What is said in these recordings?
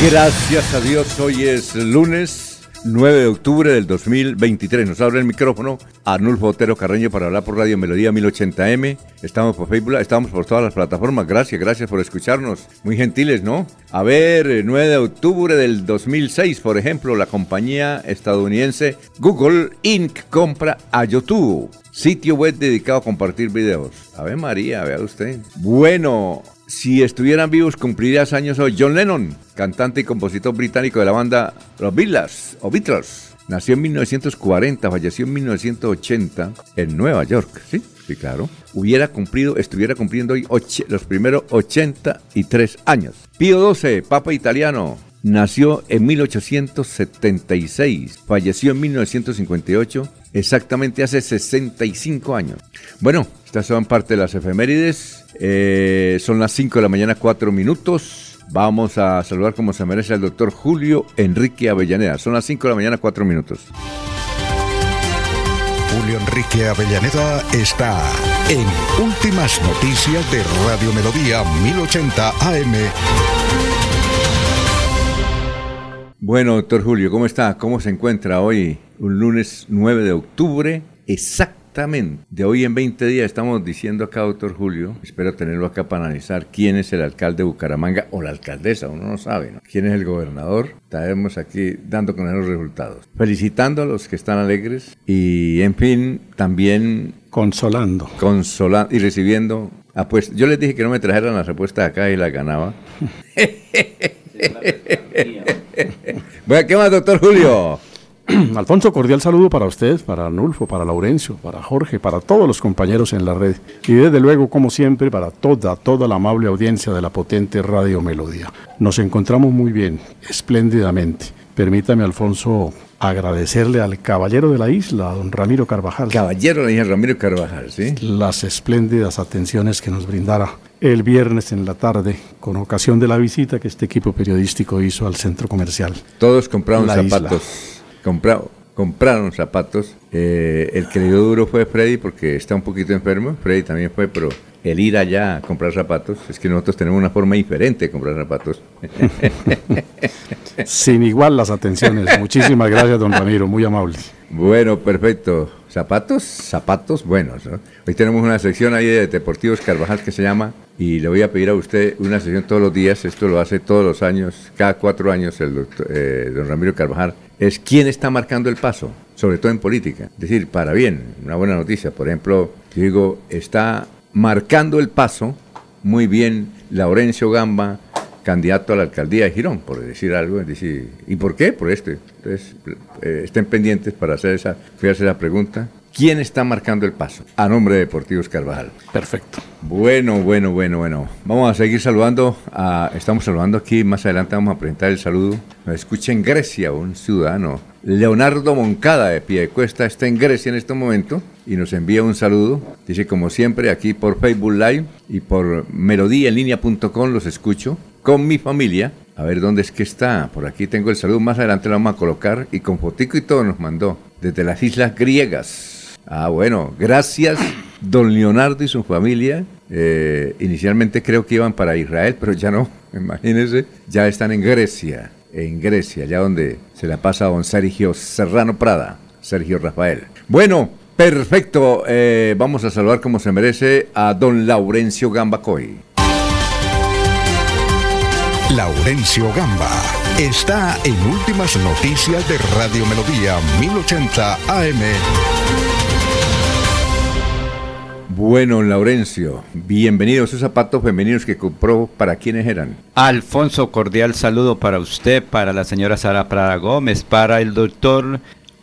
Gracias a Dios, hoy es lunes 9 de octubre del 2023. Nos abre el micrófono Arnulfo Otero Carreño para hablar por Radio Melodía 1080M. Estamos por Facebook, estamos por todas las plataformas. Gracias, gracias por escucharnos. Muy gentiles, ¿no? A ver, 9 de octubre del 2006, por ejemplo, la compañía estadounidense Google Inc. compra a YouTube, sitio web dedicado a compartir videos. A ver, María, vea usted. Bueno, si estuvieran vivos, cumpliría años hoy. John Lennon, cantante y compositor británico de la banda Los Beatles o Beatles. Nació en 1940, falleció en 1980 en Nueva York, ¿sí? Sí, claro. Hubiera cumplido, estuviera cumpliendo hoy los primeros 83 años. Pío XII, Papa italiano, nació en 1876, falleció en 1958, exactamente hace 65 años. Bueno, estas son parte de las efemérides. Eh, son las 5 de la mañana, 4 minutos. Vamos a saludar como se merece al doctor Julio Enrique Avellaneda. Son las 5 de la mañana, 4 minutos. Julio Enrique Avellaneda está en Últimas Noticias de Radio Melodía 1080 AM. Bueno, doctor Julio, ¿cómo está? ¿Cómo se encuentra hoy, un lunes 9 de octubre? Exacto de hoy en 20 días estamos diciendo acá, doctor Julio, espero tenerlo acá para analizar quién es el alcalde de Bucaramanga o la alcaldesa, uno no sabe, ¿no? ¿Quién es el gobernador? Estaremos aquí dando con los resultados. Felicitando a los que están alegres y, en fin, también... Consolando. Consolando y recibiendo... Ah, pues yo les dije que no me trajeran la respuesta acá y la ganaba. bueno, ¿qué más, doctor Julio? Alfonso, cordial saludo para usted, para Arnulfo, para Laurencio, para Jorge, para todos los compañeros en la red y desde luego, como siempre, para toda, toda la amable audiencia de la potente Radio Melodía. Nos encontramos muy bien, espléndidamente. Permítame, Alfonso, agradecerle al caballero de la isla, don Ramiro Carvajal. Caballero de la isla, Ramiro Carvajal, sí. Las espléndidas atenciones que nos brindara el viernes en la tarde con ocasión de la visita que este equipo periodístico hizo al centro comercial. Todos compraron zapatos compraron zapatos. Eh, el que le dio duro fue Freddy porque está un poquito enfermo. Freddy también fue, pero el ir allá a comprar zapatos, es que nosotros tenemos una forma diferente de comprar zapatos. Sin igual las atenciones. Muchísimas gracias, don Ramiro, muy amable. Bueno, perfecto. ¿Zapatos? Zapatos buenos. Hoy tenemos una sección ahí de Deportivos Carvajal que se llama, y le voy a pedir a usted una sección todos los días, esto lo hace todos los años, cada cuatro años el doctor, eh, don Ramiro Carvajal, es quién está marcando el paso, sobre todo en política. Es decir, para bien, una buena noticia. Por ejemplo, digo, está marcando el paso muy bien Laurencio Gamba, candidato a la alcaldía de Girón, por decir algo. decir, ¿y por qué? Por este. Entonces, eh, estén pendientes para hacer esa, hacer esa pregunta. ¿Quién está marcando el paso? A nombre de Deportivos Carvajal. Perfecto. Bueno, bueno, bueno, bueno. Vamos a seguir saludando. A, estamos saludando aquí. Más adelante vamos a presentar el saludo. Nos escucha en Grecia un ciudadano. Leonardo Moncada de Piedecuesta está en Grecia en este momento y nos envía un saludo. Dice, como siempre, aquí por Facebook Live y por melodíaenlínea.com los escucho con mi familia. A ver dónde es que está. Por aquí tengo el saludo. Más adelante lo vamos a colocar y con fotico y todo nos mandó. Desde las Islas Griegas. Ah, bueno, gracias, don Leonardo y su familia. Eh, inicialmente creo que iban para Israel, pero ya no, imagínense, ya están en Grecia, en Grecia, allá donde se la pasa don Sergio Serrano Prada, Sergio Rafael. Bueno, perfecto, eh, vamos a saludar como se merece a don Laurencio Gamba Coy. Laurencio Gamba está en Últimas Noticias de Radio Melodía 1080 AM. Bueno, Laurencio, bienvenidos a esos zapatos femeninos que compró. ¿Para quiénes eran? Alfonso, cordial saludo para usted, para la señora Sara Prada Gómez, para el doctor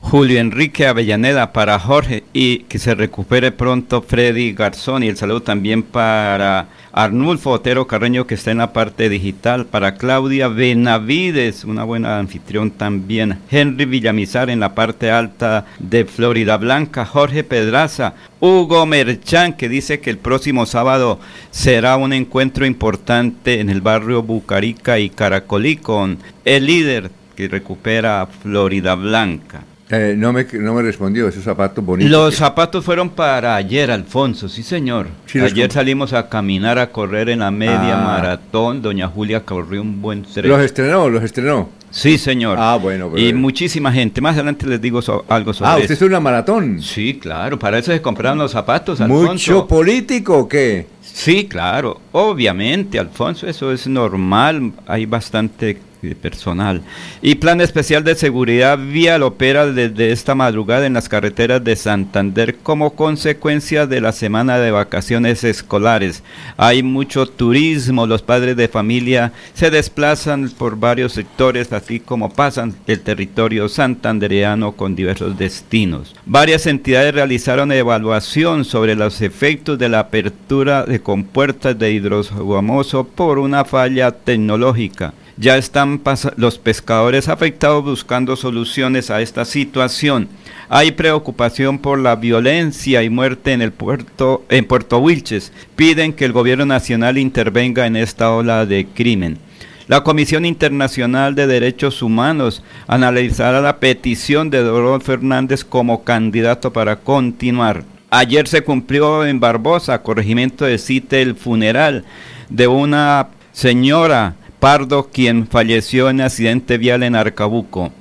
Julio Enrique Avellaneda, para Jorge y que se recupere pronto Freddy Garzón. Y el saludo también para Arnulfo Otero Carreño que está en la parte digital, para Claudia Benavides, una buena anfitrión también, Henry Villamizar en la parte alta de Florida Blanca, Jorge Pedraza, Hugo Merchán que dice que el próximo sábado será un encuentro importante en el barrio Bucarica y Caracolí con el líder que recupera Florida Blanca. Eh, no, me, no me respondió, esos zapatos bonitos. Los zapatos fueron para ayer, Alfonso, sí señor. ayer salimos a caminar, a correr en la media ah. maratón. Doña Julia corrió un buen trecho. ¿Los estrenó? ¿Los estrenó? Sí, señor. Ah, bueno. y muchísima gente. Más adelante les digo algo sobre eso. Ah, ¿usted es una maratón? Sí, claro. Para eso se compraron los zapatos, Alfonso. ¿Mucho político o qué? Sí, claro. Obviamente, Alfonso, eso es normal. Hay bastante personal. Y plan especial de seguridad vial opera desde esta madrugada en las carreteras de Santander como consecuencia de la semana de vacaciones escolares. Hay mucho turismo, los padres de familia se desplazan por varios sectores, así como pasan el territorio santandereano con diversos destinos. Varias entidades realizaron evaluación sobre los efectos de la apertura de compuertas de hidroguamoso por una falla tecnológica. Ya están los pescadores afectados buscando soluciones a esta situación. Hay preocupación por la violencia y muerte en el puerto en Puerto Wilches. Piden que el gobierno nacional intervenga en esta ola de crimen. La Comisión Internacional de Derechos Humanos analizará la petición de Dorón Fernández como candidato para continuar. Ayer se cumplió en Barbosa, corregimiento de Cite, el funeral de una señora Pardo, quien falleció en accidente vial en Arcabuco.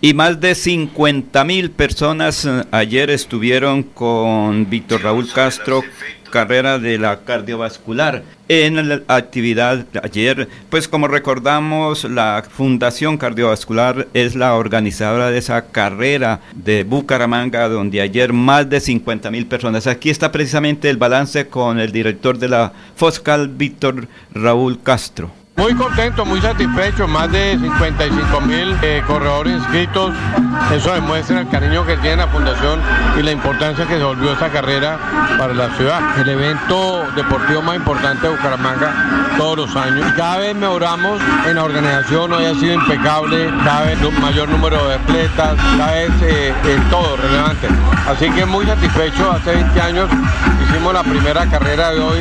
Y más de 50 mil personas eh, ayer estuvieron con Víctor Raúl Castro, carrera de la cardiovascular. En la actividad ayer, pues como recordamos, la Fundación Cardiovascular es la organizadora de esa carrera de Bucaramanga, donde ayer más de 50 mil personas. Aquí está precisamente el balance con el director de la Foscal, Víctor Raúl Castro. Muy contento, muy satisfecho, más de 55 mil eh, corredores inscritos. Eso demuestra el cariño que tiene la fundación y la importancia que se volvió esta carrera para la ciudad. El evento deportivo más importante de Bucaramanga todos los años. Cada vez mejoramos en la organización, hoy ha sido impecable, cada vez mayor número de atletas, cada vez eh, en todo relevante. Así que muy satisfecho, hace 20 años hicimos la primera carrera de hoy,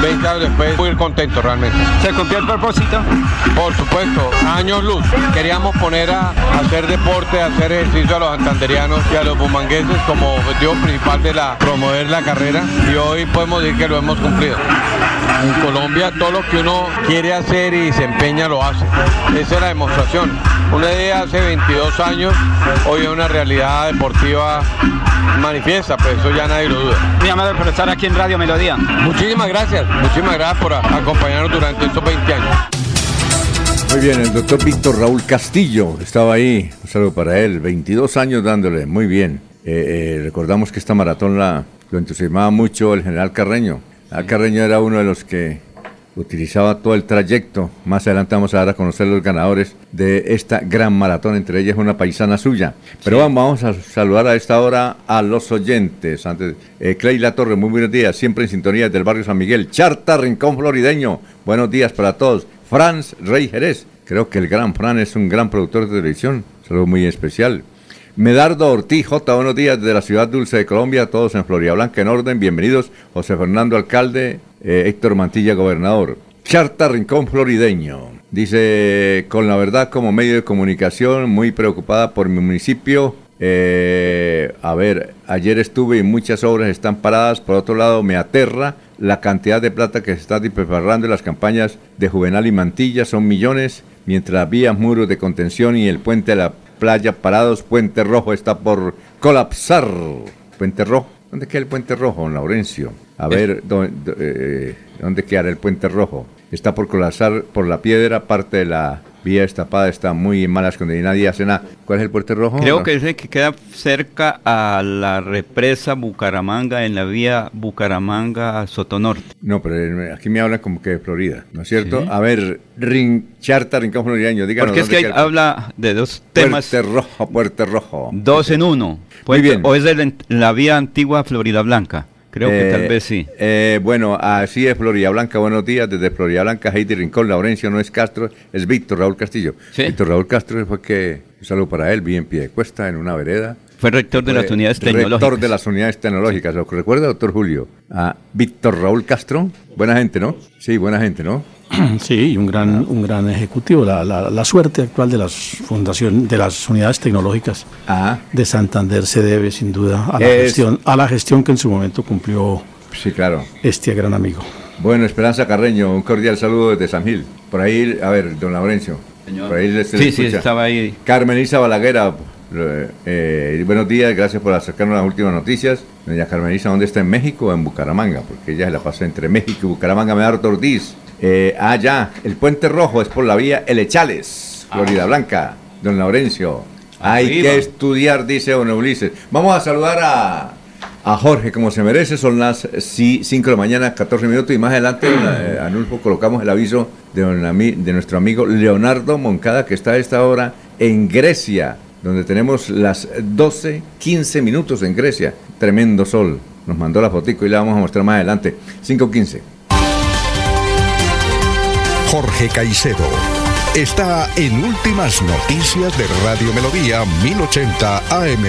20 años después, muy contento realmente. ¿Se por supuesto, años luz. Queríamos poner a, hacer deporte, a hacer ejercicio a los santanderianos y a los bumangueses como objetivo principal de la promover la carrera y hoy podemos decir que lo hemos cumplido. En Colombia todo lo que uno quiere hacer y se empeña lo hace. Esa es la demostración. Una idea hace 22 años, hoy es una realidad deportiva manifiesta, pues eso ya nadie lo duda. Muy amable por estar aquí en Radio Melodía. Muchísimas gracias, muchísimas gracias por acompañarnos durante estos 20 años. Muy bien, el doctor Víctor Raúl Castillo estaba ahí, un saludo para él, 22 años dándole, muy bien. Eh, eh, recordamos que esta maratón la, lo entusiasmaba mucho el general Carreño. El Carreño era uno de los que utilizaba todo el trayecto. Más adelante vamos a dar a conocer los ganadores de esta gran maratón, entre ellas una paisana suya. Pero vamos, a saludar a esta hora a los oyentes. Antes, eh, Clay La Torre, muy buenos días, siempre en sintonía del barrio San Miguel. Charta, Rincón Florideño, buenos días para todos. Franz Rey Jerez, creo que el gran Fran es un gran productor de televisión, saludo muy especial. Medardo Ortiz, J, buenos días desde la ciudad dulce de Colombia, todos en Florida Blanca en orden, bienvenidos. José Fernando Alcalde, eh, Héctor Mantilla, gobernador. Charta Rincón Florideño. Dice, con la verdad como medio de comunicación, muy preocupada por mi municipio. Eh, a ver, ayer estuve y muchas obras están paradas. Por otro lado, me aterra la cantidad de plata que se está preparando en las campañas de Juvenal y Mantilla. Son millones, mientras vías, muros de contención y el puente de la playa parados. Puente Rojo está por colapsar. Puente Rojo. ¿Dónde queda el Puente Rojo, Laurencio? A ver, ¿dónde, eh, ¿dónde queda el Puente Rojo? Está por colapsar por la piedra, parte de la vía destapada está muy en malas condiciones, nadie hace nada. ¿Cuál es el puente rojo? Creo No. que es el que queda cerca a la represa Bucaramanga en la vía Bucaramanga-Sotonorte. No, pero aquí me hablan como que de Florida, ¿no es cierto? Sí. A ver, Rin, Charta, Rincón Florideño, díganos. Porque es que hay- el- habla de dos temas, Puente rojo, puente rojo. dos en uno. Muy bien. O es de la, la vía antigua Florida Blanca. Creo que Eh, tal vez sí. eh, bueno, así es Florida Blanca. Buenos días desde Florida Blanca, Heidi Rincón, Laurencio, no es Castro, es Víctor Raúl Castillo. Sí. Víctor Raúl Castro fue que, un saludo para él, vi en pie de cuesta, en una vereda. Fue rector de las unidades Rector tecnológicas. de las unidades tecnológicas. ¿Lo recuerda, doctor Julio? A Víctor Raúl Castro. Buena gente, ¿no? Sí, buena gente, ¿no? Sí, y un gran, un gran ejecutivo. La, la- la suerte actual de las fundaciones, de las unidades tecnológicas Ah, de Santander se debe sin duda a la, Es- gestión, a la gestión que en su momento cumplió sí, claro. este gran amigo. Bueno, Esperanza Carreño, un cordial saludo desde San Gil. Por ahí, a ver, don Laurencio. Por ahí Sí, sí, estaba ahí. Carmen Isa Balaguera, eh, buenos días, gracias por acercarnos a las últimas noticias. Doña Carmen Isa, ¿dónde está? ¿En México o en Bucaramanga? Porque ella se la pasa entre México y Bucaramanga, Medardo Ortiz. Eh, ah, ya, el Puente Rojo es por la vía Elechales, Florida Blanca, don Laurencio. Hay que estudiar, dice don Ulises. Vamos a saludar a, a Jorge como se merece, son las 5 de la mañana, 14 minutos y más adelante, eh, Anulfo, colocamos el aviso de, don de nuestro amigo Leonardo Moncada que está a esta hora en Grecia, donde tenemos las 12, 15 minutos en Grecia. Tremendo sol. Nos mandó la fotico y la vamos a mostrar más adelante. 5.15. Jorge Caicedo está en Últimas Noticias de Radio Melodía 1080 AM.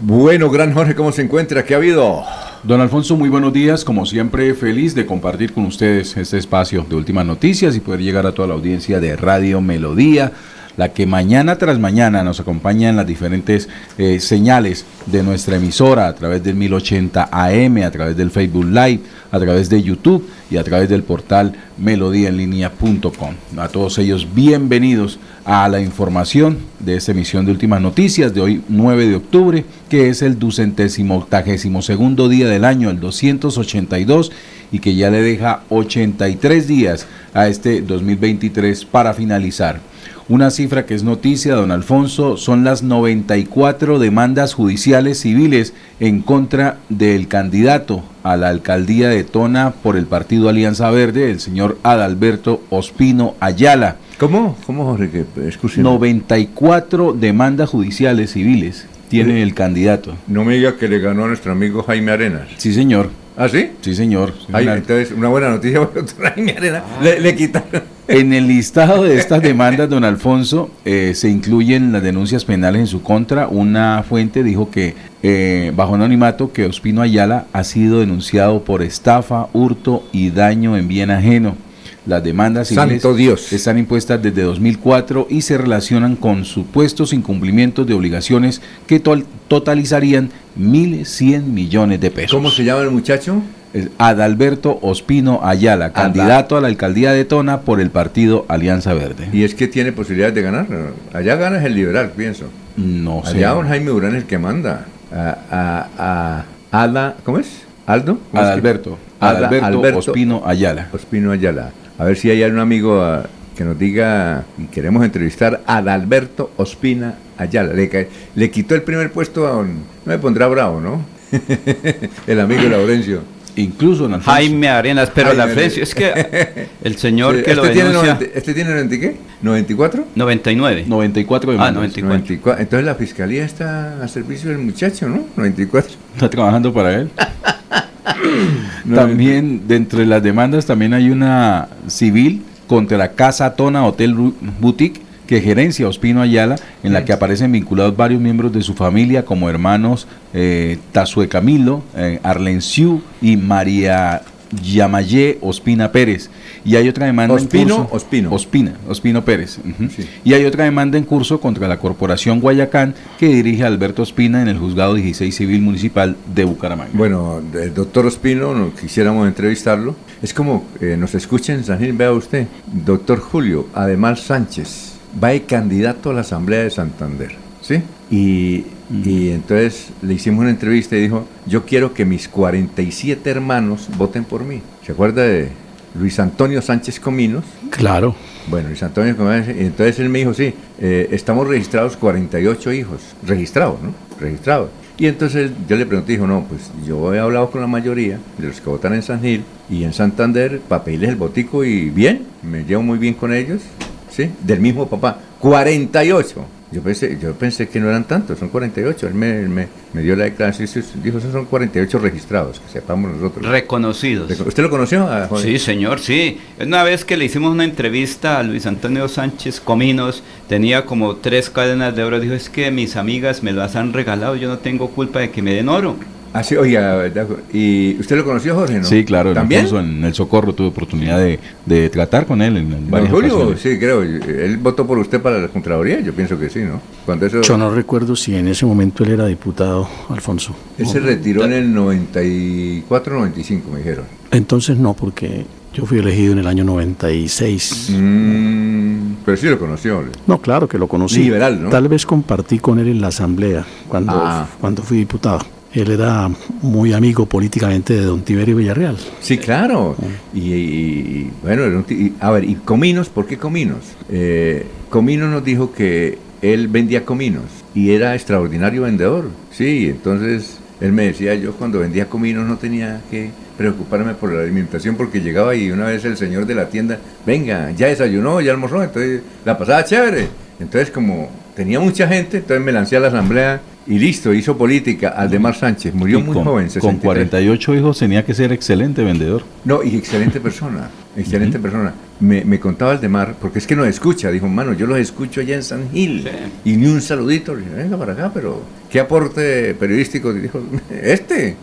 Bueno, gran Jorge, ¿cómo se encuentra? ¿Qué ha habido? Don Alfonso, muy buenos días. Como siempre, feliz de compartir con ustedes este espacio de últimas noticias y poder llegar a toda la audiencia de Radio Melodía, la que mañana tras mañana nos acompaña en las diferentes eh, señales de nuestra emisora a través del 1080 AM, a través del Facebook Live, a través de YouTube y a través del portal melodíaenlínea.com. A todos ellos, bienvenidos a la información de esta emisión de Últimas Noticias de hoy 9 de octubre, que es el ducentésimo octagésimo segundo día del año, el 282, y que ya le deja 83 días a este 2023 para finalizar. Una cifra que es noticia, don Alfonso, son las 94 demandas judiciales civiles en contra del candidato a la alcaldía de Tona por el partido Alianza Verde, el señor Adalberto Ospino Ayala. ¿Cómo? ¿Cómo, Jorge? Que- Escúcheme. 94 demandas judiciales civiles tiene el candidato. No me diga que le ganó a nuestro amigo Jaime Arenas. Sí, señor. ¿Ah, sí? Sí, señor. Ay, entonces, una buena noticia para Jaime Arenas. Le, le quitaron. En el listado de estas demandas, don Alfonso, eh, se incluyen las denuncias penales en su contra. Una fuente dijo que, eh, bajo anonimato, que Ospino Ayala ha sido denunciado por estafa, hurto y daño en bien ajeno. Las demandas civiles Dios. están impuestas desde 2004 y se relacionan con supuestos incumplimientos de obligaciones que totalizarían 1.100 millones de pesos. ¿Cómo se llama el muchacho? Adalberto Ospino Ayala, candidato a la alcaldía de Tona por el partido Alianza Verde. Y es que tiene posibilidades de ganar. Allá gana es el liberal, pienso. No sé. Allá don Jaime Urán es el que manda. A, a, a Ada, ¿cómo es? ¿Aldo? ¿Cómo es que- Adalberto. Ada- Adalberto Alberto Ospino Ayala. Ospino Ayala. A ver si hay algún amigo ah, que nos diga y queremos entrevistar a Adalberto Ospina Ayala. Le, le quitó el primer puesto a don... No me pondrá bravo, ¿no? el amigo Laurencio. Incluso don Alfonso, Jaime Arenas, pero Jaime la frente es que el señor Sí, que lo este, tiene denuncia 90 ¿Este tiene 90 y qué? ¿94? 99. 94 Ah, demandas. 94. 94. Entonces la fiscalía está a servicio del muchacho, ¿no? 94. Está trabajando para él. también, de las demandas, también hay una civil contra la Casa Tona Hotel Boutique que gerencia Ospino Ayala, en la que aparecen vinculados varios miembros de su familia, como hermanos eh, Tazue Camilo, eh, Arlenciu y María Yamayé Ospina Pérez. Y hay otra demanda Ospino, en curso. Ospino. Ospina, Ospino Pérez. Sí. Y hay otra demanda en curso contra la Corporación Guayacán que dirige Alberto Ospina en el Juzgado 16 Civil Municipal de Bucaramanga. Bueno, el doctor Ospino, no, quisiéramos entrevistarlo. Es como eh, nos escuchen, San Gil, vea usted. Doctor Julio, además Sánchez, va de candidato a la Asamblea de Santander, ¿sí? Y Y entonces le hicimos una entrevista y dijo, yo quiero que mis 47 hermanos voten por mí. ¿Se acuerda de Luis Antonio Sánchez Cominos? Claro. Bueno, Luis Antonio Cominos, y entonces él me dijo, sí, eh, estamos registrados 48 hijos, registrados, ¿no? Registrados. Y entonces yo le pregunté, dijo, no, pues yo he hablado con la mayoría de los que votan en San Gil y en Santander para pedirles el botico y bien, me llevo muy bien con ellos, ¿sí? Del mismo papá, 48. Yo pensé, yo pensé que no eran tantos, son 48. Él me, me, me dio la declaración, dijo, esos son 48 registrados, que sepamos nosotros. Reconocidos. ¿Usted lo conoció? A sí, señor, sí. Una vez que le hicimos una entrevista a Luis Antonio Sánchez Cominos, tenía como tres cadenas de oro. Dijo, es que mis amigas me las han regalado, yo no tengo culpa de que me den oro. Ah, sí, oiga, ¿y usted lo conoció, Jorge? No? Sí, claro, ¿También? en el Socorro tuve oportunidad de, de tratar con él. En, en Julio, sí, creo. Él votó por usted para la Contraloría, yo pienso que sí, ¿no? Cuando eso... Yo no recuerdo si en ese momento él era diputado, Alfonso. Él se retiró en el 94, 95, me dijeron. Entonces no, porque yo fui elegido en el año 96. Mm, pero sí lo conoció. No, claro que lo conocí. Liberal, ¿no? Tal vez compartí con él en la asamblea cuando, ah. cuando fui diputado él era muy amigo políticamente de don Tiberio Villarreal. Sí, claro. Y, bueno, a ver, ¿y Cominos? ¿Por qué Cominos? Eh, Cominos nos dijo que él vendía cominos y era extraordinario vendedor. Sí, entonces él me decía, yo cuando vendía cominos no tenía que preocuparme por la alimentación porque llegaba y una vez el señor de la tienda, venga, ya desayunó, ya almorzó, entonces la pasaba chévere. Entonces como tenía mucha gente, entonces me lancé a la asamblea y listo, hizo política. Aldemar Sánchez murió muy joven. 63. Con 48 hijos tenía que ser excelente vendedor. No, y excelente persona. Excelente persona. Me, me, contaba Aldemar, porque es que nos escucha. Dijo, mano, yo los escucho allá en San Gil. Y ni un saludito. Le dije, venga para acá, pero ¿qué aporte periodístico? Dijo, este.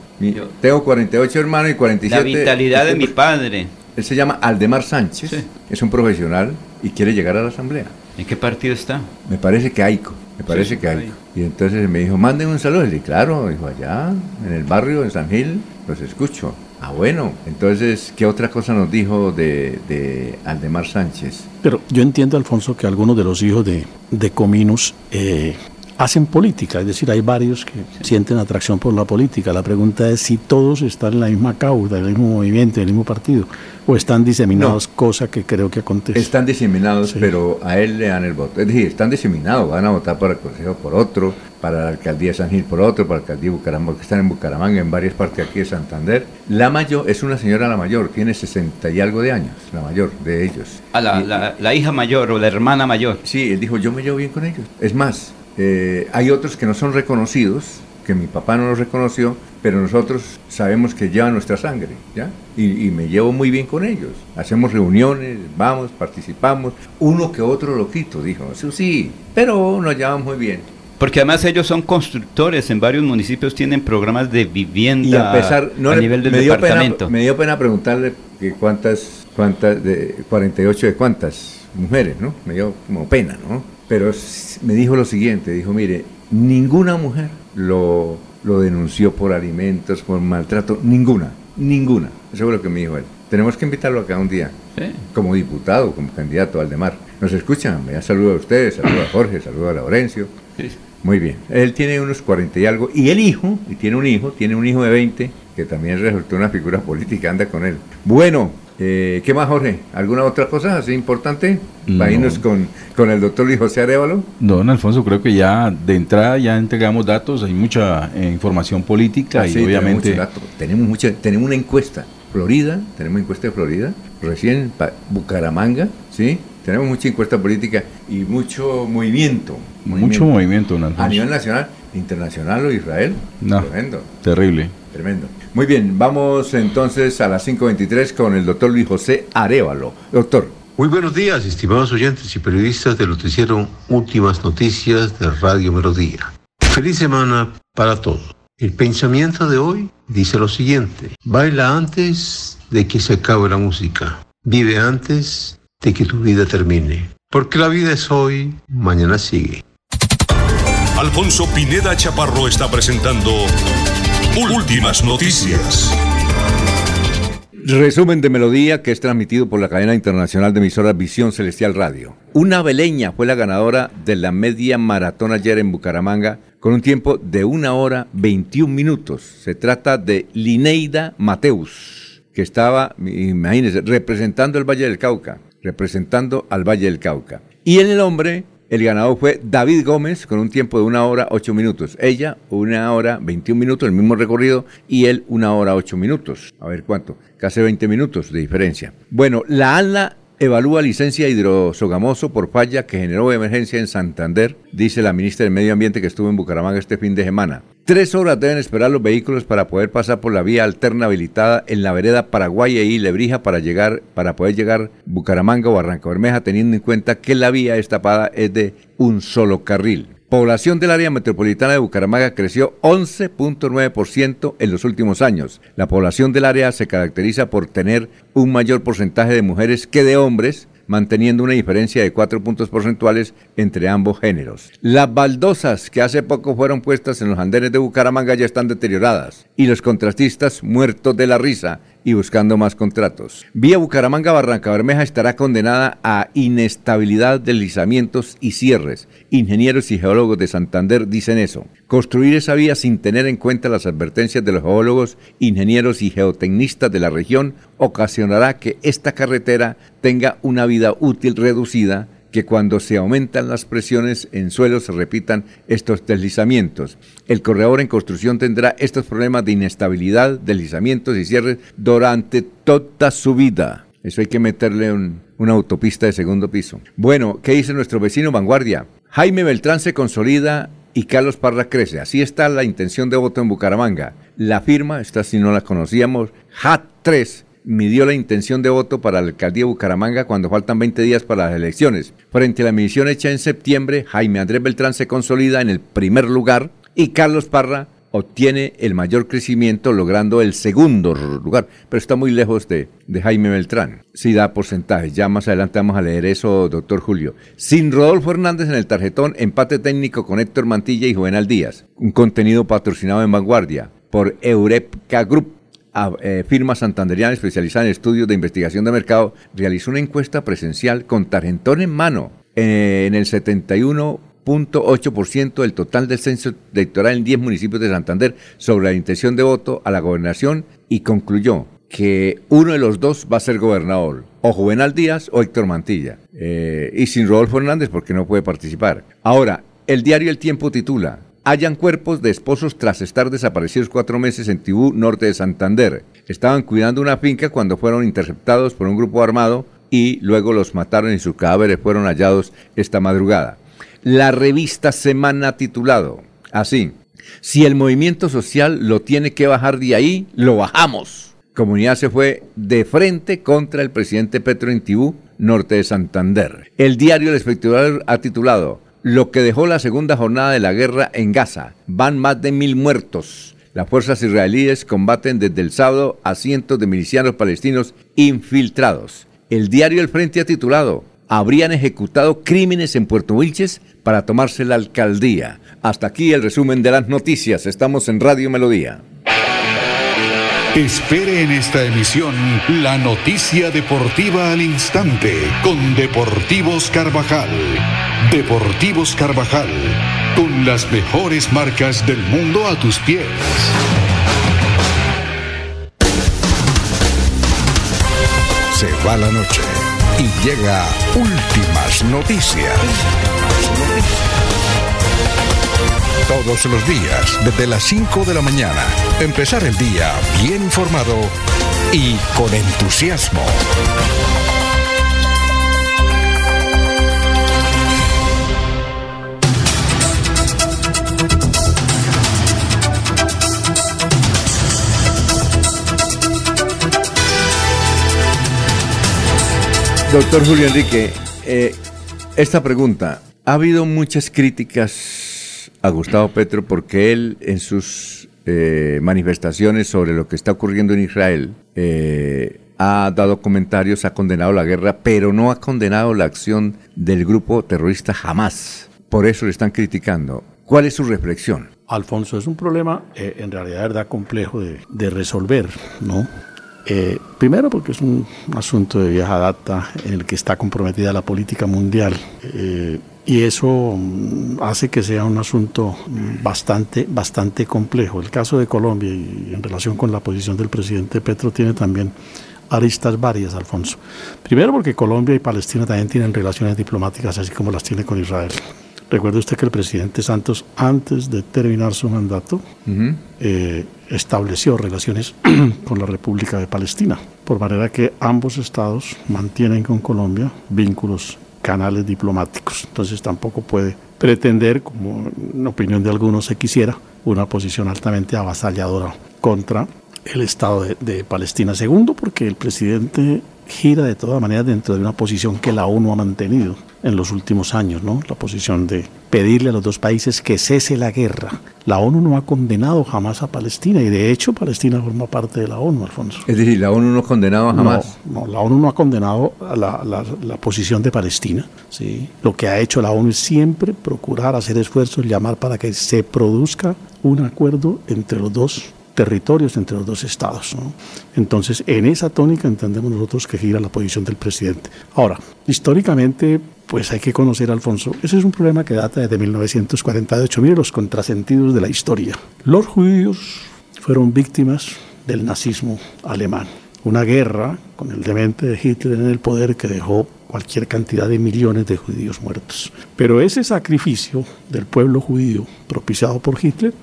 tengo 48 hermanos y 47. La vitalidad de mi padre. Él se llama Aldemar Sánchez. Es un profesional y quiere llegar a la asamblea. ¿En qué partido está? Me parece que AICO. Me parece que hay. Y entonces me dijo, manden un saludo. Y le dije, claro, dijo, allá, en el barrio, en San Gil, los escucho. Ah, bueno. Entonces, ¿qué otra cosa nos dijo de, de Aldemar Sánchez? Pero yo entiendo, Alfonso, que algunos de los hijos de, de Cominus eh, hacen política, es decir, hay varios que sienten atracción por la política. La pregunta es si todos están en la misma causa, en el mismo movimiento, en el mismo partido, o están diseminados, cosa que creo que acontece. Están diseminados, pero a él le dan el voto. Es decir, están diseminados, van a votar para el Consejo por otro, para la alcaldía de San Gil por otro, para la alcaldía de Bucaramanga, que están en Bucaramanga, en varias partes aquí de Santander. La mayor es una señora la mayor, tiene 60 y algo de años, la mayor de ellos. A la, la hija mayor o la hermana mayor. Sí, él dijo, yo me llevo bien con ellos. Es más, eh, hay otros que no son reconocidos, que mi papá no los reconoció, pero nosotros sabemos que llevan nuestra sangre, ¿ya? Y, me llevo muy bien con ellos. Hacemos reuniones, vamos, participamos. Uno que otro lo quito, dijo. Sí, sí, pero nos llevamos muy bien. Porque además ellos son constructores, en varios municipios tienen programas de vivienda a, pesar, no nivel del me departamento. me dio pena preguntarle que cuántas, cuántas, de 48 de cuántas mujeres, ¿no? Me dio como pena, ¿no? Pero me dijo lo siguiente, dijo, mire, ninguna mujer lo, lo denunció por alimentos, por maltrato, ninguna, ninguna. Eso fue lo que me dijo él. Tenemos que invitarlo acá un día, como diputado, como candidato al Mar. ¿Nos escuchan? Me saludo a ustedes, saludo a Jorge, saludo a Laurencio. Muy bien. Él tiene unos 40 y algo. Y el hijo, y tiene un hijo, tiene un hijo de 20, que también resultó una figura política, anda con él. Bueno, eh, ¿Qué más, Jorge? ¿Alguna otra cosa así importante? Para irnos con, con el doctor Luis José Arevalo. Don Alfonso, creo que ya de entrada ya entregamos datos, hay mucha eh, información política ah, y obviamente... Tenemos, mucha, tenemos una encuesta. Florida, tenemos encuesta de Florida, recién Bucaramanga, ¿sí? Tenemos mucha encuesta política y mucho movimiento. Mucho movimiento, don A nivel nacional, internacional o Israel. No, tremendo. Terrible. Tremendo. Muy bien, vamos entonces a las 5.23 con el doctor Luis José Arevalo. Doctor. Muy buenos días, estimados oyentes y periodistas del noticiero Últimas Noticias de Radio Melodía. Feliz semana para todos. El pensamiento de hoy dice lo siguiente. Baila antes de que se acabe la música. Vive antes de que tu vida termine. Porque la vida es hoy, mañana sigue. Alfonso Pineda Chaparro está presentando Últimas noticias. Resumen de melodía que es transmitido por la cadena internacional de emisoras Visión Celestial Radio. Una veleña fue la ganadora de la media maratón ayer en Bucaramanga con un tiempo de una hora 21 minutos. Se trata de Lineida Mateus, que estaba, imagínense, representando el Valle del Cauca, representando al Valle del Cauca. Y en el hombre, el ganador fue David Gómez con un tiempo de una hora ocho minutos. Ella, una hora 21 minutos, el mismo recorrido, y él, una hora ocho minutos. A ver cuánto, casi 20 minutos de diferencia. Bueno, la ANLA evalúa licencia hidrosogamoso por falla que generó emergencia en Santander, dice la ministra del Medio Ambiente que estuvo en Bucaramanga este fin de semana. Tres horas deben esperar los vehículos para poder pasar por la vía alterna habilitada en la vereda Paraguay y Lebrija para llegar, para poder llegar Bucaramanga o Barranca Bermeja, teniendo en cuenta que la vía estapada es de un solo carril población del área metropolitana de Bucaramanga creció 11.9% en los últimos años. La población del área se caracteriza por tener un mayor porcentaje de mujeres que de hombres, manteniendo una diferencia de 4 puntos porcentuales entre ambos géneros. Las baldosas que hace poco fueron puestas en los andenes de Bucaramanga ya están deterioradas y los contratistas muertos de la risa y buscando más contratos. Vía Bucaramanga Barranca Bermeja estará condenada a inestabilidad, deslizamientos y cierres. Ingenieros y geólogos de Santander dicen eso. Construir esa vía sin tener en cuenta las advertencias de los geólogos, ingenieros y geotecnistas de la región ocasionará que esta carretera tenga una vida útil reducida que cuando se aumentan las presiones en suelo se repitan estos deslizamientos. El corredor en construcción tendrá estos problemas de inestabilidad, deslizamientos y cierres durante toda su vida. Eso hay que meterle una autopista de segundo piso. Bueno, ¿qué dice nuestro vecino Vanguardia? Jaime Beltrán se consolida y Carlos Parra crece. Así está la intención de voto en Bucaramanga. La firma, esta si no la conocíamos, HAT3 midió la intención de voto para la alcaldía de Bucaramanga cuando faltan 20 días para las elecciones. Frente a la medición hecha en septiembre, Jaime Andrés Beltrán se consolida en el primer lugar y Carlos Parra obtiene el mayor crecimiento logrando el segundo lugar, pero está muy lejos de, Jaime Beltrán. Sí da porcentajes, ya más adelante vamos a leer eso, doctor Julio. Sin Rodolfo Hernández en el tarjetón, empate técnico con Héctor Mantilla y Juvenal Díaz. Un contenido patrocinado en vanguardia por Eureka Group eh, firma santanderiana especializada en estudios de investigación de mercado, realizó una encuesta presencial con tarjentón en mano eh, en el 71.8% del total del censo electoral en 10 municipios de Santander sobre la intención de voto a la gobernación y concluyó que uno de los dos va a ser gobernador, o Juvenal Díaz o Héctor Mantilla, eh, y sin Rodolfo Hernández porque no puede participar. Ahora, el diario El Tiempo titula, Hayan cuerpos de esposos tras estar desaparecidos cuatro meses en Tibú, norte de Santander. Estaban cuidando una finca cuando fueron interceptados por un grupo armado y luego los mataron y sus cadáveres fueron hallados esta madrugada. La revista Semana titulado así, si el movimiento social lo tiene que bajar de ahí, lo bajamos. Comunidad se fue de frente contra el presidente Petro en Tibú, norte de Santander. El diario El Espectador ha titulado lo que dejó la segunda jornada de la guerra en Gaza. Van más de mil muertos. Las fuerzas israelíes combaten desde el sábado a cientos de milicianos palestinos infiltrados. El diario El Frente ha titulado Habrían ejecutado crímenes en Puerto Wilches para tomarse la alcaldía. Hasta aquí el resumen de las noticias. Estamos en Radio Melodía. Espere en esta emisión la noticia deportiva al instante con Deportivos Carvajal. Deportivos Carvajal, con las mejores marcas del mundo a tus pies. Se va la noche y llega últimas noticias. Todos los días, desde las 5 de la mañana, empezar el día bien informado y con entusiasmo. Doctor Julio Enrique, eh, esta pregunta, ha habido muchas críticas a Gustavo Petro porque él en sus eh, manifestaciones sobre lo que está ocurriendo en Israel eh, ha dado comentarios, ha condenado la guerra, pero no ha condenado la acción del grupo terrorista jamás. Por eso le están criticando. ¿Cuál es su reflexión? Alfonso, es un problema en realidad verdad complejo de, resolver, ¿no? Eh, primero porque es un asunto de vieja data en el que está comprometida la política mundial. Eh, y eso mm, hace que sea un asunto mm, bastante, bastante complejo. El caso de Colombia y en relación con la posición del presidente Petro tiene también aristas varias, Alfonso. Primero porque Colombia y Palestina también tienen relaciones diplomáticas, así como las tiene con Israel. Recuerde usted que el presidente Santos, antes de terminar su mandato, eh, estableció relaciones con la República de Palestina, por manera que ambos estados mantienen con Colombia vínculos, canales diplomáticos. Entonces tampoco puede pretender, como en opinión de algunos se quisiera, una posición altamente avasalladora contra el Estado de, Palestina. Segundo, porque el presidente gira de todas maneras dentro de una posición que la ONU ha mantenido en los últimos años, ¿no? La posición de pedirle a los dos países que cese la guerra. La ONU no ha condenado jamás a Palestina y de hecho Palestina forma parte de la ONU, Alfonso. Es decir, la ONU no ha condenado jamás. No, la ONU no ha condenado la, la, posición de Palestina. ¿sí? Lo que ha hecho la ONU es siempre procurar hacer esfuerzos, llamar para que se produzca un acuerdo entre los dos territorios entre los dos estados. Entonces, en esa tónica entendemos nosotros que gira la posición del presidente. Ahora, históricamente, pues hay que conocer a Alfonso. Ese es un problema que data desde 1948. Mire los contrasentidos de la historia. Los judíos fueron víctimas del nazismo alemán. Una guerra con el demente de Hitler en el poder que dejó cualquier cantidad de millones de judíos muertos. Pero ese sacrificio del pueblo judío propiciado por Hitler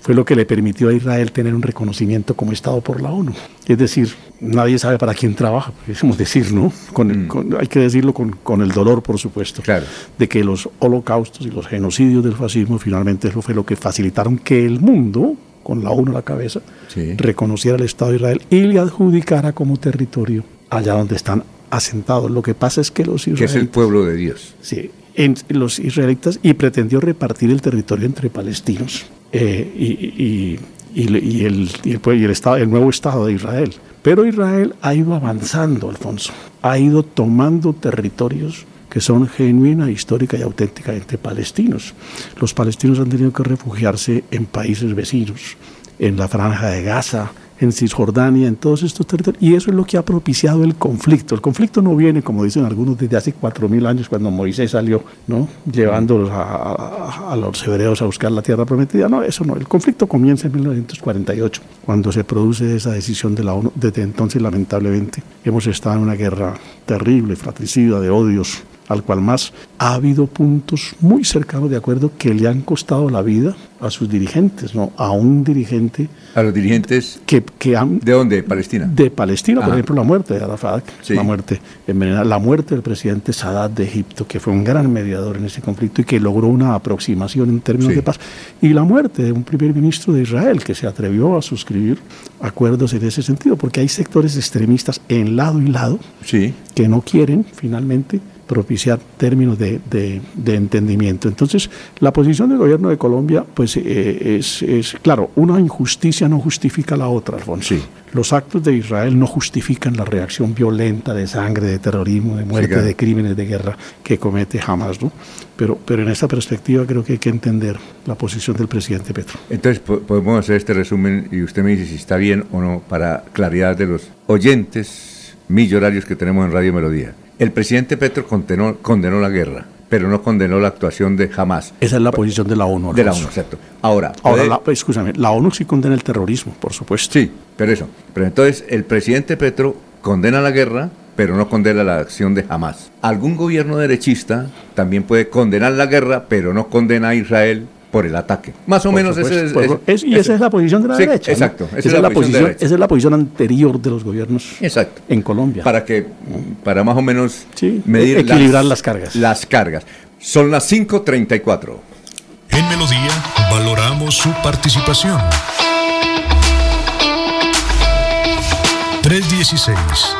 fue lo que le permitió a Israel tener un reconocimiento como Estado por la ONU. Es decir, nadie sabe para quién trabaja, podemos decir, ¿no? Mm. hay que decirlo con, el dolor, por supuesto, claro. de que los holocaustos y los genocidios del fascismo finalmente eso fue lo que facilitaron que el mundo, con la ONU a la cabeza, reconociera el Estado de Israel y le adjudicara como territorio allá donde están asentados. Lo que pasa es que los israelitas... Que es el pueblo de Dios. Sí, en los israelitas y pretendió repartir el territorio entre palestinos eh, y, el, el, estado, el nuevo Estado de Israel. Pero Israel ha ido avanzando, Alfonso, ha ido tomando territorios que son genuina, histórica y auténticamente palestinos. Los palestinos han tenido que refugiarse en países vecinos, en la franja de Gaza, en Cisjordania, en todos estos territorios. Y eso es lo que ha propiciado el conflicto. El conflicto no viene, como dicen algunos, desde hace cuatro mil años, cuando Moisés salió, ¿no? Llevándolos a, los hebreos a buscar la tierra prometida. No, eso no. El conflicto comienza en 1948, cuando se produce esa decisión de la ONU. Desde entonces, lamentablemente, hemos estado en una guerra terrible, fratricida, de odios al cual más ha habido puntos muy cercanos de acuerdo que le han costado la vida a sus dirigentes, ¿no? A un dirigente. A los dirigentes. Que, que han. ¿De dónde? ¿Palestina? De Palestina, por ejemplo, la muerte de Arafat, la muerte la muerte del presidente Sadat de Egipto, que fue un gran mediador en ese conflicto y que logró una aproximación en términos de paz. Y la muerte de un primer ministro de Israel que se atrevió a suscribir acuerdos en ese sentido, porque hay sectores extremistas en lado y lado sí. que no quieren finalmente propiciar términos de, de, entendimiento. Entonces, la posición del gobierno de Colombia, pues eh, es, es, claro, una injusticia no justifica la otra, Alfonso. Sí. Los actos de Israel no justifican la reacción violenta de sangre, de terrorismo, de muerte, de crímenes de guerra que comete jamás, ¿no? Pero, pero en esta perspectiva creo que hay que entender la posición del presidente Petro. Entonces, podemos hacer este resumen y usted me dice si está bien o no para claridad de los oyentes millonarios que tenemos en Radio Melodía. El presidente Petro condenó, condenó la guerra, pero no condenó la actuación de jamás. Esa es la posición de la ONU. De la ONU, exacto. Ahora, Ahora la, escúchame, la ONU sí condena el terrorismo, por supuesto. Sí, pero eso. Pero entonces el presidente Petro condena la guerra, pero no condena la acción de Hamas. Algún gobierno derechista también puede condenar la guerra, pero no condena a Israel por el ataque. Más o menos ese es, Y esa es la posición de la derecha. Exacto. Esa, es la, posición, esa es la posición anterior de los gobiernos exacto. en Colombia. Para que, para más o menos medir equilibrar las, cargas. Las cargas. Son las 5.34. En Melodía valoramos su participación. 316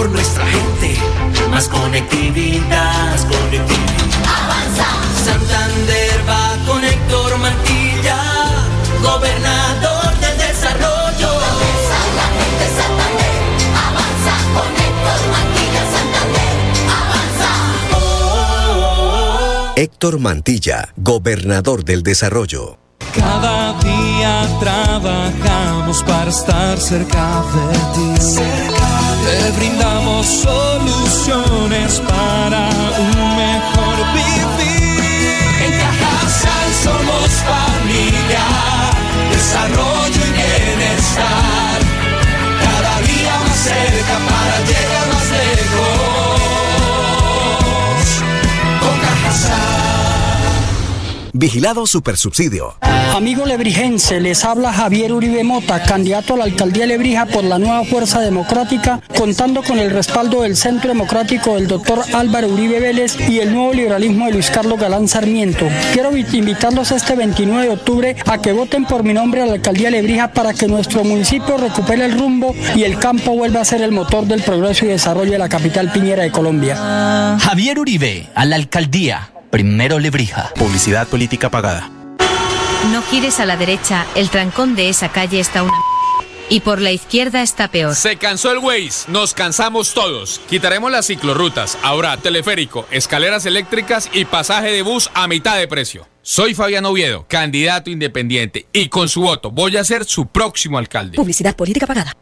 Por nuestra gente más conectividad. Más conectividad. Avanza. Santander va con Héctor Mantilla, gobernador del desarrollo. la gente Santander, avanza con Héctor Mantilla Santander, avanza. Oh, Héctor Mantilla, gobernador del desarrollo. Cada día trabajamos para estar cerca de ti. Te brindamos soluciones para un mejor vivir. En Cajasal somos familia, desarrollo y bienestar. Vigilado Supersubsidio. Amigo lebrijense, les habla Javier Uribe Mota, candidato a la alcaldía de Lebrija por la nueva Fuerza Democrática, contando con el respaldo del Centro Democrático del doctor Álvaro Uribe Vélez y el nuevo liberalismo de Luis Carlos Galán Sarmiento. Quiero invitarlos este 29 de octubre a que voten por mi nombre a la alcaldía de Lebrija para que nuestro municipio recupere el rumbo y el campo vuelva a ser el motor del progreso y desarrollo de la capital piñera de Colombia. Javier Uribe, a la alcaldía. Primero Lebrija. Publicidad política pagada. No gires a la derecha, el trancón de esa calle está una... Y por la izquierda está peor. Se cansó el Waze, nos cansamos todos. Quitaremos las ciclorrutas, ahora teleférico, escaleras eléctricas y pasaje de bus a mitad de precio. Soy Fabián Oviedo, candidato independiente, y con su voto voy a ser su próximo alcalde. Publicidad política pagada.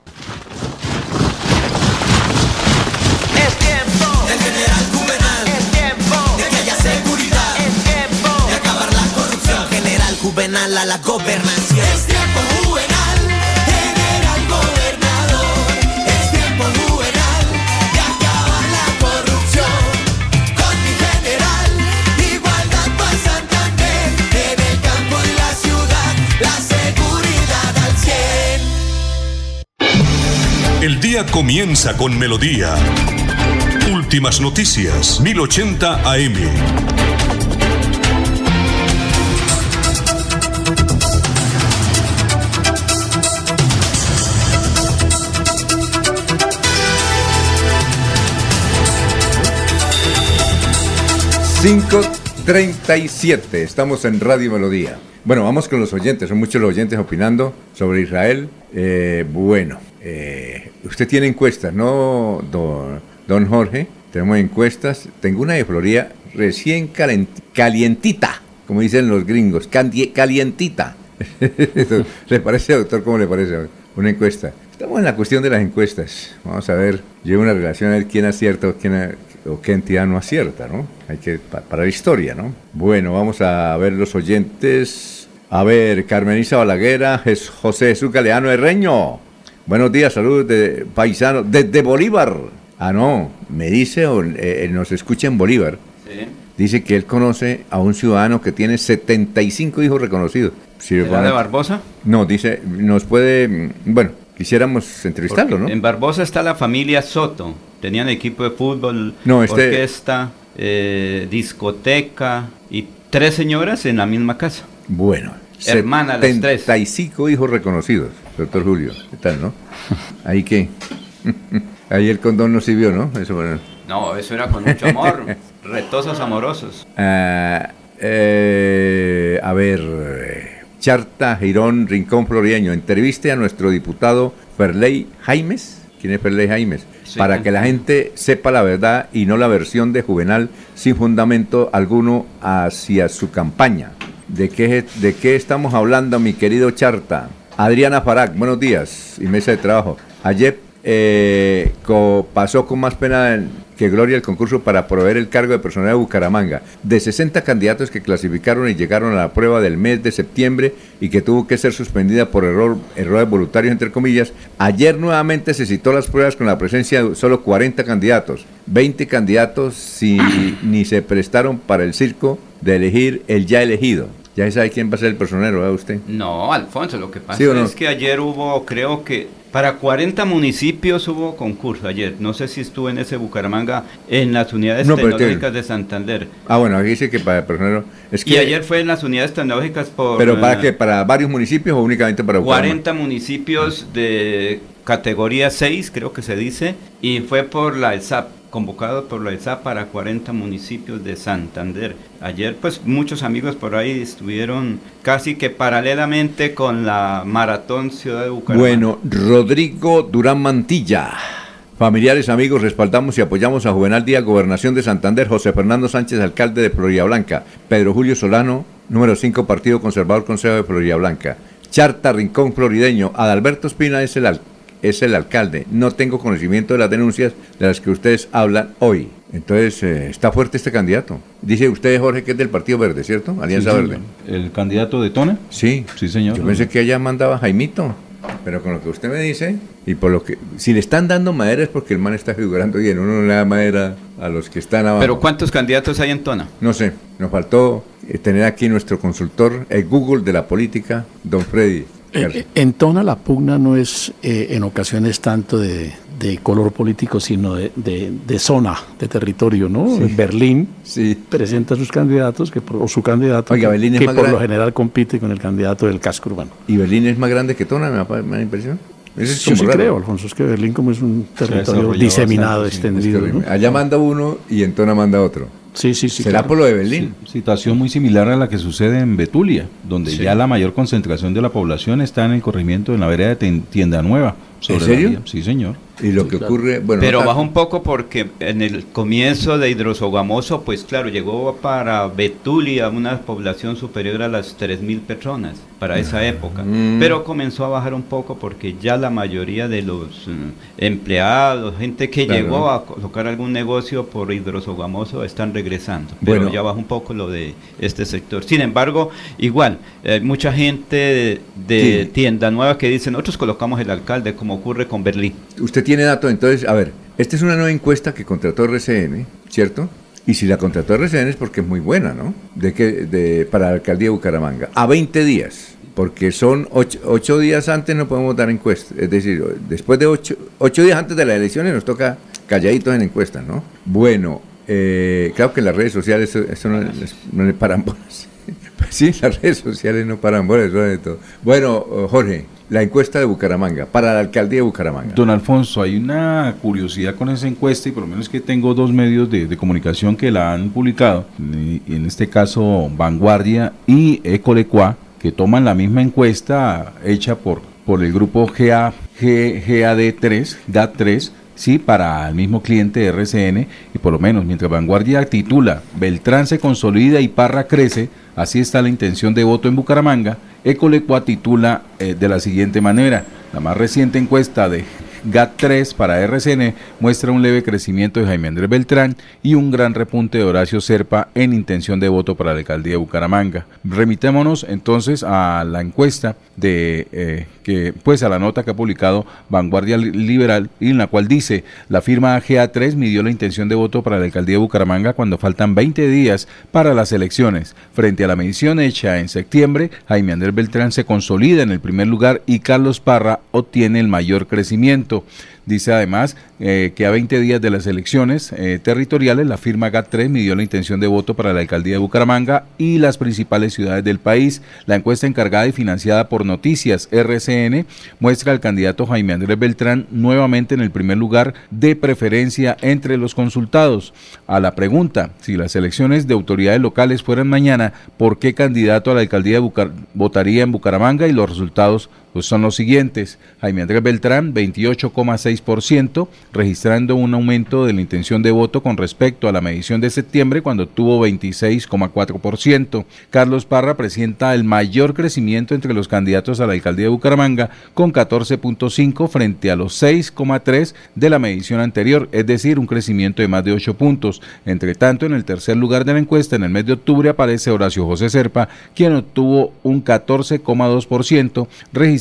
Juvenal a la gobernación. Es tiempo Juvenal, general gobernador. Es tiempo Juvenal de acabar la corrupción. Con mi general, igualdad para Santander. En el campo y la ciudad, la seguridad al 100. El día comienza con melodía. Últimas noticias, 1080 AM. $5.37, estamos en Radio Melodía. Bueno, vamos con los oyentes, son muchos los oyentes opinando sobre Israel. Eh, bueno, eh, usted tiene encuestas, ¿no, don, Jorge? Tenemos encuestas. Tengo una de Florida recién calientita, como dicen los gringos, calientita. ¿Le parece, doctor? ¿Cómo le parece una encuesta? Estamos en la cuestión de las encuestas. Vamos a ver, lleva una relación a ver quién acierta o quién o qué entidad no acierta, ¿no? Hay que pa- para la historia, ¿no? Bueno, vamos a ver los oyentes. A ver, Carmenisa Balaguera, José Jesús Galeano Herreño. Buenos días, saludos de paisano, desde Bolívar. Ah, no, me dice, o, eh, eh, nos escucha en Bolívar. Dice que él conoce a un ciudadano que tiene 75 hijos reconocidos. ¿Será van de Barbosa? No, dice, nos puede, mm, bueno, quisiéramos entrevistarlo, Porque ¿no? En Barbosa está la familia Soto. Tenían equipo de fútbol, No, este- orquesta, eh, discoteca y tres señoras en la misma casa. Bueno, Hermana, las tres. 75 hijos reconocidos, doctor Julio. ¿Qué tal, no? Ahí que. Ahí el condón no sirvió, ¿no? Eso, bueno. No, eso era con mucho amor. Retosos amorosos. Ah, eh, a ver, Charta, Girón, Rincón Florideño. Entreviste a nuestro diputado Ferley Jaimes. ¿Quién es Ferley Jaimes? Sí. Para que la gente sepa la verdad y no la versión de Juvenal sin fundamento alguno hacia su campaña. ¿De qué, de qué estamos hablando, mi querido Charta? Adriana Farag, buenos días y mesa de trabajo. Ayer eh, co- pasó con más pena que gloria el concurso para proveer el cargo de personal de Bucaramanga. De 60 candidatos que clasificaron y llegaron a la prueba del mes de septiembre y que tuvo que ser suspendida por error, errores voluntarios, entre comillas, ayer nuevamente se citó las pruebas con la presencia de solo 40 candidatos. 20 candidatos si ni se prestaron para el circo de elegir el ya elegido. Ya sabe quién va a ser el personero, ¿verdad usted? No, Alfonso, lo que pasa ¿Sí o no? es que ayer hubo, creo que para 40 municipios hubo concurso ayer. No sé si estuvo en ese Bucaramanga, en las unidades No, tecnológicas de Santander. Ah, bueno, aquí dice que para el personero. Es que, y ayer fue en las unidades tecnológicas por... ¿Pero para eh, qué? ¿Para varios municipios o únicamente para Bucaramanga? 40 municipios de categoría 6, creo que se dice, y fue por la ESAP. Convocado por la ESA para 40 municipios de Santander. Ayer pues muchos amigos por ahí estuvieron casi que paralelamente con la maratón Ciudad de Bucaramanga. Bueno, Rodrigo Durán Mantilla. Familiares, amigos, respaldamos y apoyamos a Juvenal Díaz, Gobernación de Santander, José Fernando Sánchez, alcalde de Florida Blanca, Pedro Julio Solano, número 5, Partido Conservador Consejo de Florida Blanca, Charta Rincón Florideño, Adalberto Espina es el, al- es el alcalde. No tengo conocimiento de las denuncias de las que ustedes hablan hoy. Entonces, eh, está fuerte este candidato. Dice usted, Jorge, que es del Partido Verde, ¿cierto? Alianza Sí, Verde. ¿El candidato de Tona? Sí. Sí, señor. Yo pensé que allá mandaba Jaimito. Pero con lo que usted me dice, y por lo que. Si le están dando madera es porque el man está figurando bien. Uno no le da madera a los que están abajo. Pero ¿cuántos candidatos hay en Tona? No sé, nos faltó eh, tener aquí nuestro consultor, el Google de la política, don Freddy. Eh, En Tona la pugna no es eh, en ocasiones tanto de, de color político, sino de, de- de zona, de territorio, ¿no? Berlín presenta sus candidatos, que, por- o su candidato, Oiga, que, por lo general compite con el candidato del casco urbano. ¿Y Berlín es más grande que Tona, me da, me da impresión? Eso es Yo sí raro. creo, Alfonso, es que Berlín como es un territorio diseminado, sí. extendido. Allá manda uno y en Tona manda otro. Sí, sí, sí. ¿Será claro. por lo de Berlín? Sí, situación muy similar a la que sucede en Betulia, donde Sí. ya la mayor concentración de la población está en el corrimiento en la vereda de Tien- Tienda Nueva. Sobre la serio? Sí, señor. Y lo que ocurre, bueno, Pero no baja un poco porque en el comienzo de Hidrosogamoso, pues claro, llegó para Betulia una población superior a las 3.000 personas para esa época. Mm. Pero comenzó a bajar un poco porque ya la mayoría de los mm, empleados, gente que Claro. llegó a colocar algún negocio por Hidrosogamoso están regresando. Pero Bueno. ya baja un poco lo de este sector. Sin embargo, igual, hay mucha gente de, de Sí. tienda nueva que dice, nosotros colocamos el alcalde, como ocurre con Berlín. Usted tiene datos, entonces, a ver, esta es una nueva encuesta que contrató RCN, ¿cierto? Y si la contrató RCN es porque es muy buena, ¿no? De que, de, para la alcaldía de Bucaramanga. A 20 días, porque son 8, días antes no podemos dar encuesta. Es decir, después de 8 días antes de las elecciones nos toca calladitos en encuestas, ¿no? Bueno, eh, claro que en las redes sociales eso, no, no le paran bolas. Sí, las redes sociales no paran bolas, de todo. Bueno, Jorge, la encuesta de Bucaramanga, para la alcaldía de Bucaramanga. Don Alfonso, hay una curiosidad con esa encuesta y por lo menos que tengo dos medios de, de comunicación que la han publicado, y- en este caso Vanguardia y Ecolecua, que toman la misma encuesta hecha por, por el grupo GA, G- GAD3, GAD3, sí, para el mismo cliente RCN, y por lo menos mientras Vanguardia titula Beltrán se consolida y Parra crece, así está la intención de voto en Bucaramanga, Ecolecua titula eh, de la siguiente manera, la más reciente encuesta de GAT3 para RCN muestra un leve crecimiento de Jaime Andrés Beltrán y un gran repunte de Horacio Serpa en intención de voto para la alcaldía de Bucaramanga. Remitémonos entonces a la encuesta de eh, que pues a la nota que ha publicado Vanguardia Li- Liberal y en la cual dice la firma GA3 midió la intención de voto para la alcaldía de Bucaramanga cuando faltan 20 días para las elecciones. Frente a la medición hecha en septiembre, Jaime Andrés Beltrán se consolida en el primer lugar y Carlos Parra obtiene el mayor crecimiento. Dice además eh, que a 20 días de las elecciones eh, territoriales, la firma GAT3 midió la intención de voto para la alcaldía de Bucaramanga y las principales ciudades del país. La encuesta encargada y financiada por Noticias RCN muestra al candidato Jaime Andrés Beltrán nuevamente en el primer lugar de preferencia entre los consultados. A la pregunta, si las elecciones de autoridades locales fueran mañana, ¿por qué candidato a la alcaldía de votaría en Bucaramanga? Y los resultados son los siguientes. Jaime Andrés Beltrán, 28,6%, registrando un aumento de la intención de voto con respecto a la medición de septiembre cuando tuvo 26,4%. Carlos Parra presenta el mayor crecimiento entre los candidatos a la alcaldía de Bucaramanga con 14.5 frente a los 6,3 de la medición anterior, es decir, un crecimiento de más de 8 puntos. Entre tanto, en el tercer lugar de la encuesta, en el mes de octubre, aparece Horacio José Serpa, quien obtuvo un 14,2%, registrando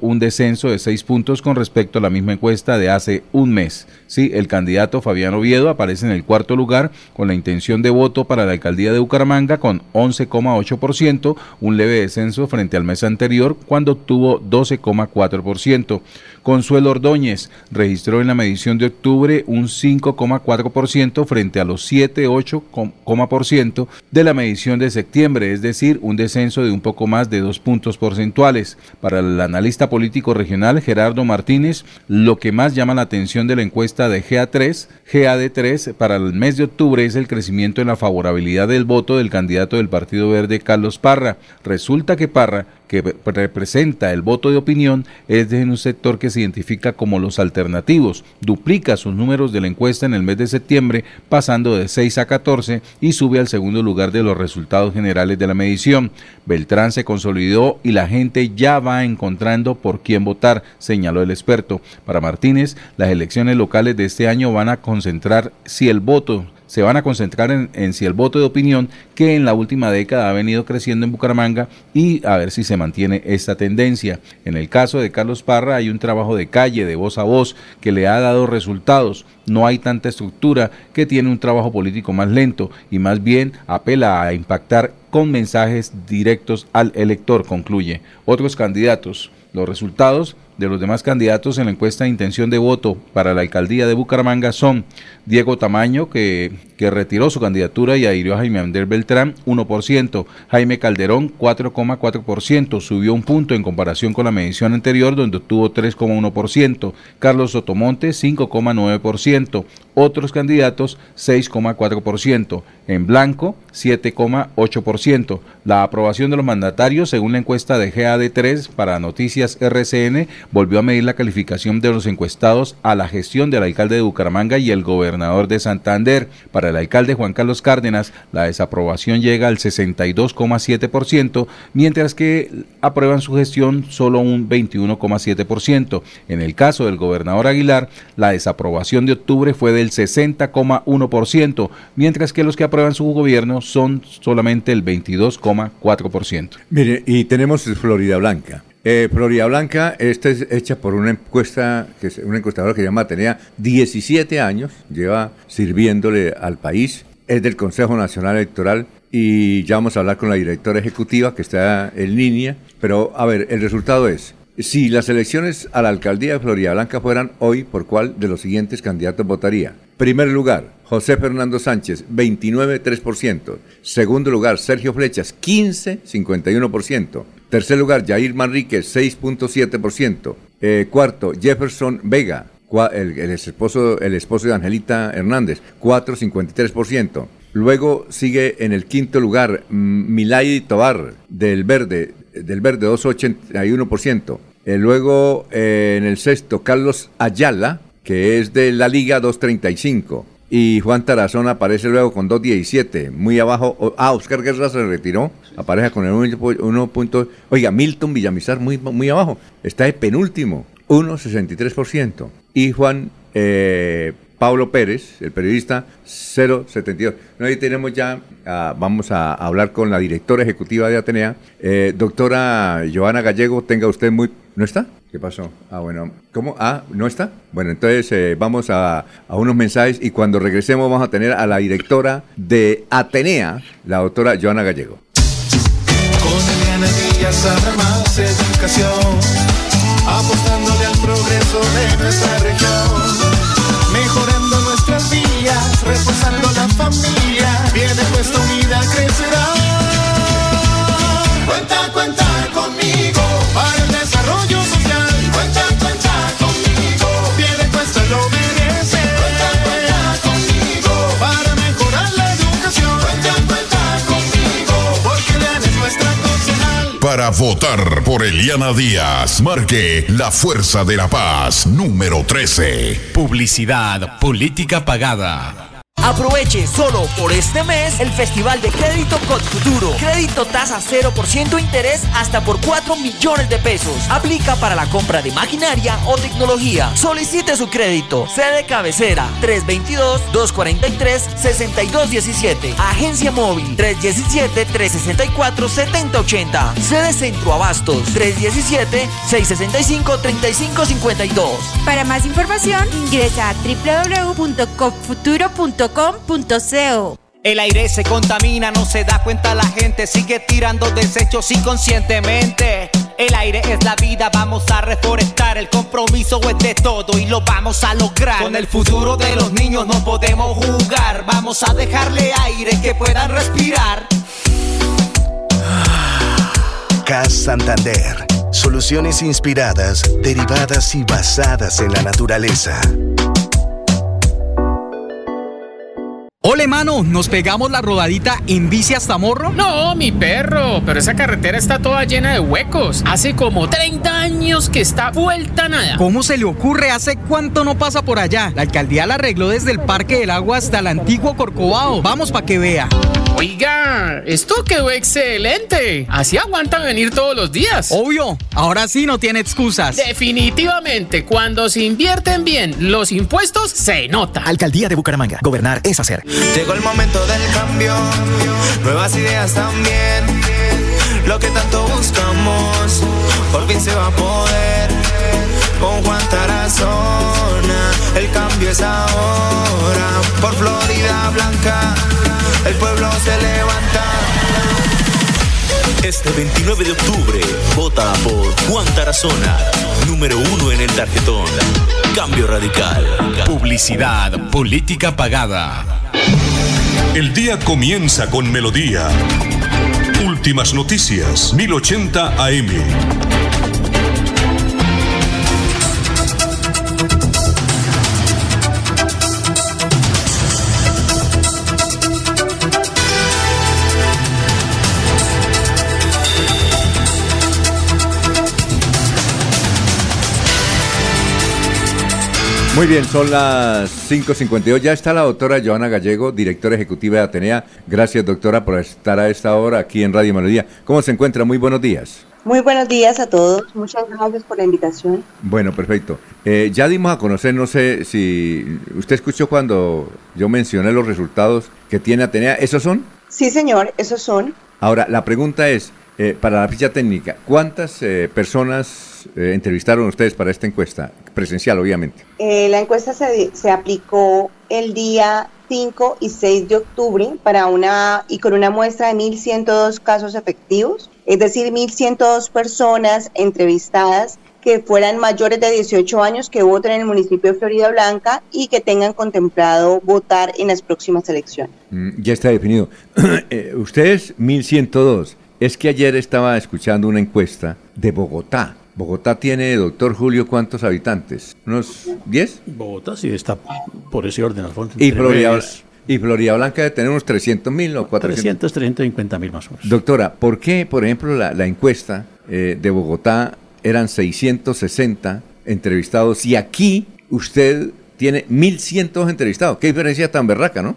un descenso de 6 puntos con respecto a la misma encuesta de hace un mes. Sí, el candidato Fabián Oviedo aparece en el cuarto lugar con la intención de voto para la alcaldía de Bucaramanga con 11,8%, un leve descenso frente al mes anterior cuando obtuvo 12,4%. Consuelo Ordóñez registró en la medición de octubre un 5,4% frente a los 7,8% de la medición de septiembre, es decir, un descenso de un poco más de dos puntos porcentuales. Para el analista político regional Gerardo Martínez, lo que más llama la atención de la encuesta de GA3, GAD3 para el mes de octubre es el crecimiento en la favorabilidad del voto del candidato del Partido Verde Carlos Parra. Resulta que Parra que representa el voto de opinión es de un sector que se identifica como los alternativos. Duplica sus números de la encuesta en el mes de septiembre, pasando de 6 a 14 y sube al segundo lugar de los resultados generales de la medición. Beltrán se consolidó y la gente ya va encontrando por quién votar, señaló el experto. Para Martínez, las elecciones locales de este año van a concentrar si el voto se van a concentrar en, si el voto de opinión que en la última década ha venido creciendo en Bucaramanga y a ver si se mantiene esta tendencia. En el caso de Carlos Parra hay un trabajo de calle, de voz a voz, que le ha dado resultados. No hay tanta estructura que tiene un trabajo político más lento y más bien apela a impactar con mensajes directos al elector, concluye. Otros candidatos. Los resultados de los demás candidatos en la encuesta de intención de voto para la alcaldía de Bucaramanga son Diego Tamaño, que, que retiró su candidatura y adhirió a Jaime Ander Beltrán, 1%. Jaime Calderón, 4,4%, subió un punto en comparación con la medición anterior, donde obtuvo 3,1%. Carlos Sotomonte, 5,9%. Otros candidatos, 6,4%. En blanco, 7,8%. La aprobación de los mandatarios, según la encuesta de GAD3 para Noticias RCN, volvió a medir la calificación de los encuestados a la gestión del alcalde de Bucaramanga y el gobernador de Santander. Para el alcalde Juan Carlos Cárdenas, la desaprobación llega al 62,7%, mientras que aprueban su gestión solo un 21,7%. En el caso del gobernador Aguilar, la desaprobación de octubre fue del 60,1%, mientras que los que aprueban su gobierno son solamente el 22,4%. Mire, y tenemos Florida Blanca. Eh, Florida Blanca, esta es hecha por una encuesta, que es una encuestadora que llama Tenía 17 años, lleva sirviéndole al país, es del Consejo Nacional Electoral y ya vamos a hablar con la directora ejecutiva que está en línea, pero a ver, el resultado es, si las elecciones a la alcaldía de Florida Blanca fueran hoy, ¿por cuál de los siguientes candidatos votaría? Primer lugar, José Fernando Sánchez, 29,3%. Segundo lugar, Sergio Flechas, 15,51%. Tercer lugar, Jair Manríquez, 6.7%. Eh, cuarto, Jefferson Vega, el, esposo, el esposo de Angelita Hernández, 4.53%. Luego sigue en el quinto lugar Milay Tobar, del Verde, del Verde 2.81%. Eh, luego eh, en el sexto, Carlos Ayala, que es de la Liga 2.35%. Y Juan Tarazón aparece luego con 2.17, muy abajo. Ah, Oscar Guerra se retiró, aparece con el 1. Punto, oiga, Milton Villamizar muy, muy abajo, está de penúltimo, 1.63%. Y Juan eh, Pablo Pérez, el periodista, 072. No, ahí tenemos ya, ah, vamos a hablar con la directora ejecutiva de Atenea. Eh, doctora Joana Gallego, tenga usted muy... ¿No está? ¿Qué pasó? Ah, bueno. ¿Cómo? Ah, ¿no está? Bueno, entonces eh, vamos a, a, unos mensajes y cuando regresemos vamos a tener a la directora de Atenea, la doctora Joana Gallego. Con Eliana Díaz sabe más educación, apostándole al progreso de nuestra reforzando la familia, viene puesta unida crecerá. Cuenta, cuenta conmigo para el desarrollo social. Cuenta, cuenta conmigo, viene puesta lo merece. Cuenta, cuenta conmigo para mejorar la educación. Cuenta, cuenta conmigo porque Lean es nuestra concejal. Para votar por Eliana Díaz, marque la Fuerza de la Paz número 13. Publicidad, política pagada. Aproveche solo por este mes el Festival de Crédito Cod Futuro. Crédito tasa 0% interés hasta por 4 millones de pesos. Aplica para la compra de maquinaria o tecnología. Solicite su crédito. Sede cabecera 322-243-6217. Agencia móvil 317-364-7080. Sede Centro Abastos 317-665-3552. Para más información ingresa a El aire se contamina, no se da cuenta la gente, sigue tirando desechos inconscientemente. El aire es la vida, vamos a reforestar, el compromiso es de todo y lo vamos a lograr. Con el futuro de los niños no podemos jugar, vamos a dejarle aire que puedan respirar. CAS Santander. Soluciones inspiradas, derivadas y basadas en la naturaleza. Ole, mano, ¿nos pegamos la rodadita en bici hasta Morro? No, mi perro, pero esa carretera está toda llena de huecos. Hace como 30 años que está vuelta nada. ¿Cómo se le ocurre? ¿Hace cuánto no pasa por allá? La alcaldía la arregló desde el Parque del Agua hasta el antiguo Corcovado. Vamos para que vea. Oiga, esto quedó excelente. Así aguantan venir todos los días. Obvio, ahora sí no tiene excusas. Definitivamente, cuando se invierten bien los impuestos, se nota. Alcaldía de Bucaramanga. Gobernar es hacer. Llegó el momento del cambio, nuevas ideas también. Lo que tanto buscamos, por fin se va a poder. Con Juan Tarazona, el cambio es ahora. Por Florida Blanca, el pueblo se levanta. Este 29 de octubre, vota por Juan Tarazona, número uno en el tarjetón. Cambio radical. Publicidad, política pagada. El día comienza con melodía. Últimas noticias, 1080 AM. Muy bien, son las 5.52. Ya está la doctora Joana Gallego, directora ejecutiva de Atenea. Gracias, doctora, por estar a esta hora aquí en Radio Melodía. ¿Cómo se encuentra? Muy buenos días. Muy buenos días a todos. Muchas gracias por la invitación. Bueno, perfecto. Eh, ya dimos a conocer, no sé si usted escuchó cuando yo mencioné los resultados que tiene Atenea. ¿Esos son? Sí, señor, esos son. Ahora, la pregunta es, eh, para la ficha técnica, ¿cuántas eh, personas eh, entrevistaron ustedes para esta encuesta? Presencial, obviamente. Eh, la encuesta se, se aplicó el día 5 y 6 de octubre para una y con una muestra de 1.102 casos efectivos, es decir, 1.102 personas entrevistadas que fueran mayores de 18 años que voten en el municipio de Florida Blanca y que tengan contemplado votar en las próximas elecciones. Mm, ya está definido. Eh, ustedes, 1102. Es que ayer estaba escuchando una encuesta de Bogotá. Bogotá tiene, doctor Julio, ¿cuántos habitantes? ¿Unos 10? Bogotá sí está por ese orden, Alfonso. Y Florida, y Florida Blanca debe tener unos 300 mil o 400 300, 350 mil más o menos. Doctora, ¿por qué, por ejemplo, la, la encuesta eh, de Bogotá eran 660 entrevistados y aquí usted tiene 1100 entrevistados? ¿Qué diferencia tan berraca, no?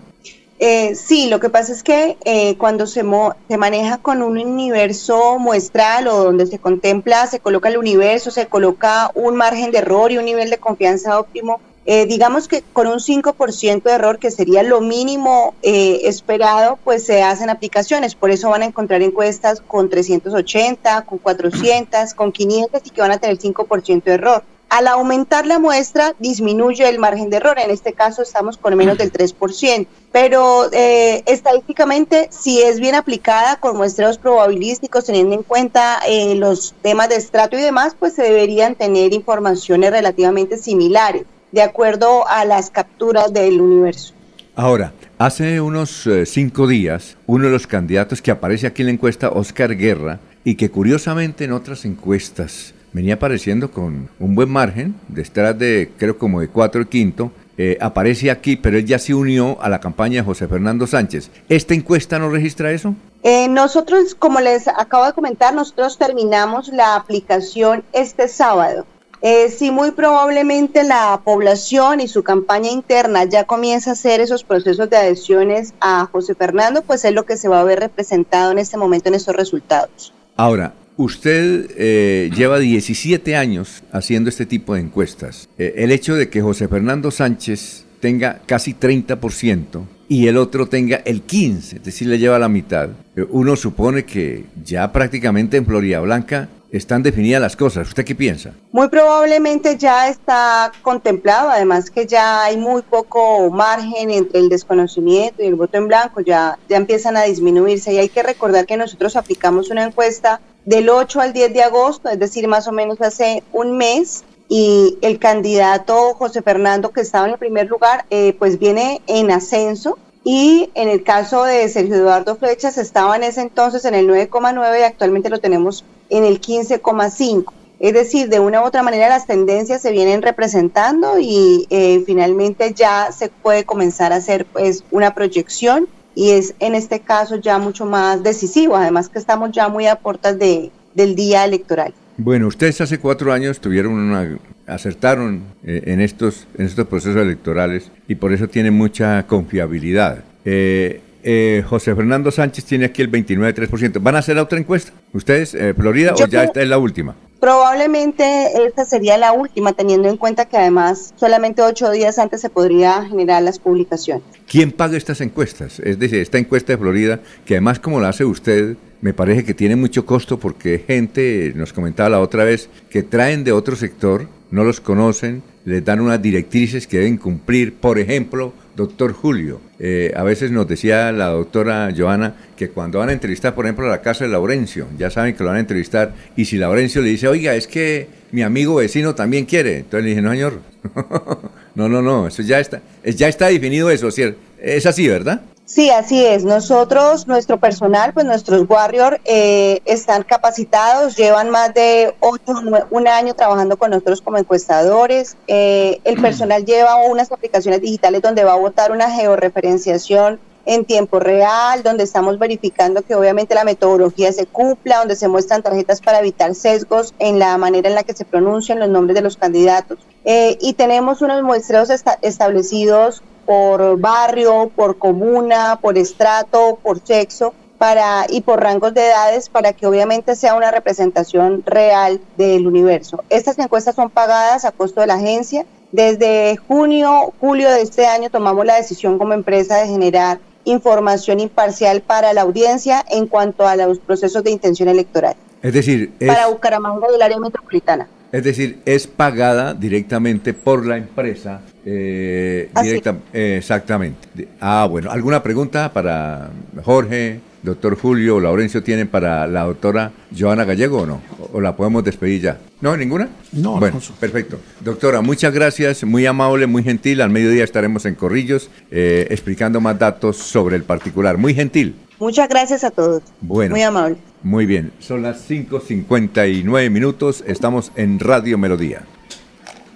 Eh, sí, lo que pasa es que eh, cuando se, mo- se maneja con un universo muestral o donde se contempla, se coloca el universo, se coloca un margen de error y un nivel de confianza óptimo, eh, digamos que con un 5% de error, que sería lo mínimo eh, esperado, pues se hacen aplicaciones. Por eso van a encontrar encuestas con 380, con 400, con 500 y que van a tener 5% de error. Al aumentar la muestra, disminuye el margen de error. En este caso estamos con menos del 3%. Pero eh, estadísticamente, si es bien aplicada con muestreos probabilísticos, teniendo en cuenta eh, los temas de estrato y demás, pues se deberían tener informaciones relativamente similares, de acuerdo a las capturas del universo. Ahora, hace unos eh, cinco días, uno de los candidatos que aparece aquí en la encuesta, Oscar Guerra, y que curiosamente en otras encuestas venía apareciendo con un buen margen, detrás de creo como de cuatro y quinto, eh, aparece aquí, pero él ya se unió a la campaña de José Fernando Sánchez. ¿Esta encuesta no registra eso? Eh, nosotros, como les acabo de comentar, nosotros terminamos la aplicación este sábado. Eh, si muy probablemente la población y su campaña interna ya comienza a hacer esos procesos de adhesiones a José Fernando, pues es lo que se va a ver representado en este momento en estos resultados. Ahora, usted eh, lleva 17 años haciendo este tipo de encuestas. Eh, el hecho de que José Fernando Sánchez tenga casi 30% y el otro tenga el 15%, es decir, le lleva la mitad, eh, uno supone que ya prácticamente en Florida Blanca están definidas las cosas. ¿Usted qué piensa? Muy probablemente ya está contemplado, además que ya hay muy poco margen entre el desconocimiento y el voto en blanco, ya, ya empiezan a disminuirse y hay que recordar que nosotros aplicamos una encuesta del 8 al 10 de agosto, es decir, más o menos hace un mes, y el candidato José Fernando, que estaba en el primer lugar, eh, pues viene en ascenso. Y en el caso de Sergio Eduardo Flechas, estaba en ese entonces en el 9,9 y actualmente lo tenemos en el 15,5. Es decir, de una u otra manera las tendencias se vienen representando y eh, finalmente ya se puede comenzar a hacer pues una proyección y es en este caso ya mucho más decisivo, además que estamos ya muy a puertas de, del día electoral. Bueno, ustedes hace cuatro años tuvieron una, acertaron eh, en, estos, en estos procesos electorales y por eso tienen mucha confiabilidad. Eh, eh, José Fernando Sánchez tiene aquí el 29,3%. ¿Van a hacer otra encuesta? ¿Ustedes, eh, Florida, Yo o ya esta es la última? Probablemente esta sería la última, teniendo en cuenta que además solamente ocho días antes se podría generar las publicaciones. ¿Quién paga estas encuestas? Es decir, esta encuesta de Florida, que además como la hace usted, me parece que tiene mucho costo porque gente, nos comentaba la otra vez, que traen de otro sector, no los conocen, les dan unas directrices que deben cumplir. Por ejemplo, doctor Julio, eh, a veces nos decía la doctora Joana que cuando van a entrevistar, por ejemplo, a la casa de Laurencio, ya saben que lo van a entrevistar, y si Laurencio le dice, oiga, es que mi amigo vecino también quiere, entonces le dije, no, señor, no, no, no, eso ya está, es- ya está definido eso, ¿cier- es así, ¿verdad? Sí, así es. Nosotros, nuestro personal, pues nuestros Warrior eh, están capacitados, llevan más de ocho, un año trabajando con nosotros como encuestadores. Eh, el personal lleva unas aplicaciones digitales donde va a votar una georreferenciación en tiempo real, donde estamos verificando que obviamente la metodología se cumpla, donde se muestran tarjetas para evitar sesgos en la manera en la que se pronuncian los nombres de los candidatos. Eh, y tenemos unos muestreos esta- establecidos por barrio, por comuna, por estrato, por sexo para, y por rangos de edades para que obviamente sea una representación real del universo. Estas encuestas son pagadas a costo de la agencia. Desde junio, julio de este año tomamos la decisión como empresa de generar información imparcial para la audiencia en cuanto a los procesos de intención electoral Es decir, es, para Bucaramanga y el área metropolitana. Es decir, es pagada directamente por la empresa. eh, directa- eh, exactamente. Ah, bueno, ¿alguna pregunta para Jorge, doctor Julio o Laurencio tienen para la doctora Joana Gallego o no? ¿O, o la podemos despedir ya? ¿No? ¿Ninguna? No, Bueno, Alfonso. perfecto. Doctora, muchas gracias, muy amable, muy gentil. Al mediodía estaremos en Corrillos eh, explicando más datos sobre el particular. Muy gentil. Muchas gracias a todos. Bueno. Muy amable. Muy bien, son las 5.59 minutos, estamos en Radio Melodía.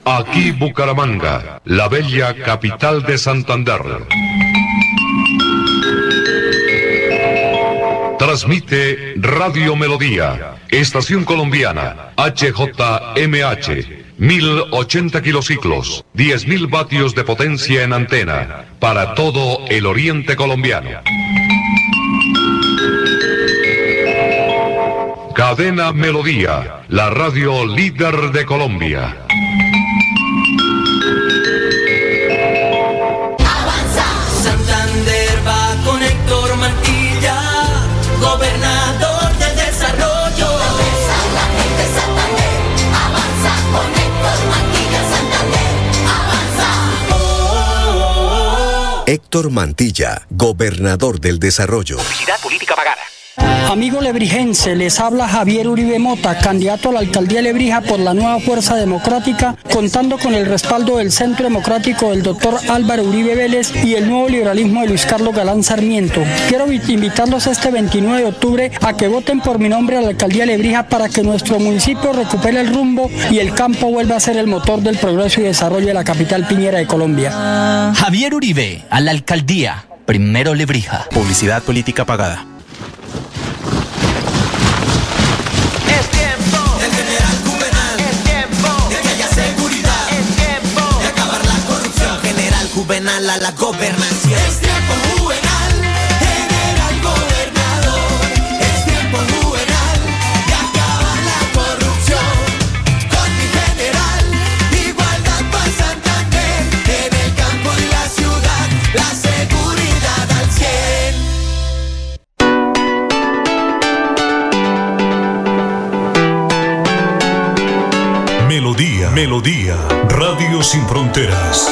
Aquí Bucaramanga, la bella capital de Santander. Transmite Radio Melodía, Estación Colombiana, HJMH, 1080 kilociclos, 10.000 vatios de potencia en antena, para todo el oriente colombiano. Cadena Melodía, la radio líder de Colombia. Avanza. Santander va con Héctor Mantilla, gobernador del desarrollo. Avanza la gente Santander, avanza con Héctor Mantilla, Santander, avanza. Héctor Mantilla, gobernador del desarrollo. Publicidad política pagada. Amigo lebrijense, les habla Javier Uribe Mota, candidato a la alcaldía de Lebrija por la nueva Fuerza Democrática, contando con el respaldo del Centro Democrático del doctor Álvaro Uribe Vélez y el nuevo liberalismo de Luis Carlos Galán Sarmiento. Quiero vi- invitarlos este 29 de octubre a que voten por mi nombre a la alcaldía de Lebrija para que nuestro municipio recupere el rumbo y el campo vuelva a ser el motor del progreso y desarrollo de la capital piñera de Colombia. Javier Uribe, a la alcaldía. Primero Lebrija. Publicidad política pagada. Juvenal a la gobernación. Es tiempo Juvenal, general gobernador. Es tiempo Juvenal de acabar la corrupción. Con mi general, igualdad para Santander. En el campo y la ciudad, la seguridad al 100. Melodía, Melodía, Radio Sin Fronteras.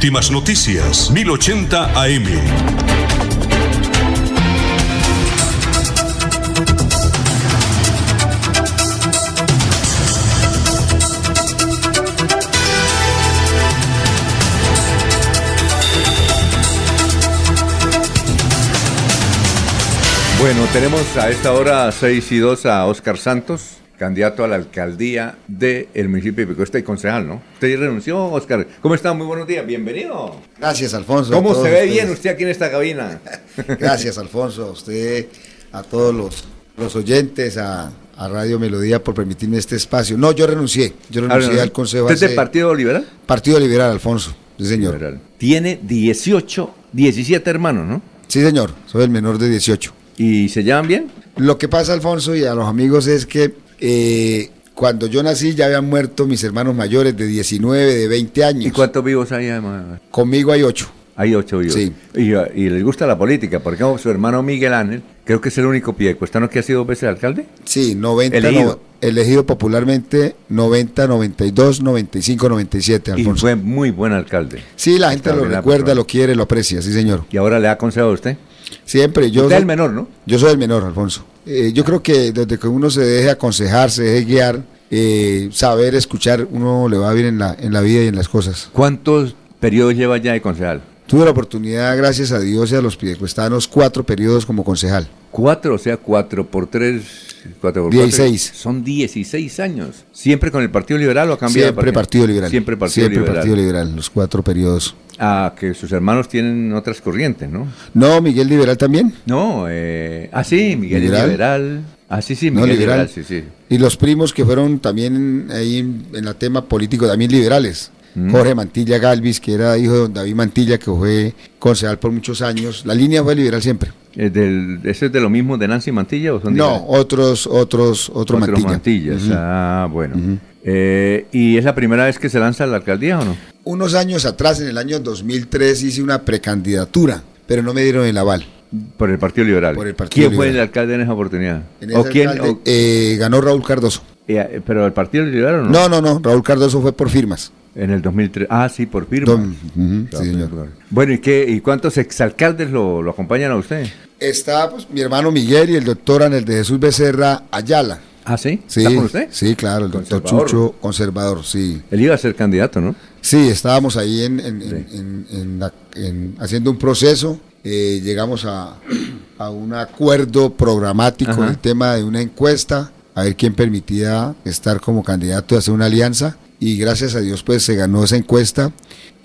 Últimas noticias, 1080 AM. Bueno, tenemos a esta hora 6 y 2 a Oscar Santos, candidato a la alcaldía del municipio de Picoesta y concejal, ¿no? Usted renunció, Oscar. ¿Cómo está? Muy buenos días, bienvenido. Gracias, Alfonso. ¿Cómo se ve ustedes. bien usted aquí en esta cabina? Gracias, Alfonso. A usted, a todos los, los oyentes, a, a Radio Melodía por permitirme este espacio. No, yo renuncié. Yo renuncié Ahora, al Consejo. ¿Usted es del Partido Liberal? Partido Liberal, Alfonso. Sí, señor. Tiene 18, 17 hermanos, ¿no? Sí, señor. Soy el menor de 18. ¿Y se llevan bien? Lo que pasa, Alfonso, y a los amigos es que eh, cuando yo nací ya habían muerto mis hermanos mayores de 19, de 20 años. ¿Y cuántos vivos hay además? Conmigo hay ocho. Hay ocho vivos. Sí. Y, y les gusta la política. Por ejemplo, su hermano Miguel Ángel, creo que es el único piedecuestano que ha sido dos veces alcalde. Sí, 90, Elegido. no- elegido popularmente 90, 92, 95, 97, Y Alfonso. fue muy buen alcalde. Sí, la gente lo recuerda, lo quiere, lo aprecia, sí, señor. ¿Y ahora le ha aconsejado a usted? Siempre, yo Usted es soy el menor, ¿no? Yo soy el menor, Alfonso. Eh, yo creo que desde que uno se deje aconsejar, se deje guiar, eh, saber escuchar, uno le va bien en la, en la vida y en las cosas. ¿Cuántos periodos lleva ya de concejal? Tuve la oportunidad, gracias a Dios y a los pidecuestanos, cuatro periodos como concejal. Cuatro, o sea, cuatro por tres, cuatro por Dieciséis. cuatro, Son 16 años. ¿Siempre con el Partido Liberal o ha cambiado de Siempre Partido Liberal. Siempre Partido Siempre Liberal. Partido Liberal, los cuatro periodos. Ah, que sus hermanos tienen otras corrientes, ¿no? No, Miguel Liberal también. No, eh, ah, sí, Miguel Liberal. Liberal. Ah, sí, sí, No, Miguel liberal. liberal. sí, sí. Y los primos que fueron también ahí en, en el tema político, también liberales. Mm. Jorge Mantilla Galvis, que era hijo de don David Mantilla, que fue concejal por muchos años. La línea fue liberal siempre. ¿Es del, ¿Ese es de lo mismo de Nancy Mantilla o son No, otros, otros, otro Otros Mantilla. Mantillas. Ah, bueno. Eh, ¿Y es la primera vez que se lanza la alcaldía o no? Unos años atrás, en el año 2003, hice una precandidatura, pero no me dieron el aval. Por el Partido Liberal. Por el Partido ¿Quién fue el alcalde en esa oportunidad? En ¿O quién? alcalde, o- eh, ganó Raúl Cardoso. eh, ¿Pero el Partido Liberal o no? No, no, no, Raúl Cardoso fue por firmas. En el 2003. Ah, sí, por firma. Don- ujú, Claro, sí, señor. claro. Bueno, ¿y qué? ¿Y cuántos exalcaldes lo, lo acompañan a usted? Está pues, mi hermano Miguel y el doctor Anel de Jesús Becerra Ayala. ¿Ah, sí? Sí, ¿Está con usted? sí, claro, el doctor. Chucho, conservador, sí. Él iba a ser candidato, ¿no? Sí, estábamos ahí en, en- en- en- en la- en- haciendo un proceso, eh, llegamos a, a un acuerdo programático Ajá. en el tema de una encuesta, a ver quién permitía estar como candidato y hacer una alianza, y gracias a Dios pues se ganó esa encuesta,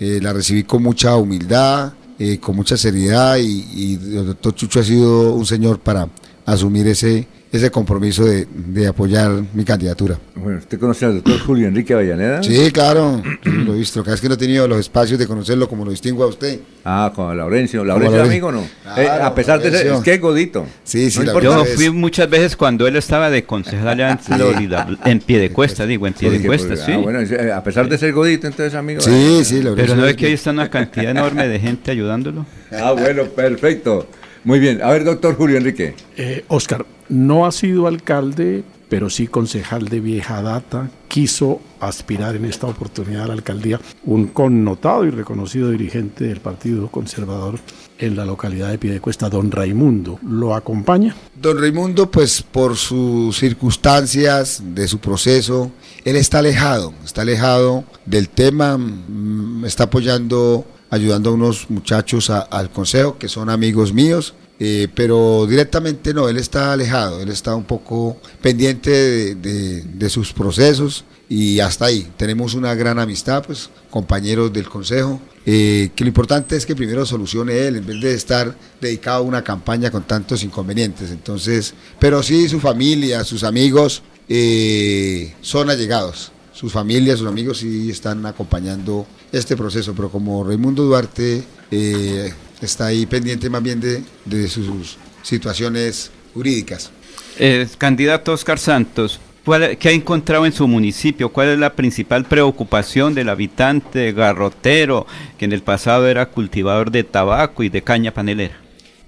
eh, la recibí con mucha humildad, eh, con mucha seriedad, y, y el doctor Chucho ha sido un señor para asumir ese, ese compromiso de, de apoyar mi candidatura. Bueno, ¿usted conoce al doctor Julio Enrique Avellaneda? Sí, claro, lo he visto. Cada vez que no he tenido los espacios de conocerlo como lo distingo a usted. Ah, con Laurencio. ¿Laurencio es Laurencio. amigo o no? Claro, Eh, a pesar de ser, Laurencio. es que es godito. Sí, sí, No Yo es- fui muchas veces cuando él estaba de concejal en Florida, en pie de cuesta, digo, en pie de cuesta, pues, sí. ah, bueno, eh, a pesar de ser godito, entonces amigo. Sí, sí, la verdad. Pero es no ve que ahí está una cantidad enorme de gente ayudándolo. Ah, bueno, perfecto. Muy bien. A ver, doctor Julio Enrique. Eh, Oscar, no ha sido alcalde, pero sí concejal de vieja data. Quiso aspirar en esta oportunidad a la alcaldía un connotado y reconocido dirigente del Partido Conservador en la localidad de Piedecuesta, don Raimundo. ¿Lo acompaña? Don Raimundo, pues por sus circunstancias, de su proceso, él está alejado, está alejado del tema, mm, está apoyando, ayudando a unos muchachos al consejo que son amigos míos, eh, pero directamente no, él está alejado, él está un poco pendiente de, de- de sus procesos y hasta ahí. Tenemos una gran amistad, pues compañeros del consejo, eh, que lo importante es que primero solucione él en vez de estar dedicado a una campaña con tantos inconvenientes. Entonces, pero sí su familia, sus amigos eh, son allegados. Sus familias, sus amigos sí están acompañando este proceso, pero como Raimundo Duarte eh, está ahí pendiente más bien de, de sus situaciones jurídicas. Eh, candidato Oscar Santos, ¿cuál- ¿qué ha encontrado en su municipio? ¿Cuál es la principal preocupación del habitante garrotero que en el pasado era cultivador de tabaco y de caña panelera?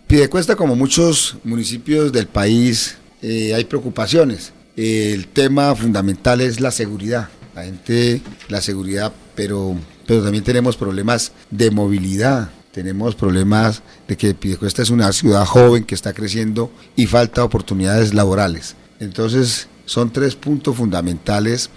Piedecuesta, como muchos municipios del país, eh, hay preocupaciones. El tema fundamental es la seguridad. La gente, la seguridad, pero, pero también tenemos problemas de movilidad. Tenemos problemas de que Piedecuesta es una ciudad joven que está creciendo y falta oportunidades laborales. Entonces, son tres puntos fundamentales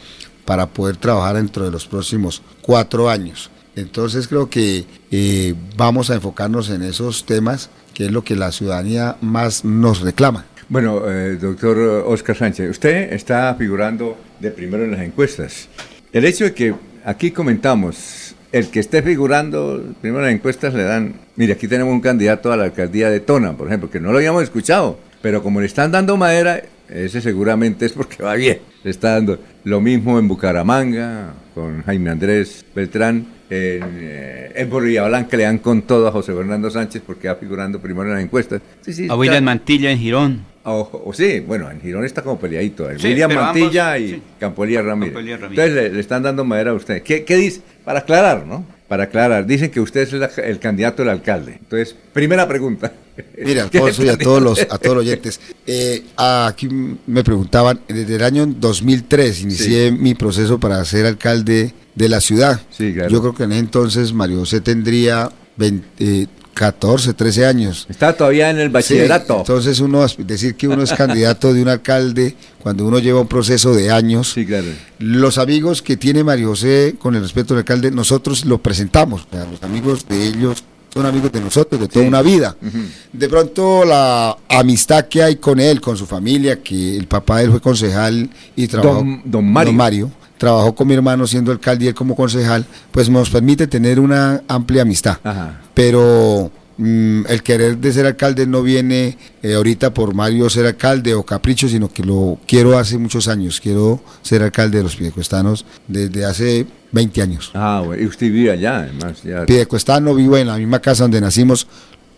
para poder trabajar dentro de los próximos cuatro años. Entonces creo que eh, vamos a enfocarnos en esos temas, que es lo que la ciudadanía más nos reclama. Bueno, eh, doctor Oscar Sánchez, usted está figurando de primero en las encuestas. El hecho de que aquí comentamos, el que esté figurando primero en las encuestas le dan, mire, aquí tenemos un candidato a la alcaldía de Tona, por ejemplo, que no lo habíamos escuchado, pero como le están dando madera, ese seguramente es porque va bien. Le está dando lo mismo en Bucaramanga, con Jaime Andrés Beltrán, en, eh, en Bolivia Blanca le dan con todo a José Fernando Sánchez porque va figurando primero en las encuestas. Sí, sí, A William Mantilla en Girón. O, o sí, bueno, en Girón está como peleadito. El Sí, William Mantilla ambos, y sí. Campolía Ramírez. Ramírez. Entonces le, le están dando madera a usted. ¿Qué, qué dice? Para aclarar, ¿no? Para aclarar. Dicen que usted es el candidato del alcalde. Entonces, primera pregunta. Mira, ¿Qué Alfonso, y a todos los, a todos los oyentes. Eh, aquí me preguntaban, desde el año 2003 inicié mi proceso para ser alcalde de la ciudad. Sí, claro. Yo creo que en ese entonces Mario José tendría 20, eh, 14, 13 años. Está todavía en el Sí, bachillerato. entonces uno decir que uno es candidato de un alcalde cuando uno lleva un proceso de años. Sí, claro. Los amigos que tiene Mario José con el respeto del alcalde, nosotros lo presentamos. O sea, los amigos de ellos son amigos de nosotros de toda una vida. De pronto la amistad que hay con él, con su familia, que el papá de él fue concejal y trabajó. Don- don Mario. Trabajó con mi hermano siendo alcalde y él como concejal, pues nos permite tener una amplia amistad. Ajá. Pero mm, el querer de ser alcalde no viene eh, ahorita por Mario ser alcalde o capricho, sino que lo quiero hace muchos años. Quiero ser alcalde de los Piedecuestanos desde hace 20 años. Ah, bueno. Y usted vive allá, además. Ya. Piedecuestano vivo en la misma casa donde nacimos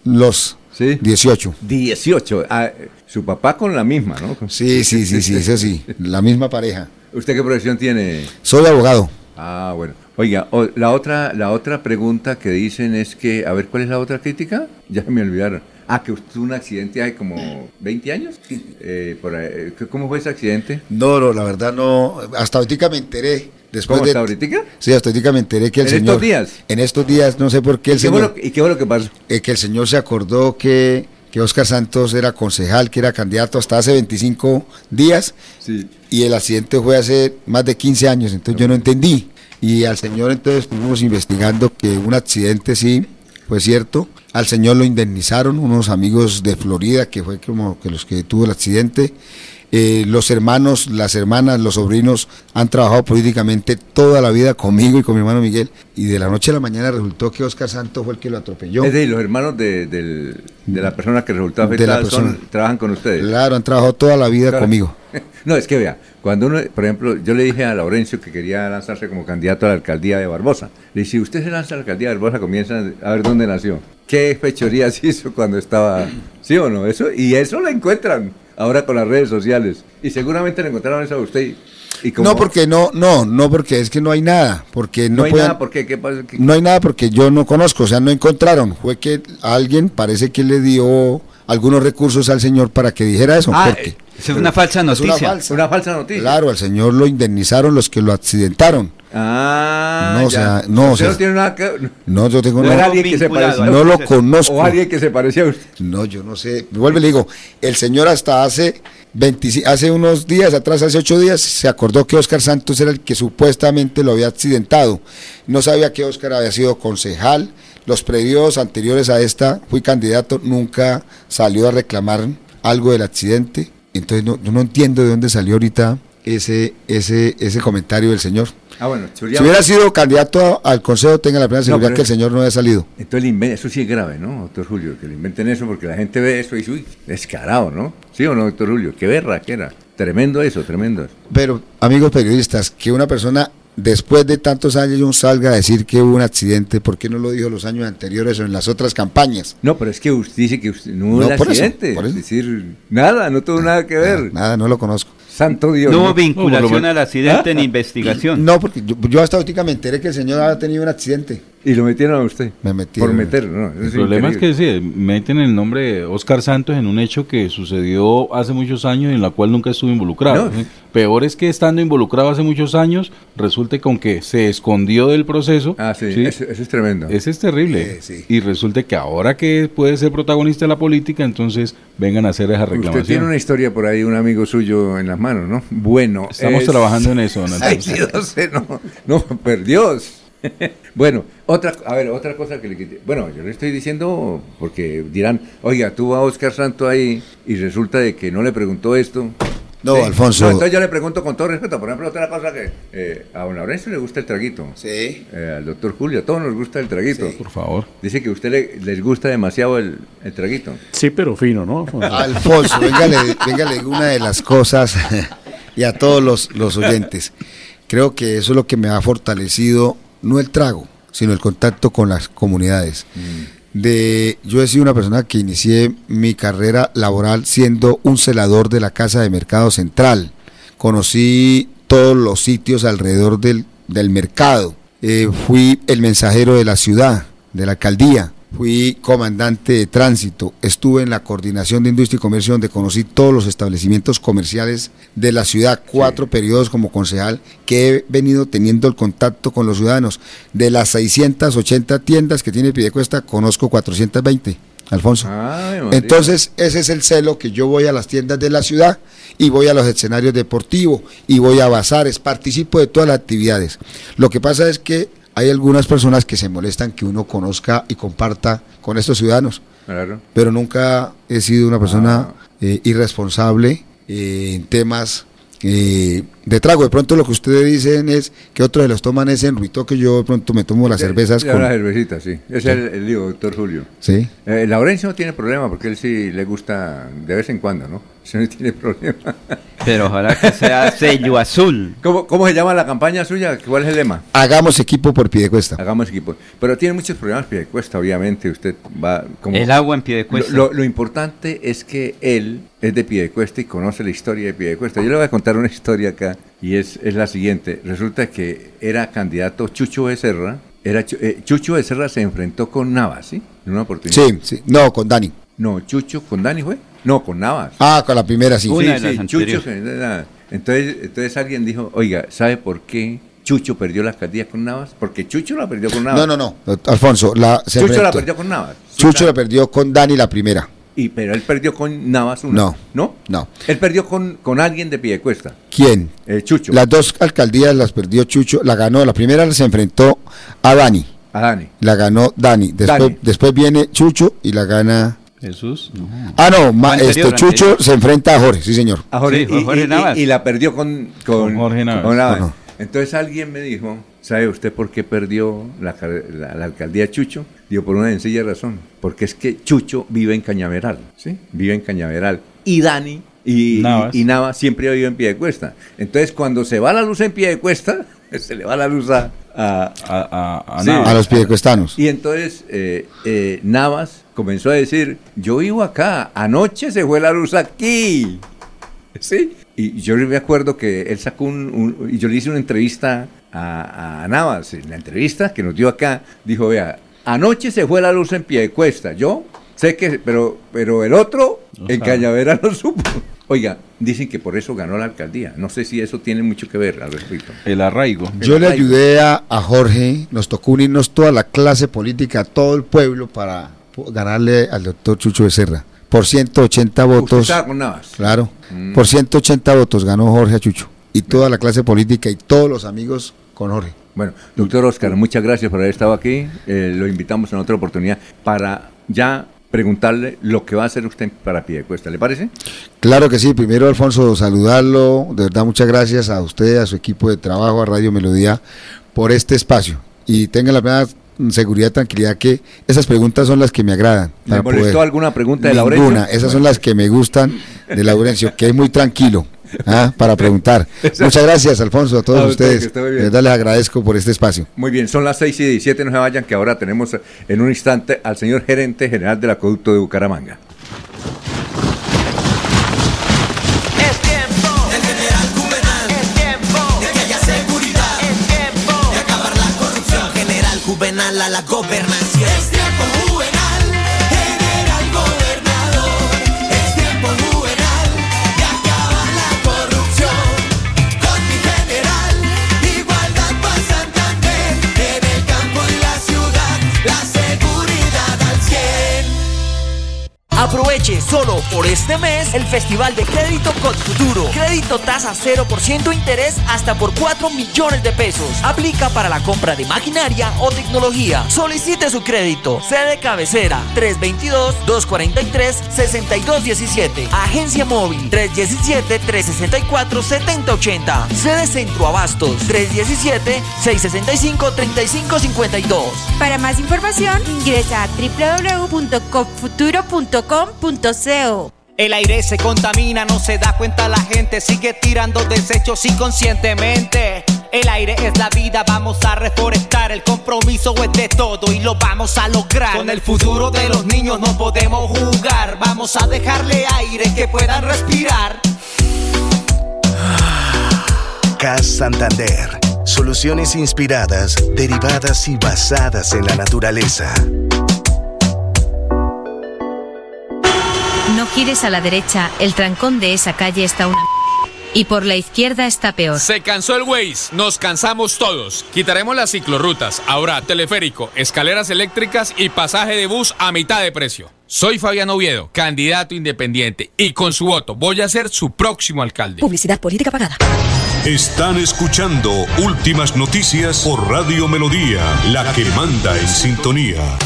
los Sí. 18. 18. Ah, su papá con la misma, ¿no? Sí, sí, sí, sí, eso sí, la misma pareja. ¿Usted qué profesión tiene? Soy abogado. Ah, bueno. Oiga, o- la otra la otra pregunta que dicen es que, a ver, ¿cuál es la otra crítica? Ya me olvidaron. Ah, que usted tuvo un accidente hace como 20 años. Eh, por ahí. ¿Cómo fue ese accidente? No, no, la verdad no. Hasta ahorita me enteré. Después ¿Cómo de, hasta ahorita? Sí, hasta ahorita me enteré que el ¿En señor. estos días? En estos días, no sé por qué el ¿Y qué, fue señor. lo, ¿Y qué fue lo que pasó? eh, que el señor se acordó que, que Oscar Santos era concejal, que era candidato hasta hace 25 días. Sí. Y el accidente fue hace más de 15 años, entonces yo no entendí. Y al señor entonces estuvimos investigando que un accidente sí fue cierto. Al señor lo indemnizaron unos amigos de Florida, que fue como que los que tuvo el accidente. Eh, los hermanos, las hermanas, los sobrinos han trabajado políticamente toda la vida conmigo y con mi hermano Miguel. Y de la noche a la mañana resultó que Oscar Santos fue el que lo atropelló. Es decir, los hermanos de, la persona que resultó afectada son- trabajan con ustedes. Claro, han trabajado toda la vida Claro. conmigo. No, es que vea, cuando uno, por ejemplo, yo le dije a Laurencio que quería lanzarse como candidato a la alcaldía de Barbosa. Le dije, si usted se lanza a la alcaldía de Barbosa, comienza a ver dónde nació. ¿Qué fechorías hizo cuando estaba, sí o no? Eso, y eso lo encuentran ahora con las redes sociales. Y seguramente le encontraron eso a usted. Y, y como- No, porque no, no, no, porque es que no hay nada, porque no, no hay nada, ¿por qué? ¿Qué pasa? ¿Qué- no hay nada porque yo no conozco, o sea, no encontraron. Fue que alguien parece que le dio algunos recursos al señor para que dijera eso. Ah, porque eh, eso es una falsa es noticia. Una falsa. Una falsa noticia. Claro, al señor lo indemnizaron los que lo accidentaron. Ah, No, o sea, no, o sea- no tiene nada que No, yo tengo No no, era alguien que se parecía a no lo conozco. O alguien que se parecía a usted. No, yo no sé. Vuelve y le digo, el señor hasta hace 25 hace unos días atrás, hace ocho días, se acordó que Oscar Santos era el que supuestamente lo había accidentado. No sabía que Oscar había sido concejal. Los previos anteriores a esta, fui candidato, nunca salió a reclamar algo del accidente. Entonces no, yo no entiendo de dónde salió ahorita ese, ese, ese comentario del señor. Ah, bueno, Si hubiera sido candidato a- al consejo, tenga la plena No, seguridad pero que el señor no había salido. Entonces eso sí es grave, ¿no, doctor Julio? Que le inventen eso porque la gente ve eso y dice, uy, descarado, ¿no? ¿Sí o no, doctor Julio? Qué berra que era. Tremendo eso, tremendo eso. Pero, amigos periodistas, que una persona después de tantos años salga a decir que hubo un accidente, ¿por qué no lo dijo los años anteriores o en las otras campañas? No, pero es que usted dice que usted no hubo No, un por eso, accidente. por eso. Es decir, nada, no tuvo nada que ver. Nada, no lo conozco. Santo Dios. No hubo ¿no? vinculación No, lo al accidente ¿Ah? ni investigación. No, porque yo, yo hasta ahorita me enteré que el señor había tenido un accidente. Y lo metieron a usted. Me metieron. Por meterlo, ¿no? El es problema es que sí, meten el nombre de Oscar Santos en un hecho que sucedió hace muchos años y en la cual nunca estuvo involucrado. No. ¿sí? Peor es que estando involucrado hace muchos años, resulte con que se escondió del proceso. Ah, sí, Eso, eso es tremendo. Ese es terrible. Y resulte que ahora que puede ser protagonista de la política, entonces vengan a hacer esa reclamación. Usted tiene una historia por ahí, un amigo suyo en las manos, ¿no? Bueno. Estamos trabajando en eso, don Ay, sí, no sé, no, no, Dios. bueno, otra, a ver, otra cosa que le quité. Bueno, yo le estoy diciendo porque dirán, oiga, tú a Oscar Santo ahí y resulta de que no le preguntó esto. No, Alfonso. entonces yo le pregunto con todo respeto. Por ejemplo, otra cosa que eh, a don Laurencio le gusta el traguito. Sí. Eh, al doctor Julio, a todos nos gusta el traguito. Por favor. Dice que a usted le, les gusta demasiado el, el traguito. Sí, pero fino, ¿no? Alfonso, venga, le, venga, le digo una de las cosas y a todos los, los oyentes. Creo que eso es lo que me ha fortalecido, no el trago, sino el contacto con las comunidades. De, yo he sido una persona que inicié mi carrera laboral siendo un celador de la Casa de Mercado Central. Conocí todos los sitios alrededor del, del mercado. Eh, fui el mensajero de la ciudad, de la alcaldía. Fui comandante de tránsito, estuve en la coordinación de industria y comercio donde conocí todos los establecimientos comerciales de la ciudad, cuatro periodos como concejal que he venido teniendo el contacto con los ciudadanos. De las 680 tiendas que tiene Pidecuesta, conozco 420, Alfonso. Ay. Entonces, ese es el celo que yo voy a las tiendas de la ciudad y voy a los escenarios deportivos y voy a bazares, participo de todas las actividades. Lo que pasa es que hay algunas personas que se molestan que uno conozca y comparta con estos ciudadanos, Claro. pero nunca he sido una persona eh, irresponsable eh, en temas eh, de trago. De pronto lo que ustedes dicen es que otros se los toman ese en que yo de pronto me tomo las cervezas con... Una cervecita, sí. Es el, doctor Julio. Sí. Laurencio no tiene problema porque él sí le gusta de vez en cuando, ¿no? Eso no tiene problema. Pero ojalá que sea sello azul. ¿Cómo, ¿Cómo se llama la campaña suya? ¿Cuál es el lema? Hagamos equipo por Piedecuesta. Hagamos equipo. Pero tiene muchos problemas Piedecuesta, obviamente. Usted va como... El agua en Piedecuesta. Lo, lo- lo importante es que él es de Piedecuesta y conoce la historia de Piedecuesta. Yo le voy a contar una historia acá y es, es la siguiente. Resulta que era candidato Chucho Becerra. Era eh, Chucho Becerra se enfrentó con Navas, ¿sí? En una oportunidad. Sí, sí. No, con Dani. No, Chucho, ¿con Dani fue? No, con Navas. Ah, con la primera sí. Sí, sí, Chucho. se- Entonces, entonces alguien dijo, oiga, ¿sabe por qué Chucho perdió la alcaldía con Navas? Porque Chucho la perdió con Navas. No, no, no. Alfonso, la, se Chucho la perdió con Navas. Chucho la perdió con Dani la primera. Y, pero él perdió con Navas una. No. ¿No? No. Él perdió con, con alguien de Piedecuesta. ¿Quién? El Chucho. Las dos alcaldías las perdió Chucho, la ganó, la primera se enfrentó a Dani, A Dani. la ganó Dani, después, Dani. después viene Chucho y la gana... Jesús. Ah, no, ma- Anterior, este Chucho anterior. se enfrenta a Jorge, sí señor. A Jorge, Sí, y, Jorge y- y- Navas. y la perdió con, con, Con Jorge Navas. con Navas. Ajá. Entonces alguien me dijo, ¿sabe usted por qué perdió la, car- la- la alcaldía Chucho? Digo, por una sencilla razón. Porque es que Chucho vive en Cañaveral, ¿sí? Vive en Cañaveral. Y Dani y Navas. y, y Navas siempre vive en Piedecuesta. Entonces cuando se va la luz en Piedecuesta, se le va la luz a... a- A, a, a Sí. Navas. A los piedecuestanos. y entonces eh, eh, Navas comenzó a decir, yo vivo acá, anoche se fue la luz aquí. ¿Sí? Y yo me acuerdo que él sacó un, un- y yo le hice una entrevista a, a Navas, en la entrevista que nos dio acá, dijo, vea, anoche se fue la luz en pie de cuesta, yo sé que, pero, pero el otro, en. Cañavera no supo. Oiga, dicen que por eso ganó la alcaldía. No sé si eso tiene mucho que ver al respecto. El arraigo. Yo le ayudé a, a Jorge, nos tocó unirnos toda la clase política, todo el pueblo para ganarle al doctor Chucho Becerra. Por 180 Usted votos. Claro. Mm. Por 180 votos ganó Jorge a Chucho. Y toda la clase política y todos los amigos con Jorge. Bueno, doctor Oscar, muchas gracias por haber estado aquí. Eh, lo invitamos en otra oportunidad para ya preguntarle lo que va a hacer usted para Piedecuesta. ¿Le parece? Claro que sí, primero Alfonso, saludarlo, de verdad muchas gracias a usted, a su equipo de trabajo, a Radio Melodía, por este espacio. Y tengan la plena seguridad, tranquilidad que esas preguntas son las que me agradan. ¿Le molestó poder- alguna pregunta de Ninguna, Laurencio? esas son las que me gustan de Laurencio, que es muy tranquilo ¿ah? para preguntar. Muchas gracias, Alfonso, a todos A usted, ustedes. De verdad les agradezco por este espacio. Muy bien, son las 6 y 17, no se vayan, que ahora tenemos en un instante al señor gerente general del acueducto de Bucaramanga. La la gobernación. Aproveche solo por este mes el Festival de Crédito con Futuro. Crédito tasa 0% interés hasta por 4 millones de pesos. Aplica para la compra de maquinaria o tecnología. Solicite su crédito. Sede cabecera 322-243-6217. Agencia móvil 317-364-7080. Sede Centro Abastos 317-665-3552. Para más información, ingresa a El aire se contamina, no se da cuenta la gente, sigue tirando desechos inconscientemente. El aire es la vida, vamos a reforestar, el compromiso es de todo y lo vamos a lograr. Con el futuro de los niños no podemos jugar, vamos a dejarle aire que puedan respirar. CAS Santander. Soluciones inspiradas, derivadas y basadas en la naturaleza. Gires a la derecha, el trancón de esa calle está una... Y por la izquierda está peor. Se cansó el Waze, nos cansamos todos. Quitaremos las ciclorrutas, ahora teleférico, escaleras eléctricas y pasaje de bus a mitad de precio. Soy Fabián Oviedo, candidato independiente, y con su voto voy a ser su próximo alcalde. Publicidad política pagada. Están escuchando Últimas Noticias por Radio Melodía, la que manda en sintonía.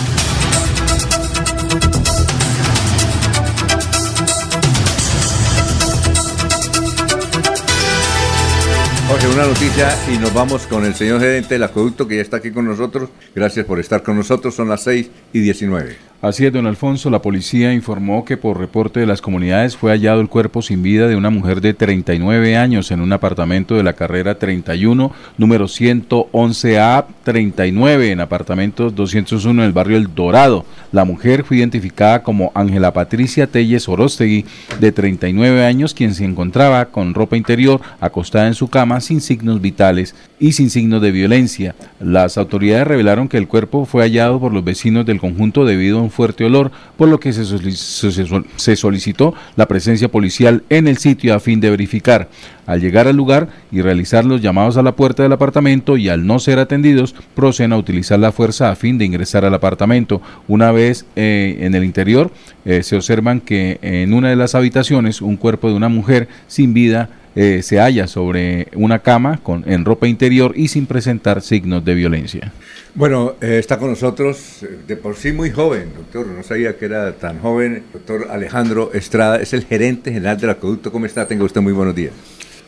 Jorge, una noticia y nos vamos con el señor gerente del acueducto que ya está aquí con nosotros. Gracias por estar con nosotros. Son las 6 y 19. Así es, don Alfonso, la policía informó que por reporte de las comunidades fue hallado el cuerpo sin vida de una mujer de 39 años en un apartamento de la carrera 31, número 111A 39, en apartamento 201 en el barrio El Dorado. La mujer fue identificada como Ángela Patricia Telles Orostegui, de 39 años, quien se encontraba con ropa interior acostada en su cama sin signos vitales y sin signos de violencia. Las autoridades revelaron que el cuerpo fue hallado por los vecinos del conjunto debido a un fuerte olor, por lo que se, solic- se- se solicitó la presencia policial en el sitio a fin de verificar. Al llegar al lugar y realizar los llamados a la puerta del apartamento y al no ser atendidos, proceden a utilizar la fuerza a fin de ingresar al apartamento. Una vez eh, en el interior, eh, se observan que en una de las habitaciones un cuerpo de una mujer sin vida eh, se halla sobre una cama con, en ropa interior y sin presentar signos de violencia. Bueno, eh, está con nosotros, eh, de por sí muy joven, doctor, no sabía que era tan joven, doctor Alejandro Estrada, es el gerente general del acueducto. ¿Cómo está? Tenga usted muy buenos días.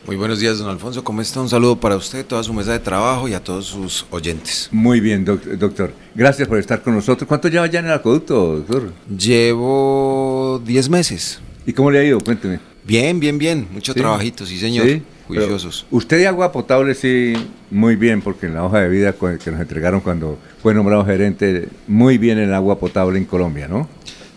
Muy buenos días, don Alfonso. ¿Cómo está? Un saludo para usted, toda su mesa de trabajo y a todos sus oyentes. Muy bien, doc- doctor. Gracias por estar con nosotros. ¿Cuánto lleva ya en el acueducto, doctor? Llevo 10 meses. ¿Y cómo le ha ido? Cuénteme. Bien, bien, bien. Mucho Sí. trabajito, sí, señor. Sí, Juiciosos. Usted de agua potable sí, muy bien, porque en la hoja de vida que nos entregaron cuando fue nombrado gerente, muy bien en agua potable en Colombia, ¿no?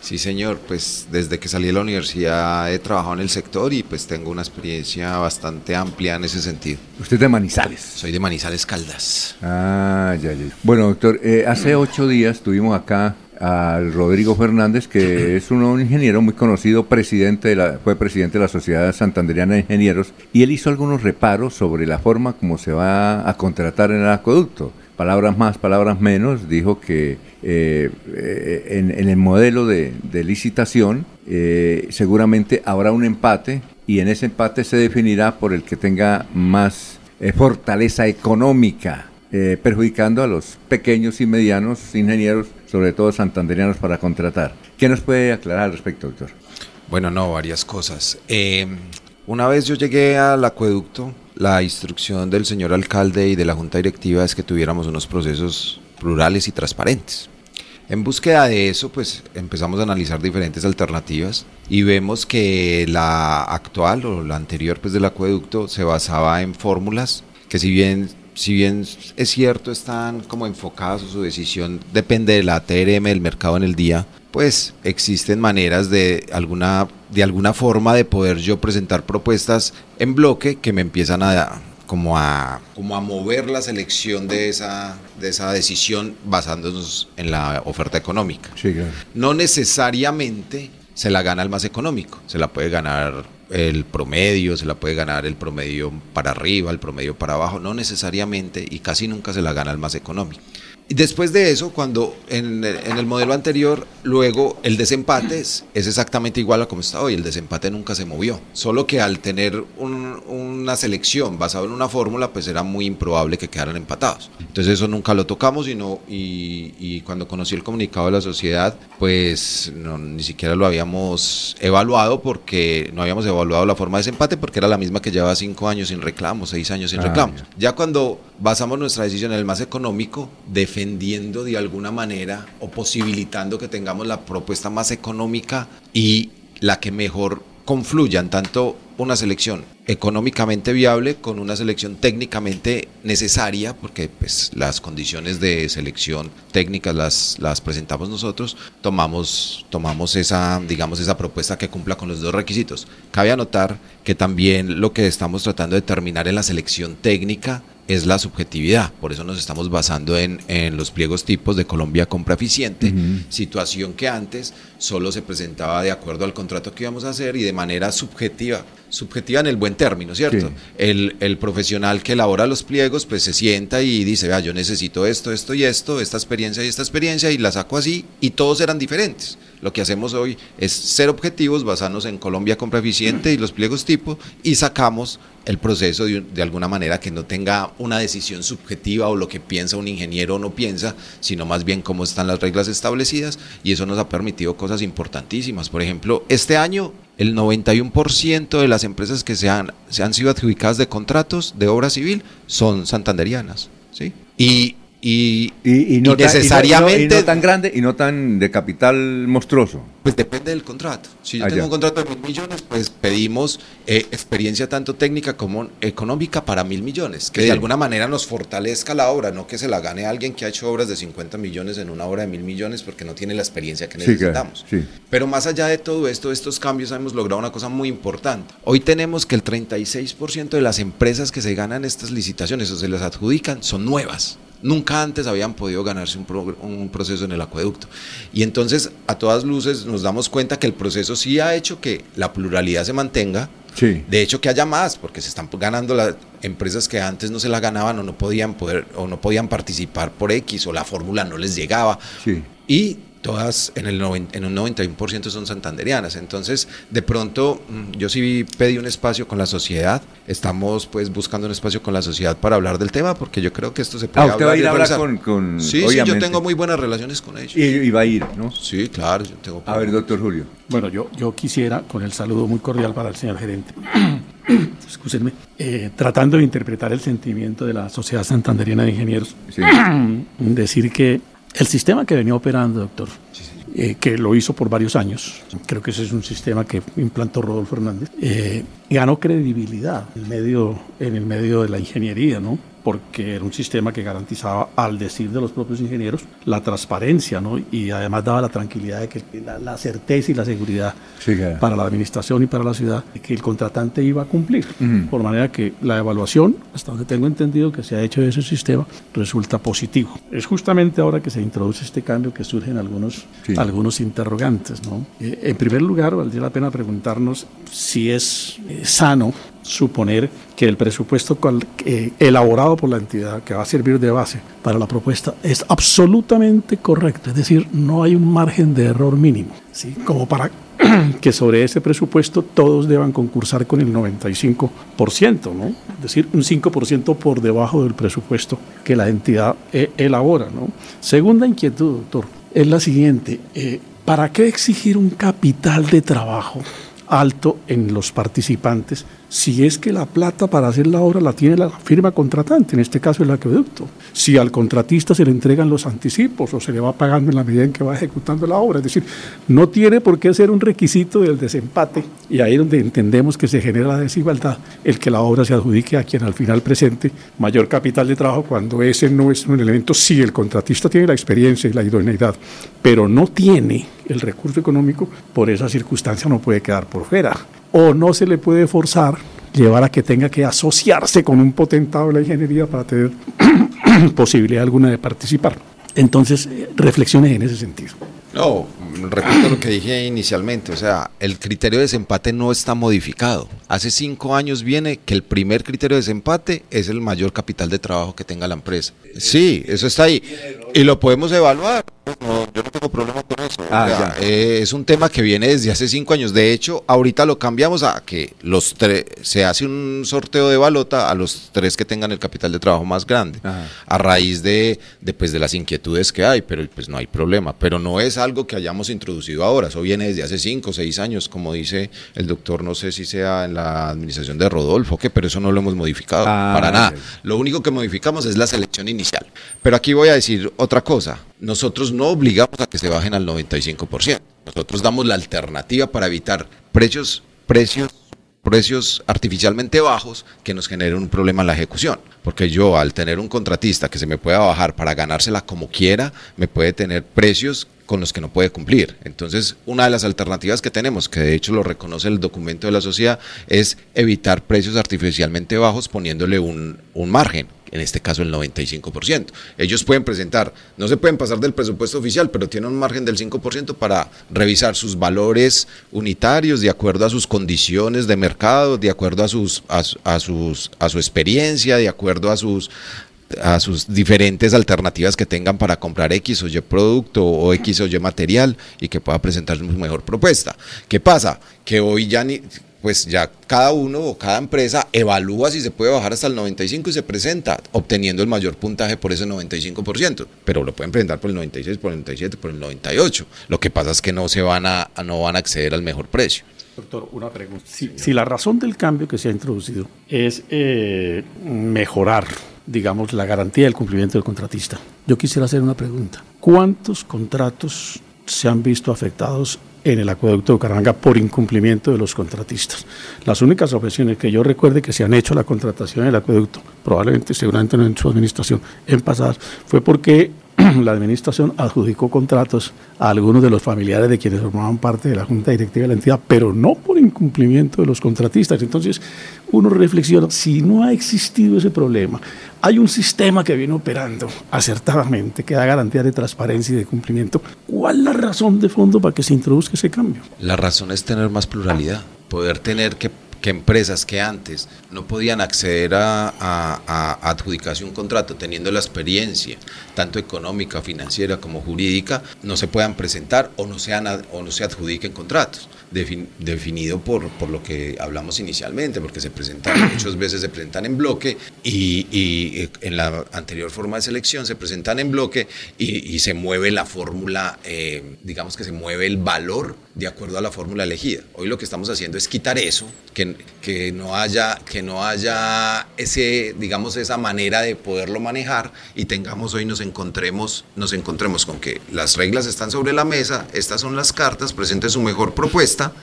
Sí, señor. Pues desde que salí de la universidad he trabajado en el sector y pues tengo una experiencia bastante amplia en ese sentido. Usted es de Manizales. Soy de Manizales Caldas. Ah, ya, ya. Bueno, doctor, eh, hace ocho días tuvimos acá al Rodrigo Fernández, que es un, ingeniero muy conocido, presidente de la, fue presidente de la Sociedad Santanderiana de Ingenieros, y él hizo algunos reparos sobre la forma como se va a contratar en el acueducto. Palabras más, palabras menos, dijo que eh, en, en el modelo de, de licitación eh, seguramente habrá un empate y en ese empate se definirá por el que tenga más eh, fortaleza económica, perjudicando a los pequeños y medianos ingenieros, sobre todo santanderianos, para contratar. ¿Qué nos puede aclarar al respecto, doctor? Bueno, no, varias cosas. Eh, una vez yo llegué al acueducto, la instrucción del señor alcalde y de la junta directiva es que tuviéramos unos procesos plurales y transparentes. En búsqueda de eso, pues empezamos a analizar diferentes alternativas y vemos que la actual o la anterior pues del acueducto se basaba en fórmulas que si bien si bien es cierto están como enfocadas o su decisión depende de la TRM del mercado en el día, pues existen maneras de alguna de alguna forma de poder yo presentar propuestas en bloque que me empiezan a, como a, como a mover la selección de esa, de esa decisión basándonos en la oferta económica. Sí, claro. No necesariamente se la gana el más económico, se la puede ganar el promedio, se la puede ganar el promedio para arriba, el promedio para abajo, no necesariamente y casi nunca se la gana el más económico. Después de eso, cuando en, el- en el modelo anterior, luego el desempate es, es exactamente igual a como está hoy, el desempate nunca se movió, solo que al tener un- una selección basada en una fórmula, pues era muy improbable que quedaran empatados. Entonces eso nunca lo tocamos y, no, y, y cuando conocí el comunicado de la sociedad, pues no, ni siquiera lo habíamos evaluado porque no habíamos evaluado la forma de desempate porque era la misma que llevaba cinco años sin reclamos, seis años sin Ah, reclamos. Ya cuando basamos nuestra decisión en el más económico, defendiendo de alguna manera o posibilitando que tengamos la propuesta más económica y la que mejor confluyan tanto una selección económicamente viable con una selección técnicamente necesaria, porque pues, las condiciones de selección técnicas las, las presentamos nosotros, tomamos, tomamos esa, digamos, esa propuesta que cumpla con los dos requisitos. Cabe anotar que también lo que estamos tratando de determinar en la selección técnica es la subjetividad, por eso nos estamos basando en, en los pliegos tipos de Colombia Compra Eficiente, situación que antes solo se presentaba de acuerdo al contrato que íbamos a hacer y de manera subjetiva, subjetiva en el buen término, ¿cierto? Sí. El, el profesional que elabora los pliegos pues se sienta y dice, vea, yo necesito esto, esto y esto, esta experiencia y esta experiencia y la saco así y todos eran diferentes. Lo que hacemos hoy es ser objetivos, basarnos en Colombia Compra Eficiente y los pliegos tipo y sacamos el proceso de, de alguna manera que no tenga una decisión subjetiva o lo que piensa un ingeniero o no piensa, sino más bien cómo están las reglas establecidas y eso nos ha permitido cosas importantísimas. Por ejemplo, este año el 91% de las empresas que se han, se han sido adjudicadas de contratos de obra civil son santanderianas. ¿sí? Y, y, Y, y no y tan- no- necesariamente... y no, tan grande y no tan de capital monstruoso. Pues depende del contrato. Si yo Ah, tengo un contrato de mil millones, pues pedimos eh, experiencia tanto técnica como económica para mil millones, que Sí. de alguna manera nos fortalezca la obra, no que se la gane alguien que ha hecho obras de 50 millones en una obra de mil millones porque no tiene la experiencia que Sí, claro, necesitamos. sí. Pero más allá de todo esto, estos cambios hemos logrado una cosa muy importante. Hoy tenemos que el 36% de las empresas que se ganan estas licitaciones o se las adjudican son nuevas. Nunca antes habían podido ganarse un, pro- un proceso en el acueducto. Y entonces, a todas luces, nos damos cuenta que el proceso sí ha hecho que la pluralidad se mantenga. Sí. De hecho, que haya más, porque se están ganando las empresas que antes no se la ganaban o no podían poder o no podían participar por X o la fórmula no les llegaba. Sí. Y todas en, el noven- en un 91% son santanderianas. Entonces, de pronto, mm, yo sí pedí un espacio con la sociedad. Estamos pues buscando un espacio con la sociedad para hablar del tema, porque yo creo que esto se puede Ah, usted va a ir a hablar con- con- Sí, sí, yo tengo muy buenas relaciones con ellos. Y, y va a ir, ¿no? Sí, claro, yo tengo... A ver, doctor Julio. Bueno, yo, yo quisiera, con el saludo muy cordial para el señor gerente, excúsenme, eh, tratando de interpretar el sentimiento de la Sociedad Santanderiana de Ingenieros, decir que el sistema que venía operando, doctor, eh, que lo hizo por varios años, creo que ese es un sistema que implantó Rodolfo Hernández, eh, ganó credibilidad en el, medio, en el medio de la ingeniería, ¿no? Porque era un sistema que garantizaba, al decir de los propios ingenieros, la transparencia, ¿no? Y además daba la tranquilidad de que la, la certeza y la seguridad Sí, claro. para la administración y para la ciudad de que el contratante iba a cumplir. Ujú. Por manera que la evaluación, hasta donde tengo entendido que se ha hecho de ese sistema, resulta positivo. Es justamente ahora que se introduce este cambio que surgen algunos, Sí. algunos interrogantes, ¿no? Eh, en primer lugar, valdría la pena preguntarnos si es eh, sano suponer que el presupuesto eh, elaborado por la entidad que va a servir de base para la propuesta es absolutamente correcto, es decir, no hay un margen de error mínimo, ¿sí? como para que sobre ese presupuesto todos deban concursar con el 95%, ¿no? es decir, un 5% por debajo del presupuesto que la entidad eh, elabora. ¿no? Segunda inquietud, doctor, es la siguiente, eh, ¿para qué exigir un capital de trabajo? alto en los participantes si es que la plata para hacer la obra la tiene la firma contratante, en este caso el acueducto. Si al contratista se le entregan los anticipos o se le va pagando en la medida en que va ejecutando la obra. Es decir, no tiene por qué ser un requisito del desempate y ahí es donde entendemos que se genera la desigualdad, el que la obra se adjudique a quien al final presente mayor capital de trabajo cuando ese no es un elemento, si el contratista tiene la experiencia y la idoneidad, pero no tiene el recurso económico, por esa circunstancia no puede quedar por fuera. O no se le puede forzar llevar a que tenga que asociarse con un potentado de la ingeniería para tener posibilidad alguna de participar. Entonces, eh, reflexiones en ese sentido. No, repito lo que dije inicialmente, o sea, el criterio de desempate no está modificado. Hace cinco años viene que el primer criterio de desempate es el mayor capital de trabajo que tenga la empresa. Sí, eso está ahí. Y lo podemos evaluar. No, yo no tengo problema con eso. Ah, O sea, ya. eh, es un tema que viene desde hace cinco años. De hecho, ahorita lo cambiamos a que los tres se hace un sorteo de balota a los tres que tengan el capital de trabajo más grande. A raíz de, de, pues, de las inquietudes que hay, pero pues no hay problema. Pero no es algo que hayamos introducido ahora. Eso viene desde hace cinco o seis años, como dice el doctor, no sé si sea en la administración de Rodolfo, que pero eso no lo hemos modificado Ah, para nada. Lo único que modificamos es la selección inicial. Pero aquí voy a decir otra cosa. Nosotros no obligamos a que se bajen al 95%. Nosotros damos la alternativa para evitar precios, precios, precios artificialmente bajos que nos generen un problema en la ejecución. Porque yo, al tener un contratista que se me pueda bajar para ganársela como quiera, me puede tener precios con los que no puede cumplir. Entonces, una de las alternativas que tenemos, que de hecho lo reconoce el documento de la sociedad, es evitar precios artificialmente bajos poniéndole un, un margen, en este caso el 95%. Ellos pueden presentar, no se pueden pasar del presupuesto oficial, pero tienen un margen del 5% para revisar sus valores unitarios de acuerdo a sus condiciones de mercado, de acuerdo a sus a, a a su experiencia, de acuerdo a sus a sus diferentes alternativas que tengan para comprar X o Y producto o X o Y material y que pueda presentar su mejor propuesta. ¿Qué pasa? Que hoy ya ni pues ya cada uno o cada empresa evalúa si se puede bajar hasta el 95 y se presenta obteniendo el mayor puntaje por ese 95%, pero lo pueden presentar por el 96, por el 97, por el 98. Lo que pasa es que no se van a no van a acceder al mejor precio. Doctor, una pregunta. Si, si la razón del cambio que se ha introducido es eh, mejorar, digamos, la garantía del cumplimiento del contratista, yo quisiera hacer una pregunta. ¿Cuántos contratos se han visto afectados en el acueducto de Bucaramanga por incumplimiento de los contratistas? Las únicas objeciones que yo recuerde que se han hecho a la contratación del acueducto, probablemente, seguramente no en su administración, en pasadas, fue porque la administración adjudicó contratos a algunos de los familiares de quienes formaban parte de la junta directiva de la entidad, pero no por incumplimiento de los contratistas. Entonces, uno reflexiona, si no ha existido ese problema, hay un sistema que viene operando acertadamente, que da garantía de transparencia y de cumplimiento, ¿cuál la razón de fondo para que se introduzca ese cambio? La razón es tener más pluralidad, poder tener que, que empresas que antes no podían acceder a, a- a adjudicarse un contrato teniendo la experiencia, tanto económica, financiera como jurídica, no se puedan presentar o no, sean, o no se adjudiquen contratos, defin- definido por, por lo que hablamos inicialmente, porque se presentan, muchas veces se presentan en bloque y, y, eh, en la anterior forma de selección se presentan en bloque y, y se mueve la fórmula, eh, digamos que se mueve el valor de acuerdo a la fórmula elegida. Hoy lo que estamos haciendo es quitar eso, que, que no haya, que no haya ese, digamos, esa manera de poderlo manejar y tengamos hoy nos encontremos, nos encontremos con que las reglas están sobre la mesa, estas son las cartas, presente su mejor propuesta.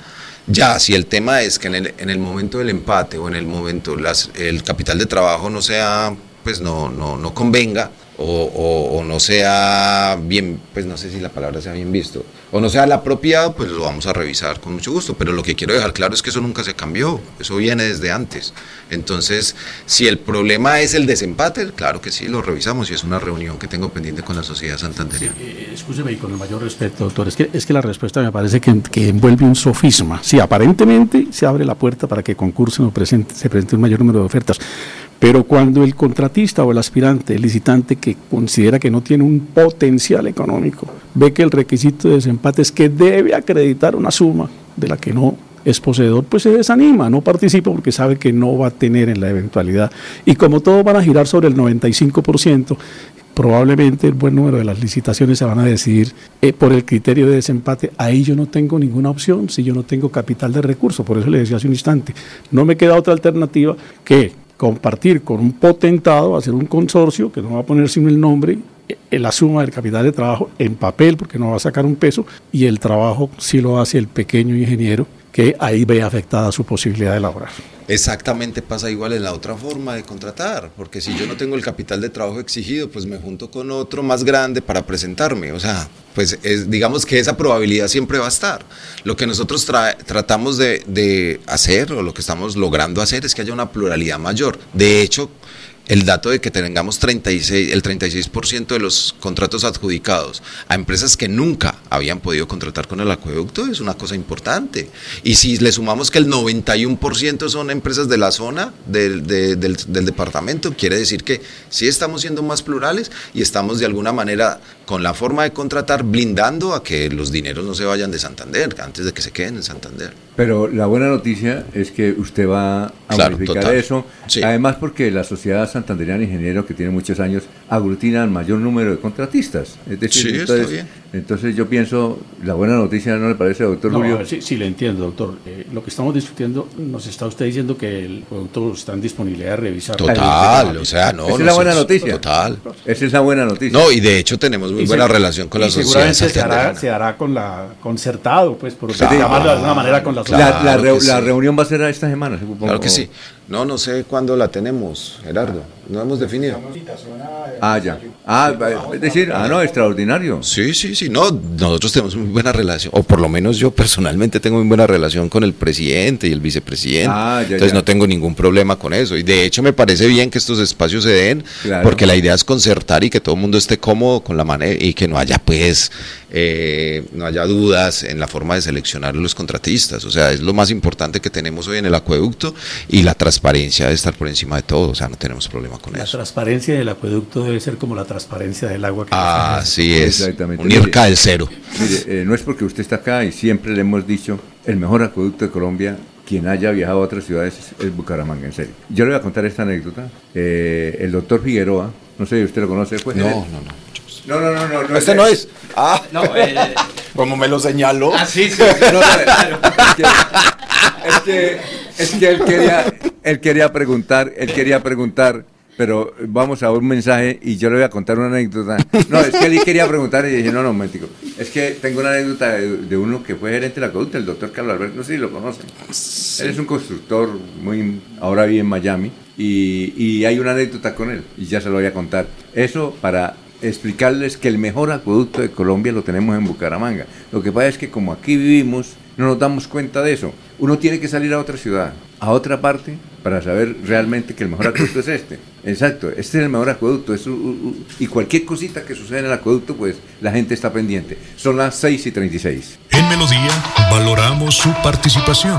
Ya, si el tema es que en el, en el momento del empate o en el momento las, el capital de trabajo no sea, pues no, no, no convenga o, o- o no sea bien, pues no sé si la palabra sea bien visto, o no sea el apropiado, pues lo vamos a revisar con mucho gusto. Pero lo que quiero dejar claro es que eso nunca se cambió, eso viene desde antes. Entonces, si el problema es el desempate, claro que sí, lo revisamos y es una reunión que tengo pendiente con la sociedad santandereana. Eh, Escúcheme y con el mayor respeto, doctor, es que, es que la respuesta me parece que, envuelve un sofisma. Sí, aparentemente se abre la puerta para que concursen o se presente un mayor número de ofertas, pero cuando el contratista o el aspirante, el licitante que considera que no tiene un potencial económico, ve que el requisito de desempate es que debe acreditar una suma de la que no es poseedor, pues se desanima, no participa porque sabe que no va a tener en la eventualidad. Y como todos van a girar sobre el 95%, probablemente el buen número de las licitaciones se van a decidir eh, por el criterio de desempate. Ahí yo no tengo ninguna opción si yo no tengo capital de recurso. Por eso le decía hace un instante, no me queda otra alternativa que compartir con un potentado, hacer un consorcio que no va a poner sino el nombre, la suma del capital de trabajo en papel, porque no va a sacar un peso, y el trabajo sí lo hace el pequeño ingeniero, que ahí ve afectada su posibilidad de elaborar. Exactamente pasa igual en la otra forma de contratar, porque si yo no tengo el capital de trabajo exigido, pues me junto con otro más grande para presentarme. O sea, pues es, digamos que esa probabilidad siempre va a estar. Lo que nosotros tra- tratamos de, de hacer o lo que estamos logrando hacer es que haya una pluralidad mayor. De hecho, el dato de que tengamos 36, el 36% de los contratos adjudicados a empresas que nunca habían podido contratar con el acueducto es una cosa importante. Y si le sumamos que el 91% son empresas de la zona, del, de- del, del departamento, quiere decir que sí estamos siendo más plurales y estamos de alguna manera con la forma de contratar blindando a que los dineros no se vayan de Santander antes de que se queden en Santander. Pero la buena noticia es que usted va a Claro, modificar total. eso. Además, porque la Sociedad Santanderiana Ingeniero, que tiene muchos años, aglutina al mayor número de contratistas. Es decir, Sí, está entonces, bien. entonces yo pienso, la buena noticia, ¿no le parece, doctor No, Julio? sí, sí, le entiendo, doctor. Eh, lo que estamos discutiendo, nos está usted diciendo que el producto está en disponibilidad de revisar. Total, o sea, no. Esa es la buena noticia. Total. Esa es la buena noticia. No, y de hecho tenemos muy Y buena se- relación con la y sociedad seguramente se hará, se hará con la concertado, pues, por Claro. llamarlo de alguna manera con la La, sociedad. la la sí. reunión va a ser esta semana, supongo. Claro que sí. No, no sé cuándo la tenemos, Gerardo. No hemos definido. Ah, ya. Ah, es decir, ah, no, extraordinario. Sí, sí, sí. No, nosotros tenemos muy buena relación, o por lo menos yo personalmente tengo muy buena relación con el presidente y el vicepresidente. Ah, ya, Entonces ya. no tengo ningún problema con eso. Y de hecho me parece bien que estos espacios se den, Claro. porque la idea es concertar y que todo el mundo esté cómodo con la manera y que no haya pues eh, no haya dudas en la forma de seleccionar los contratistas. O sea, es lo más importante que tenemos hoy en el acueducto y la transparencia de estar por encima de todo. O sea, no tenemos problema con La eso. transparencia del acueducto debe ser como la transparencia del agua. Que Ah, Así es. Exactamente. Unir cada cero. Mire, eh, no es porque usted está acá y siempre le hemos dicho el mejor acueducto de Colombia. Quien haya viajado a otras ciudades es, es Bucaramanga, en serio. Yo le voy a contar esta anécdota. Eh, el doctor Figueroa, no sé si usted lo conoce, fue No, no, no. No, no, no, no, no. Este no es. Ah, No, eh, como me lo señaló. Ah, sí, sí. No, no, es, que, es que él quería, él quería preguntar, él quería preguntar, pero vamos a un mensaje y yo le voy a contar una anécdota. No, es que él quería preguntar y dije, no, no, momentico. Es que tengo una anécdota de, de uno que fue gerente de la conducta, el doctor Carlos Alberto, no sé si lo conocen. Él es un constructor muy, ahora vive en Miami y, y hay una anécdota con él y ya se lo voy a contar. Eso para explicarles que el mejor acueducto de Colombia lo tenemos en Bucaramanga. Lo que pasa es que como aquí vivimos, no nos damos cuenta de eso. Uno tiene que salir a otra ciudad, a otra parte, para saber realmente que el mejor acueducto es este. Exacto, este es el mejor acueducto. y cualquier cosita que suceda en el acueducto, pues la gente está pendiente. Son las 6 y 36. En Melodía valoramos su participación.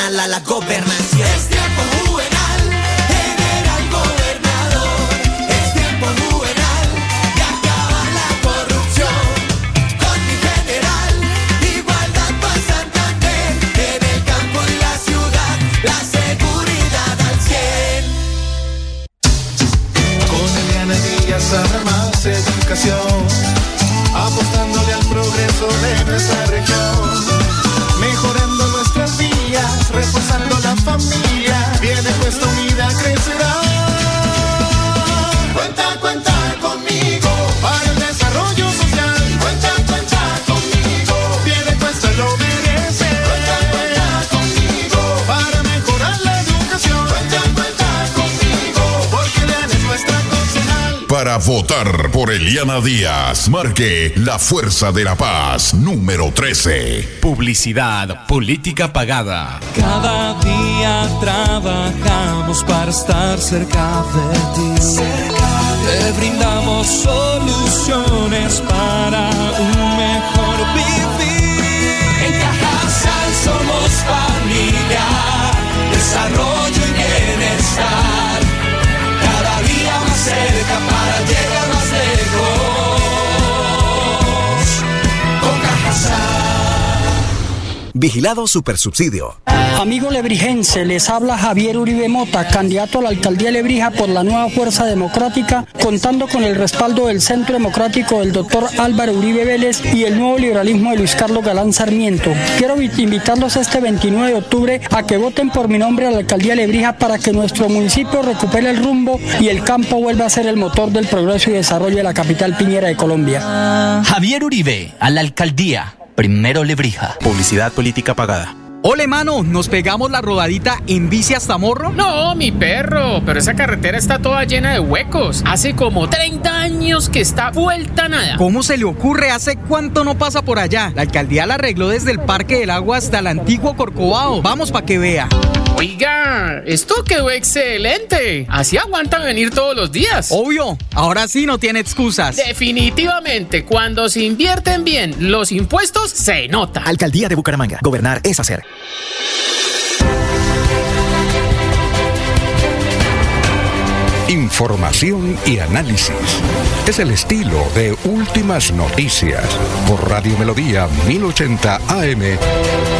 Es tiempo Juvenal. General gobernador. Es tiempo Juvenal de acabar la corrupción. Con mi general, igualdad para Santander. En el campo y la ciudad, la seguridad al 100. Con Eliana Díaz habrá más educación, apostándole al progreso de nuestra región, reforzando la familia, viene puesta unida crecerá. Para votar por Eliana Díaz, marque la Fuerza de la Paz número 13. Publicidad, política pagada. Cada día trabajamos para estar cerca de ti. Te brindamos soluciones para un mejor vivir. En Cajasal somos familia, Vigilado Supersubsidio. Amigo lebrigense, les habla Javier Uribe Mota, candidato a la alcaldía de Lebrija por la nueva Fuerza Democrática, contando con el respaldo del Centro Democrático del doctor Álvaro Uribe Vélez y el nuevo liberalismo de Luis Carlos Galán Sarmiento. Quiero vi- invitarlos este 29 de octubre a que voten por mi nombre a la alcaldía de Lebrija para que nuestro municipio recupere el rumbo y el campo vuelva a ser el motor del progreso y desarrollo de la capital piñera de Colombia. Javier Uribe, a la alcaldía. Primero Lebrija. Publicidad política pagada. Ole, mano, ¿nos pegamos la rodadita en bici hasta Morro? No, mi perro, pero esa carretera está toda llena de huecos. Hace como 30 años que está vuelta nada. ¿Cómo se le ocurre? ¿Hace cuánto no pasa por allá? La alcaldía la arregló desde el Parque del Agua hasta el antiguo Corcovado. Vamos para que vea. Oiga, esto quedó excelente. Así aguantan venir todos los días. Obvio, ahora sí no tiene excusas. Definitivamente, cuando se invierten bien los impuestos, se nota. Alcaldía de Bucaramanga. Gobernar es hacer. Información y análisis. Es el estilo de Últimas Noticias por Radio Melodía 1080 AM.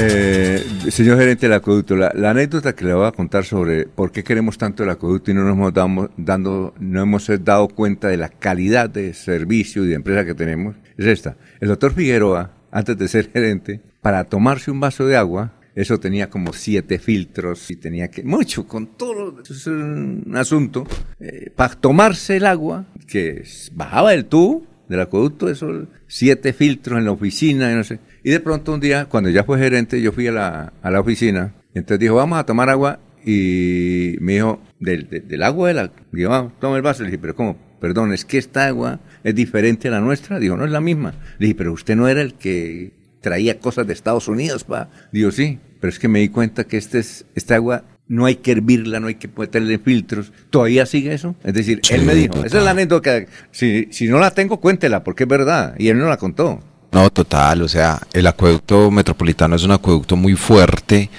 Eh, señor gerente del acueducto, la, anécdota que le voy a contar sobre por qué queremos tanto el acueducto y no nos hemos dado, no hemos dado cuenta de la calidad de servicio y de empresa que tenemos es esta. El doctor Figueroa, antes de ser gerente, para tomarse un vaso de agua, eso tenía como siete filtros y tenía que, mucho, con todo, eso es un asunto, eh, para tomarse el agua, que bajaba del tubo del acueducto, eso, siete filtros en la oficina, y no sé. Y de pronto un día, cuando ya fue gerente, yo fui a la, a la oficina, entonces dijo, vamos a tomar agua, y me dijo, del, de- del agua de la, digo, vamos, toma el vaso, le dije, pero ¿cómo? Perdón, es que esta agua es diferente a la nuestra, dijo, no es la misma. Le dije, pero usted no era el que traía cosas de Estados Unidos, pa. Digo, sí, pero es que me di cuenta que este es, esta agua no hay que hervirla, no hay que meterle filtros. ¿Todavía sigue eso? Es decir, él me dijo, esa es la anécdota. que- Si, si no la tengo, cuéntela, porque es verdad. Y él no la contó. No, total, o sea, el acueducto metropolitano es un acueducto muy fuerte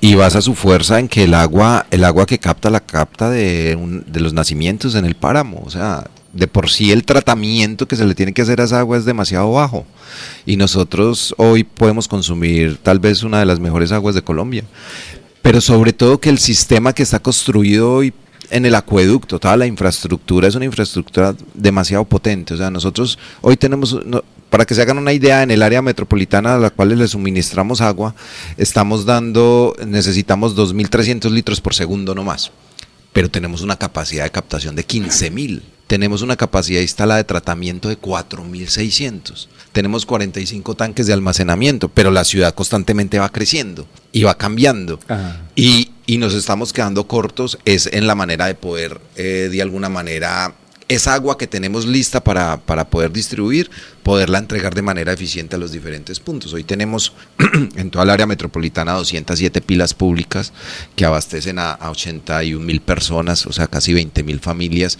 y basa su fuerza en que el agua, el agua que capta la capta de, de los nacimientos en el páramo, o sea, de por sí el tratamiento que se le tiene que hacer a esa agua es demasiado bajo. Y nosotros hoy podemos consumir tal vez una de las mejores aguas de Colombia, pero sobre todo que el sistema que está construido hoy en el acueducto, toda la infraestructura es una infraestructura demasiado potente. O sea, nosotros hoy tenemos, para que se hagan una idea, en el área metropolitana a la cual le suministramos agua, estamos dando, necesitamos 2.300 litros por segundo no más. Pero tenemos una capacidad de captación de 15.000. Tenemos una capacidad instalada de tratamiento de 4.600. Tenemos 45 tanques de almacenamiento, pero la ciudad constantemente va creciendo y va cambiando. Y, y nos estamos quedando cortos es en la manera de poder, eh, de alguna manera, esa agua que tenemos lista para, para poder distribuir, poderla entregar de manera eficiente a los diferentes puntos. Hoy tenemos en toda el área metropolitana 207 pilas públicas que abastecen a, a 81 mil personas, o sea, casi 20 mil familias.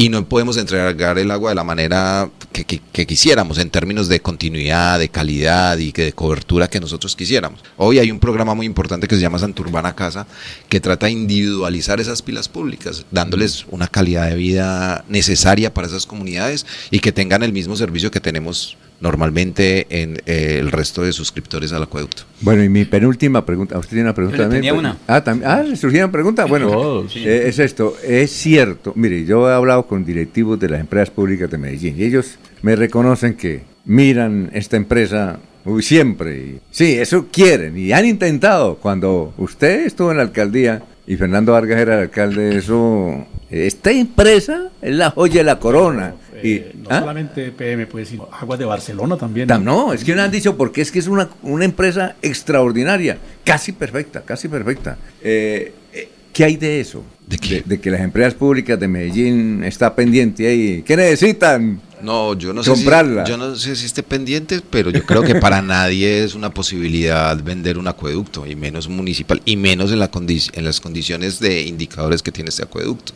Y no podemos entregar el agua de la manera que, quisiéramos, en términos de continuidad, de calidad y que de cobertura que nosotros quisiéramos. Hoy hay un programa muy importante que se llama Santurbana Casa, que trata de individualizar esas pilas públicas, dándoles una calidad de vida necesaria para esas comunidades y que tengan el mismo servicio que tenemos normalmente en eh, el resto de suscriptores al acueducto. Bueno, y mi penúltima pregunta. ¿Usted tiene una pregunta también? tenía una. Ah, también. Ah, le surgieron preguntas. Bueno, sí. eh, es esto. Es cierto. Mire, yo he hablado con directivos de las empresas públicas de Medellín y ellos me reconocen que miran esta empresa uy, siempre. Y, sí, eso quieren y han intentado. Cuando usted estuvo en la alcaldía y Fernando Vargas era el alcalde, eso. Esta empresa es la joya de la corona. Y, No ¿ah? solamente PM, pues, sino Aguas de Barcelona también. Tam- No, es que me han dicho porque es que es una, una empresa extraordinaria, casi perfecta, casi perfecta. Eh, eh, ¿Qué hay de eso? ¿De, de que las empresas públicas de Medellín está pendiente ahí. ¿Qué necesitan? No, yo no Comprarla. sé si, yo no sé si esté pendiente, pero yo creo que para nadie es una posibilidad vender un acueducto y menos municipal y menos en la condi- en las condiciones de indicadores que tiene este acueducto.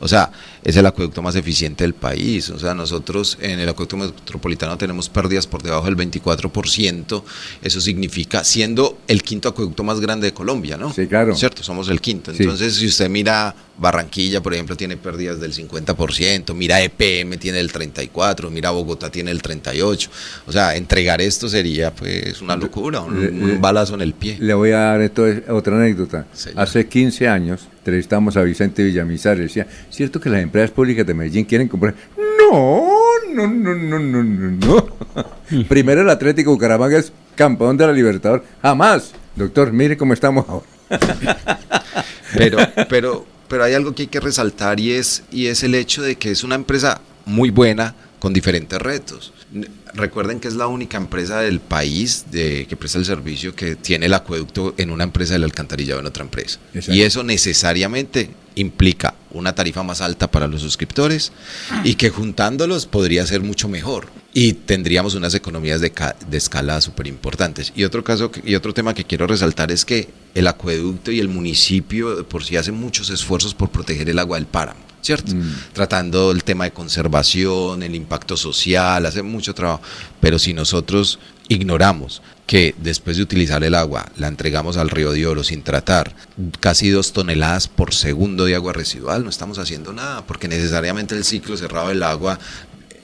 O sea, es el acueducto más eficiente del país. O sea, nosotros en el acueducto metropolitano tenemos pérdidas por debajo del 24%. Eso significa siendo el quinto acueducto más grande de Colombia, ¿no? Sí, claro. Cierto, somos el quinto. Sí. Entonces, si usted mira Barranquilla, por ejemplo, tiene pérdidas del 50%, mira EPM tiene el 34%, mira Bogotá tiene el 38%. O sea, entregar esto sería pues una locura, un, Le- un le- balazo en el pie. Le voy a dar esto, otra anécdota. Hace 15 años entrevistamos a Vicente Villamizar y decía, ¿cierto que las empresas públicas de Medellín quieren comprar? No, no, no, no, no, no, no. Primero el Atlético Bucaramanga es campeón de la Libertador. Jamás. Doctor, mire cómo estamos ahora. Pero, pero, pero hay algo que hay que resaltar y es, y es el hecho de que es una empresa muy buena con diferentes retos. Recuerden que es la única empresa del país de, que presta el servicio que tiene el acueducto en una empresa del alcantarillado en otra empresa. Exacto. Y eso necesariamente implica una tarifa más alta para los suscriptores y que juntándolos podría ser mucho mejor y tendríamos unas economías de, de escala súper importantes. Y otro caso y otro tema que quiero resaltar es que el acueducto y el municipio por sí hacen muchos esfuerzos por proteger el agua del páramo. ¿Cierto? Tratando el tema de conservación, el impacto social, hace mucho trabajo. Pero si nosotros ignoramos que después de utilizar el agua la entregamos al río de oro sin tratar casi dos toneladas por segundo de agua residual, no estamos haciendo nada, porque necesariamente el ciclo cerrado del agua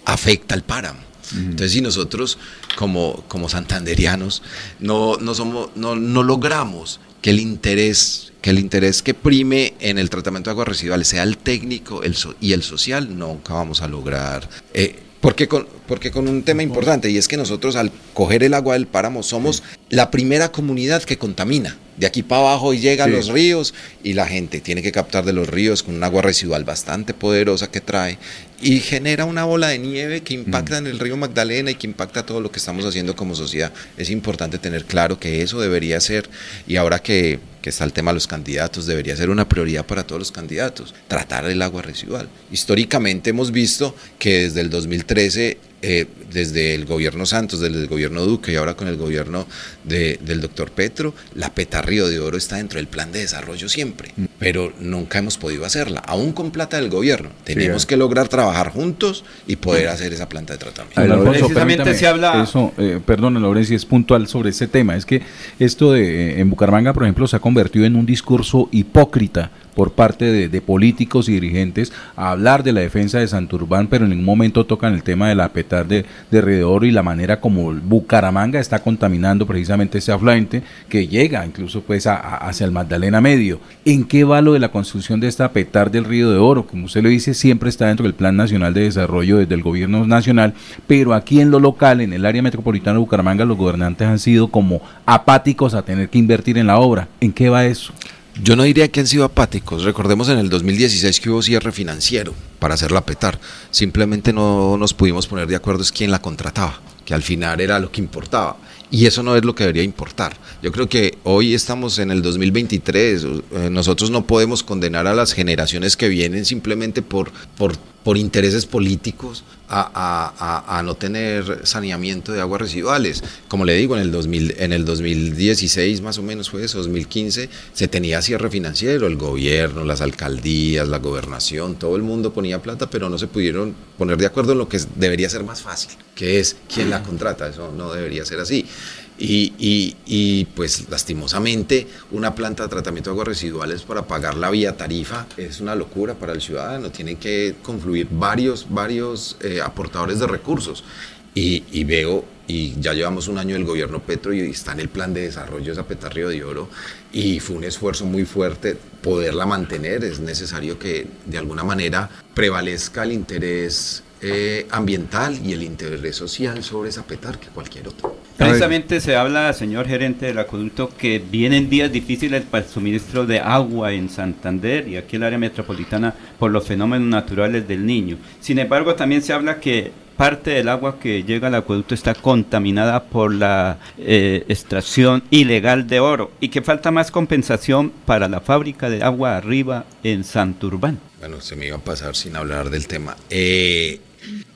afecta al páramo. Entonces, si nosotros como, como santanderianos no, no, somos, no, no logramos que el interés que el interés que prime en el tratamiento de aguas residuales sea el técnico el so- y el social, nunca vamos a lograr. eh, porque con, porque con un tema importante, y es que nosotros al coger el agua del páramo somos la primera comunidad que contamina. De aquí para abajo y llega a los ríos y la gente tiene que captar de los ríos con un agua residual bastante poderosa que trae y genera una bola de nieve que impacta en el río Magdalena y que impacta todo lo que estamos haciendo como sociedad. Es importante tener claro que eso debería ser, y ahora que, que está el tema de los candidatos, debería ser una prioridad para todos los candidatos, tratar el agua residual. Históricamente hemos visto que desde el 2013 eh, desde el gobierno Santos, desde el gobierno Duque y ahora con el gobierno de- del doctor Petro, la PETA Río de Oro está dentro del plan de desarrollo siempre, pero nunca hemos podido hacerla, aún con plata del gobierno. Tenemos Sí. que lograr trabajar juntos y poder hacer esa planta de tratamiento. Alfonso, Precisamente se habla- Eso, eh, perdón, Laurencia, es puntual sobre ese tema. Es que esto de eh, en Bucaramanga, por ejemplo, se ha convertido en un discurso hipócrita por parte de, políticos y dirigentes a hablar de la defensa de Santurbán, pero en ningún momento tocan el tema de la petar de, de Oro y la manera como Bucaramanga está contaminando precisamente ese afluente que llega incluso pues a- a- hacia el Magdalena Medio. ¿En qué va lo de la construcción de esta petar del Río de Oro? Como usted lo dice, siempre está dentro del Plan Nacional de Desarrollo desde el gobierno nacional, pero aquí en lo local, en el área metropolitana de Bucaramanga, los gobernantes han sido como apáticos a tener que invertir en la obra. ¿En qué va eso? Yo no diría que han sido apáticos. Recordemos en el 2016 que hubo cierre financiero para hacerla petar. Simplemente no nos pudimos poner de acuerdo es quién la contrataba, que al final era lo que importaba. Y eso no es lo que debería importar. Yo creo que hoy estamos en el 2023. eh, Nosotros no podemos condenar a las generaciones que vienen simplemente por, por, por intereses políticos a, no tener saneamiento de aguas residuales. Como le digo, en el, 2000, en el 2016 más o menos fue eso, 2015, se tenía cierre financiero, el gobierno, las alcaldías, la gobernación, todo el mundo ponía plata, pero no se pudieron poner de acuerdo en lo que debería ser más fácil, que es quién la contrata, eso no debería ser así. Y, pues lastimosamente una planta de tratamiento de aguas residuales para pagar la vía tarifa es una locura para el ciudadano. Tienen que confluir varios, varios eh, aportadores de recursos. Y, veo, y ya llevamos un año del gobierno Petro y está en el plan de desarrollo esa Petarrio de Oro y fue un esfuerzo muy fuerte poderla mantener. Es necesario que de alguna manera prevalezca el interés eh, ambiental y el interés social sobre esa petar que cualquier otro. Precisamente se habla, señor gerente del acueducto, que vienen días difíciles para el suministro de agua en Santander y aquí en el área metropolitana por los fenómenos naturales del niño. Sin embargo, también se habla que parte del agua que llega al acueducto está contaminada por la eh, extracción ilegal de oro y que falta más compensación para la fábrica de agua arriba en Santurbán. Bueno, se me iba a pasar sin hablar del tema. Eh,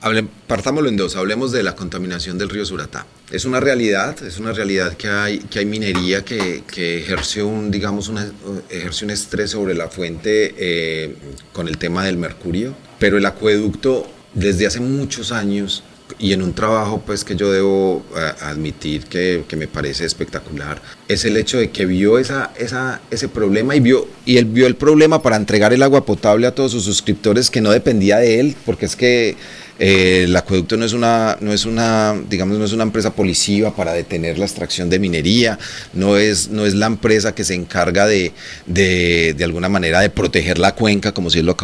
Hable- partámoslo en dos, hablemos de la contaminación del río Suratá. Es una realidad, es una realidad que hay, que hay minería que, que ejerce un, digamos, una- ejerce un estrés sobre la fuente eh, con el tema del mercurio, pero el acueducto desde hace muchos años y en un trabajo pues que yo debo eh, admitir que, que me parece espectacular es el hecho de que vio esa, esa, ese problema y vio y él vio el problema para entregar el agua potable a todos sus suscriptores que no dependía de él porque es que eh, el acueducto no es una no es una digamos no es una empresa policiva para detener la extracción de minería no es no es la empresa que se encarga de de, de alguna manera de proteger la cuenca como si es lo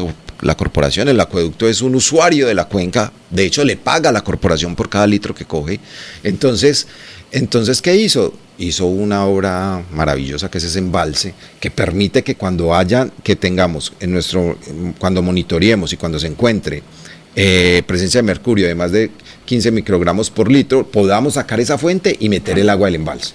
la corporación, el acueducto es un usuario de la cuenca, de hecho le paga a la corporación por cada litro que coge. Entonces, entonces ¿qué hizo? Hizo una obra maravillosa que es ese embalse, que permite que cuando haya, que tengamos en nuestro, cuando monitoreemos y cuando se encuentre eh, presencia de mercurio de más de 15 microgramos por litro, podamos sacar esa fuente y meter el agua del embalse.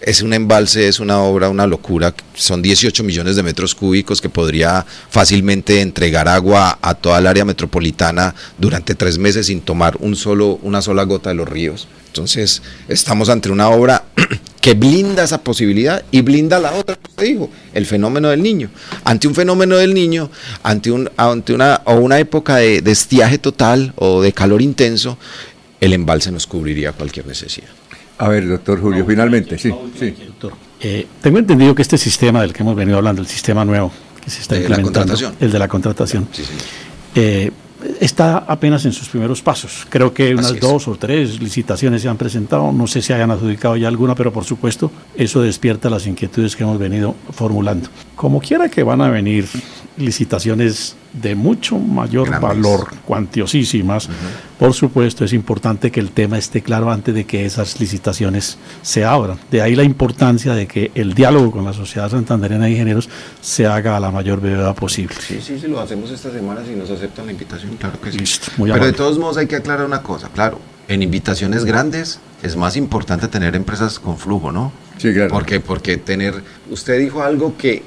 Es un embalse, es una obra, una locura. Son 18 millones de metros cúbicos que podría fácilmente entregar agua a toda el área metropolitana durante tres meses sin tomar un solo, una sola gota de los ríos. Entonces, estamos ante una obra que blinda esa posibilidad y blinda la otra, como usted dijo, el fenómeno del niño. Ante un fenómeno del niño, ante, un, ante una, o una época de, de estiaje total o de calor intenso, el embalse nos cubriría cualquier necesidad. A ver, doctor Julio, finalmente, sí. sí. Eh, tengo entendido que este sistema del que hemos venido hablando, el sistema nuevo que se está De la implementando, contratación. el de la contratación, Sí, eh, está apenas en sus primeros pasos. Creo que unas Así es. dos o tres licitaciones se han presentado, no sé si hayan adjudicado ya alguna, pero por supuesto eso despierta las inquietudes que hemos venido formulando. Como quiera que van a venir licitaciones de mucho mayor Grandes. valor, cuantiosísimas, por supuesto es importante que el tema esté claro antes de que esas licitaciones se abran. De ahí la importancia de que el diálogo con la Sociedad Santandereana de Ingenieros se haga a la mayor brevedad posible. Sí, sí, sí, lo hacemos esta semana si nos aceptan la invitación, claro que sí. Listo, muy Pero de todos modos hay que aclarar una cosa, claro, en invitaciones grandes es más importante tener empresas con flujo, ¿no? Sí, claro. Porque, porque tener, usted dijo algo que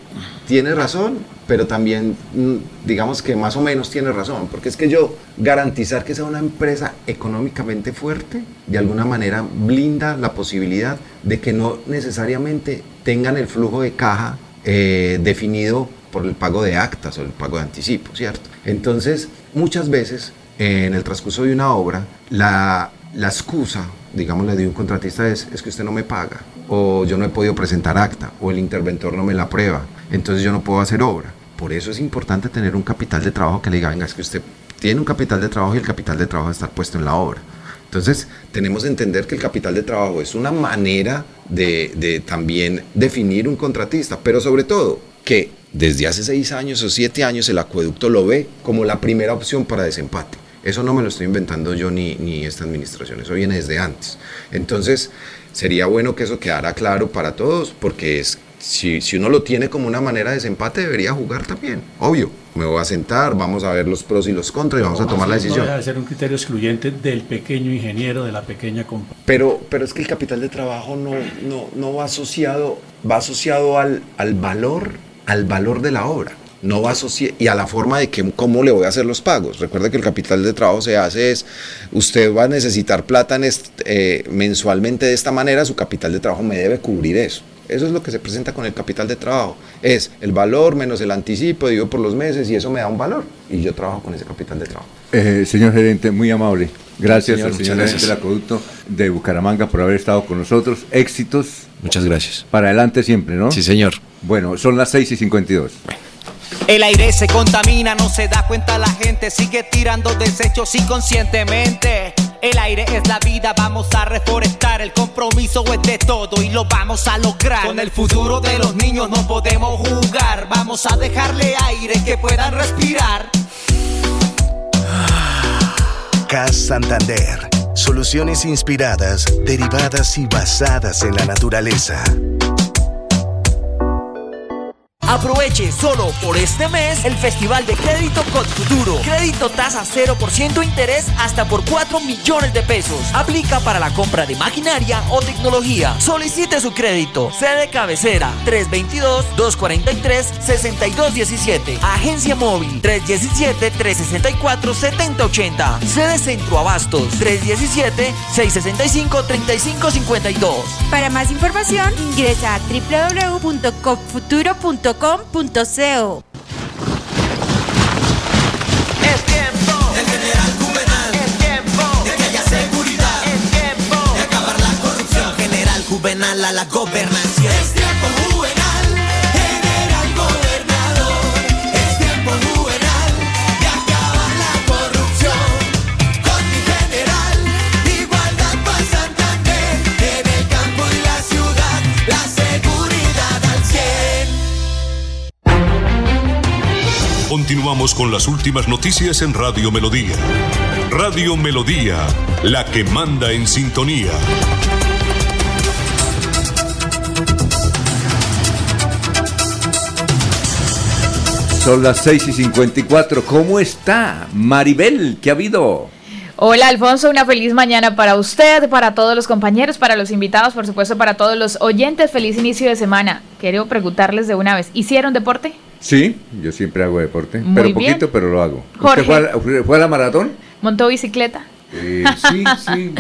tiene razón, pero también mm, digamos que más o menos tiene razón, porque es que yo garantizar que sea una empresa económicamente fuerte, de alguna manera blinda la posibilidad de que no necesariamente tengan el flujo de caja eh, definido por el pago de actas o el pago de anticipo, ¿cierto? Entonces, muchas veces eh, en el transcurso de una obra, la, la excusa, digámosle, de un contratista es, es que usted no me paga, o yo no he podido presentar acta, o el interventor no me la aprueba, entonces yo no puedo hacer obra. Por eso es importante tener un capital de trabajo que le diga, venga, es que usted tiene un capital de trabajo y el capital de trabajo está puesto en la obra. Entonces, tenemos que entender que el capital de trabajo es una manera de, de también definir un contratista, pero sobre todo que desde hace seis años o siete años el acueducto lo ve como la primera opción para desempate. Eso no me lo estoy inventando yo ni, ni esta administración, eso viene desde antes. Entonces, sería bueno que eso quedara claro para todos, porque es, si, si uno lo tiene como una manera de desempate, debería jugar también. Obvio, me voy a sentar, vamos a ver los pros y los contras y vamos a tomar la No decisión. deja de ser un criterio excluyente del pequeño ingeniero, de la pequeña compañía. Pero, pero es que el capital de trabajo no, no, no va asociado, va asociado al, al valor, al valor de la obra. No va asociado y a la forma de que cómo le voy a hacer los pagos. Recuerda que el capital de trabajo se hace es, usted va a necesitar plata en est- eh, mensualmente de esta manera, su capital de trabajo me debe cubrir eso. Eso es lo que se presenta con el capital de trabajo. Es el valor menos el anticipo, digo por los meses y eso me da un valor. Y yo trabajo con ese capital de trabajo. Eh, señor gerente, muy amable. Gracias Señor, al señor gerente del acueducto de Bucaramanga por haber estado con nosotros. Éxitos. Muchas gracias. Para adelante siempre, ¿no? Sí, señor. Bueno, son las 6 y 52. El aire se contamina, no se da cuenta la gente, sigue tirando desechos inconscientemente. El aire es la vida, vamos a reforestar, el compromiso es de todo y lo vamos a lograr. Con el futuro de los niños no podemos jugar, vamos a dejarle aire que puedan respirar. CAS Santander. Soluciones inspiradas, derivadas y basadas en la naturaleza. Aproveche solo por este mes el Festival de Crédito con Futuro. Crédito tasa 0% interés hasta por 4 millones de pesos. Aplica para la compra de maquinaria o tecnología. Solicite su crédito. Sede cabecera 322-243-6217. Agencia móvil 317-364-7080. Sede Centro Abastos 317-665-3552. Para más información, ingresa a Es tiempo del general Juvenal. Es tiempo de que haya seguridad. Es tiempo de acabar la corrupción. General Juvenal a la gobernación. Continuamos con las últimas noticias en Radio Melodía. Radio Melodía, la que manda en sintonía. Son las 6 y 54. ¿Cómo está Maribel? ¿Qué ha habido? Hola Alfonso, una feliz mañana para usted, para todos los compañeros, para los invitados, por supuesto para todos los oyentes. Feliz inicio de semana. Quiero preguntarles de una vez, ¿hicieron deporte? Sí, yo siempre hago deporte. Muy pero bien. poquito, pero lo hago. Jorge. ¿Usted fue a, la- fue a la maratón? ¿Montó bicicleta? Eh, sí, sí.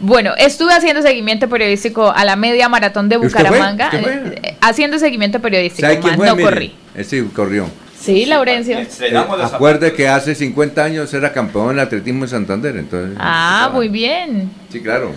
Bueno, estuve haciendo seguimiento periodístico a la media maratón de ¿Usted fue? Bucaramanga. ¿Usted fue? eh, Haciendo seguimiento periodístico, ¿Sabe quién más fue? no Mire, corrí. Ese corrió. Sí, Laurencio. Eh, acuerde que hace 50 años era campeón en atletismo en Santander, entonces. Ah, muy bien. Sí, claro.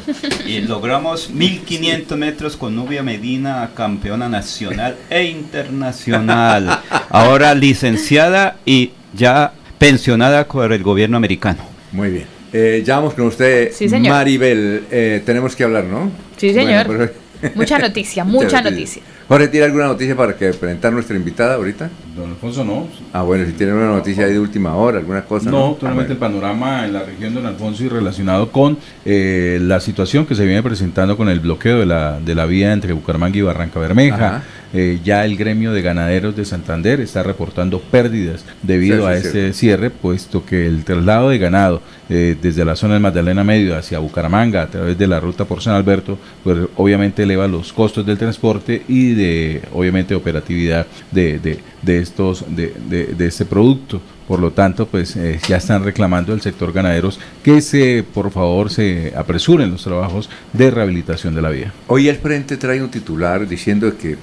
Y logramos 1500 metros con Nubia Medina, campeona nacional e internacional. Ahora licenciada y ya pensionada por el gobierno americano. Muy bien. Eh, ya vamos con usted, Sí, señor. Maribel. Eh, tenemos que hablar, ¿no? Sí, señor. Bueno, pero- Mucha noticia, mucha noticia. Jorge, ¿tiene alguna noticia para que presentar nuestra invitada ahorita? Don Alfonso, no. Ah, bueno, si tiene una noticia ahí de última hora, alguna cosa. No, No, totalmente Ah, el panorama en la región de Don Alfonso y relacionado con eh, la situación que se viene presentando con el bloqueo de la, de la vía entre Bucaramanga y Barranca Bermeja. Eh, ya el gremio de ganaderos de Santander está reportando pérdidas debido Sí, a sí, este cierre, puesto que el traslado de ganado eh, desde la zona del Magdalena Medio hacia Bucaramanga a través de la ruta por San Alberto, pues obviamente eleva los costos del transporte y de obviamente operatividad de, de, de estos de, de, de este producto. Por lo tanto, pues eh, ya están reclamando el sector ganaderos que se, por favor, se apresuren los trabajos de rehabilitación de la vía. Hoy el Frente trae un titular diciendo que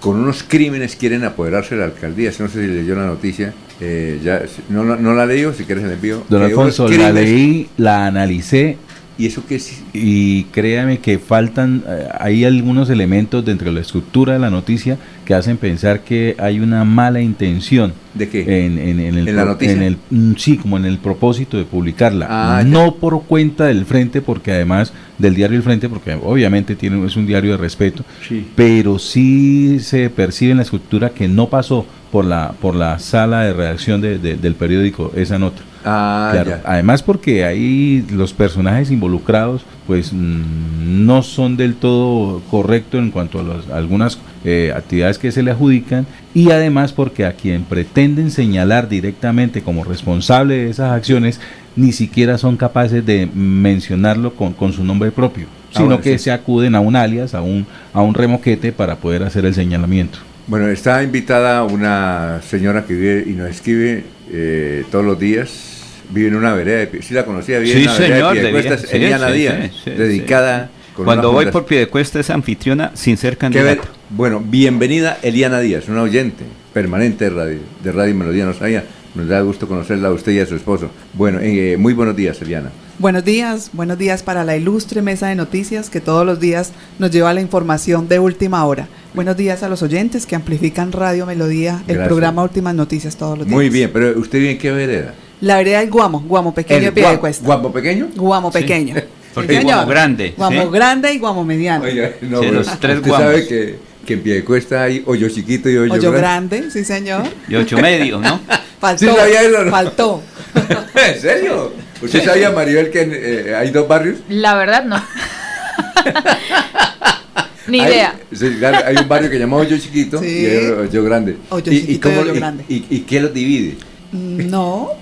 con unos crímenes quieren apoderarse de la alcaldía. No sé si leyó la noticia. eh, ya, no, la- no la leo, si quieres la envío. Don Alfonso, la leí, la analicé. ¿Y eso qué es? Y créame que faltan, eh, hay algunos elementos dentro de la estructura de la noticia que hacen pensar que hay una mala intención. ¿De qué? En, en- en el, ¿En la noticia? en el- mm, sí, como en el propósito de publicarla. Ah, ya. no por cuenta del Frente, porque además del diario El Frente, porque obviamente tiene, es un diario de respeto, Sí. pero sí se percibe en la estructura que no pasó por la, por la sala de redacción de- de- del periódico esa nota. Ah, Claro, ya. Además porque ahí los personajes involucrados pues mm, no son del todo correctos en cuanto a, los- a algunas eh, actividades que se le adjudican y además porque a quien pretenden señalar directamente como responsable de esas acciones ni siquiera son capaces de mencionarlo con, con su nombre propio, Ah, sino bueno, que sí. se acuden a un alias, a un, a un remoquete para poder hacer el señalamiento. Bueno, está invitada una señora que vive y nos escribe eh, todos los días. Vive en una vereda de Pie- Sí la conocía, vive Sí, una señor. de bien, sí, Eliana sí, Díaz, sí, sí, dedicada. Cuando voy por Piedecuesta es anfitriona sin ser Qué candidata. Bueno, bienvenida Eliana Díaz, una oyente permanente de Radio, de radio Melodía, no sabía. Nos da gusto conocerla a usted y a su esposo. Bueno, eh, muy buenos días, Eliana. Buenos días, buenos días para la ilustre mesa de noticias que todos los días nos lleva la información de última hora. Buenos días a los oyentes que amplifican Radio Melodía, el Gracias. programa Últimas Noticias todos los días. Muy bien, pero ¿usted vive en qué vereda? La vereda del Guamo, Guamo pequeño ¿El de pie de Guamo- cuesta. Guamo pequeño? Guamo Sí. pequeño. Porque Sí, Guamo señor. grande, Guamo ¿sí? grande y Guamo mediano. Oiga, no, Sí, los tres usted guamos. sabe que, que en Piedecuesta hay hoyo chiquito y hoyo, Hoyo grande. grande, sí señor. Y ocho medio, ¿no? Faltó, ¿Sí sabía eso, no? faltó. ¿En serio? ¿Usted Sí. sabía, Maribel, que eh, hay dos barrios? La verdad no. Ni hay- idea. sí, claro, hay un barrio que se llama Hoyo Chiquito Sí. y hay Hoyo Grande. Hoyo ¿Y, Chiquito y cómo- Hoyo y- Grande. y- y qué los divide? No, ¿Un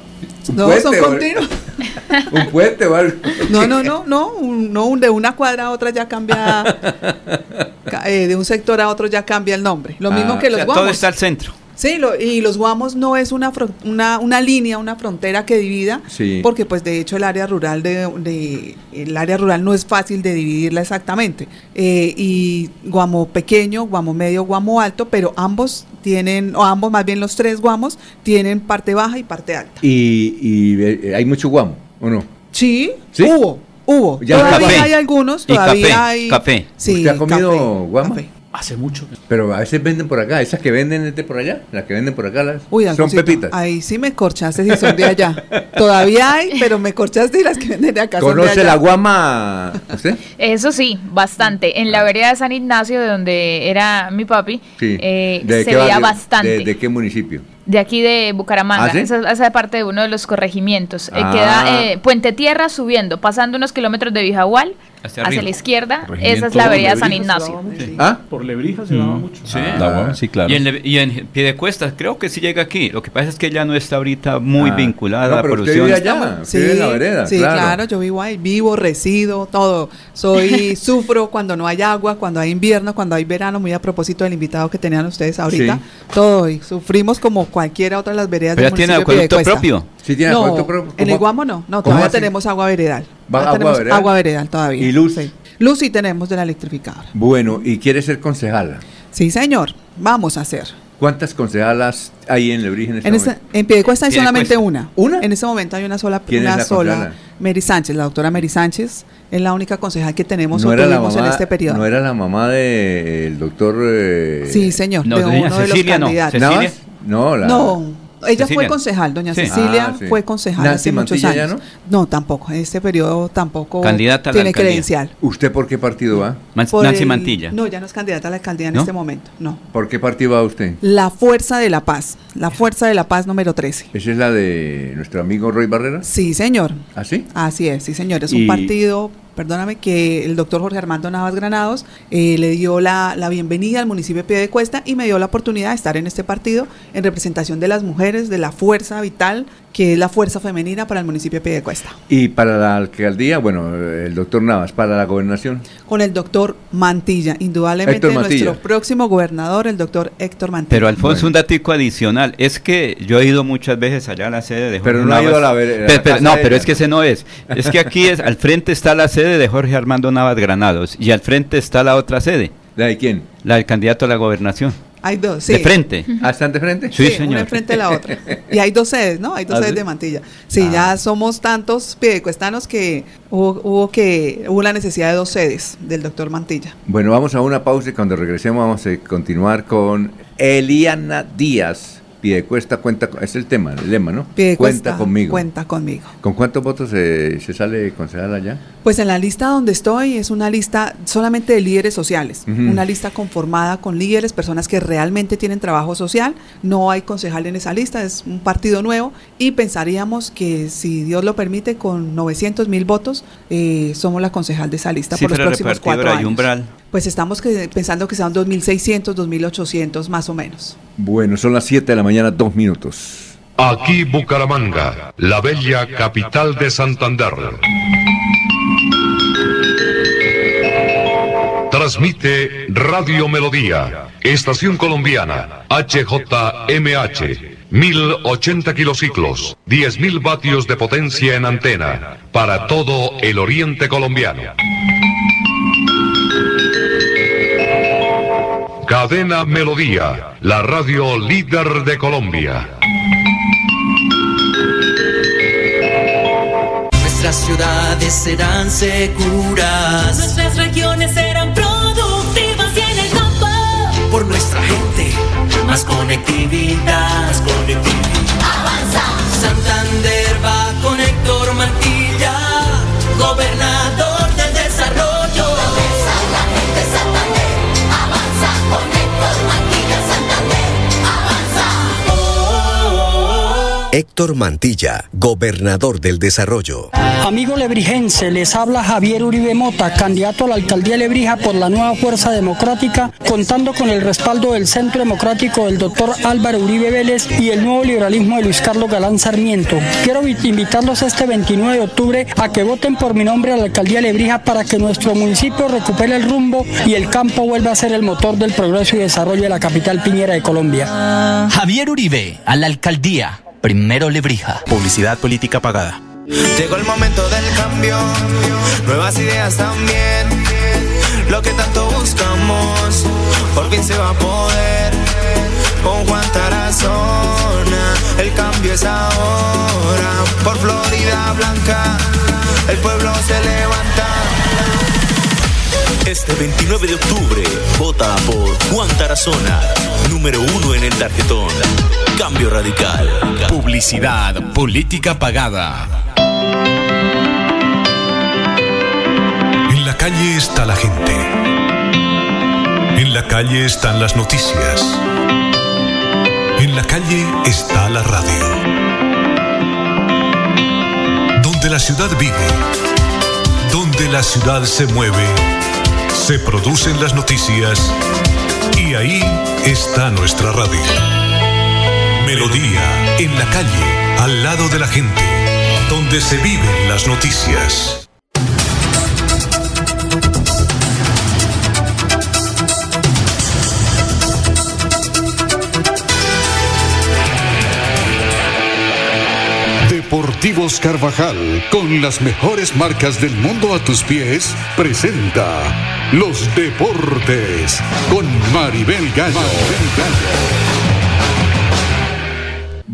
no, puente son o- continuos. ¿Un puente o algo? No, no, no, no, un- no, un- de una cuadra a otra ya cambia, ca- eh, de un sector a otro ya cambia el nombre. Lo mismo Ah, que o los sea, guamos. Todo está al centro. Sí, lo- y los guamos no es una, fron- una, una línea, una frontera que divida, Sí. porque pues de hecho el área rural de, de- el área rural no es fácil de dividirla exactamente. Eh, y guamo pequeño, guamo medio, guamo alto, pero ambos tienen, o ambos más bien los tres guamos, tienen parte baja y parte alta. Y, y, eh, hay mucho guamo, ¿o no? Sí, ¿Sí? hubo, hubo. Ya todavía café. hay algunos, Y todavía café, hay. café. Sí, ¿Usted ha comido café, guamo? café. Hace mucho. Pero a veces venden por acá, esas que venden es de por allá, las que venden por acá las Uy, son pepitas. Ahí sí me corchaste si son de allá. Todavía hay, pero me corchaste y las que venden de acá son de ¿Conoce allá. la guama usted? Eso sí, bastante. En la vereda de San Ignacio, de donde era mi papi, Sí. eh, ¿De se qué veía barrio? bastante. ¿De, de qué municipio? De aquí de Bucaramanga, ¿Ah, sí? esa, esa es parte de uno de los corregimientos. Eh, Ah. queda eh, Puente Tierra subiendo, pasando unos kilómetros de Vijagual Hacia la izquierda. Esa es la vereda San Ignacio. ¿Ah? Por Lebrija se daba mucho. Sí. Guama, sí, claro. Y en, y en Piedecuestas, creo que sí llega aquí. Lo que pasa es que ella no está ahorita muy Ah. vinculada No, a la usted producción. vive allá. Sí, vive en la vereda, sí, claro. claro. yo vivo ahí, vivo, resido, todo. Soy, sufro cuando no hay agua, cuando hay invierno, cuando hay verano, muy a propósito del invitado que tenían ustedes ahorita. Sí. Todo, y sufrimos como cualquiera otra de las veredas Pero del ya tiene acueducto propio. Sí tiene no, acueducto propio. en el ¿Cómo- Guamo no, no, todavía así? tenemos agua veredal. ¿Va Todavía agua veredal? agua veredal todavía. ¿Y luz? Sí. Luz sí tenemos de la electrificadora. Bueno, y quiere ser concejala. Sí, señor, vamos a hacer. ¿Cuántas concejalas hay en Lebrija en este En, Piedecuesta hay solamente una. ¿Una? En este momento hay una sola, ¿Quién es una la sola. concejala? Mary Sánchez, la doctora Mary Sánchez, es la única concejal que tenemos no o era la mamá, en este periodo. no era la mamá del doctor eh, Sí, señor, No, de uno de Cecilia los no. candidatos. Cecilia. ¿Navas? No, la No, ella fue concejal, doña Sí. Cecilia Ah, sí. fue concejal Nancy hace muchos Mantilla ya años. No? tampoco, en este periodo tampoco Candidata a la tiene alcaldía. credencial. ¿Usted por qué partido va? Man- Por Nancy el- Mantilla. No, ya no es candidata a la alcaldía en ¿No? este momento, no. ¿Por qué partido va usted? La Fuerza de la Paz, la Fuerza de la Paz número 13. ¿Esa es la de nuestro amigo Roy Barrera? Sí, señor. ¿Ah, sí? Así es, sí, señor. Es Y- un partido, perdóname, que el doctor Jorge Armando Navas Granados eh, le dio la, la bienvenida al municipio de Piedecuesta y me dio la oportunidad de estar en este partido en representación de las mujeres, de la fuerza vital, que es la fuerza femenina para el municipio de Piedecuesta. Y para la alcaldía, bueno, el doctor Navas, para la gobernación. Con el doctor Mantilla, indudablemente Mantilla. nuestro próximo gobernador, el doctor Héctor Mantilla. Pero Alfonso, un datico adicional, es que yo he ido muchas veces allá a la sede de Jorge Pero no ha ido a la ver- a la Pero- pero- casa no, pero ella. es que ese no es. Es que aquí es, al frente está la sede de Jorge Armando Navas Granados y al frente está la otra sede, ¿La de quién? la del candidato a la gobernación. Hay dos, sí. De frente. ¿Ah, están de frente? Sí, una señor. enfrente de la otra. Y hay dos sedes, ¿no? Hay dos ¿Ah, sedes sí? de Mantilla. Sí, Ah. ya somos tantos piedecuestanos que hubo, hubo que hubo la necesidad de dos sedes del doctor Mantilla. Bueno, vamos a una pausa y cuando regresemos vamos a continuar con Eliana Díaz. Piedecuesta cuenta, es el tema, el lema, ¿no? Piedecuesta, Cuenta conmigo. Cuenta conmigo. ¿Con cuántos votos se, se sale concejal allá? Pues en la lista donde estoy es una lista solamente de líderes sociales, una lista conformada con líderes, personas que realmente tienen trabajo social. No hay concejal en esa lista, es un partido nuevo y pensaríamos que si Dios lo permite, con 900 mil votos eh, somos la concejal de esa lista por los próximos cuatro años. umbral. Pues estamos que- pensando que sean 2.600, 2.800 más o menos. Bueno, son las 7 de la mañana, dos minutos. Aquí Bucaramanga, la bella capital de Santander. Transmite Radio Melodía, Estación Colombiana, HJMH, 1080 kilociclos, 10.000 vatios de potencia en antena, para todo el oriente colombiano. Cadena Melodía, la radio líder de Colombia. Nuestras ciudades serán seguras. Nuestras regiones serán productivas y en el campo. Por nuestra gente, más conectividad. Más conectividad. Avanza. Santander Héctor Mantilla, gobernador del desarrollo. Amigo lebrijense, les habla Javier Uribe Mota, candidato a la alcaldía de Lebrija por la nueva Fuerza Democrática, contando con el respaldo del Centro Democrático del doctor Álvaro Uribe Vélez y el nuevo liberalismo de Luis Carlos Galán Sarmiento. Quiero invitarlos este 29 de octubre a que voten por mi nombre a la alcaldía de Lebrija para que nuestro municipio recupere el rumbo y el campo vuelva a ser el motor del progreso y desarrollo de la capital piñera de Colombia. Javier Uribe, a la alcaldía. Primero Lebrija. Publicidad política pagada. Llegó el momento del cambio, nuevas ideas también. Lo que tanto buscamos, por fin se va a poder. Con Juan Tarazona, el cambio es ahora. Por Florida Blanca, el pueblo se levanta. Este 29 de octubre, vota por Juan Tarazona, número uno en el tarjetón. Cambio radical. Publicidad política pagada. En la calle está la gente. En la calle están las noticias. En la calle está la radio. Donde la ciudad vive, donde la ciudad se mueve, se producen las noticias y ahí está nuestra radio. Melodía, en la calle, al lado de la gente, donde se viven las noticias. Deportivos Carvajal, con las mejores marcas del mundo a tus pies, presenta Los Deportes con Maribel Gallo.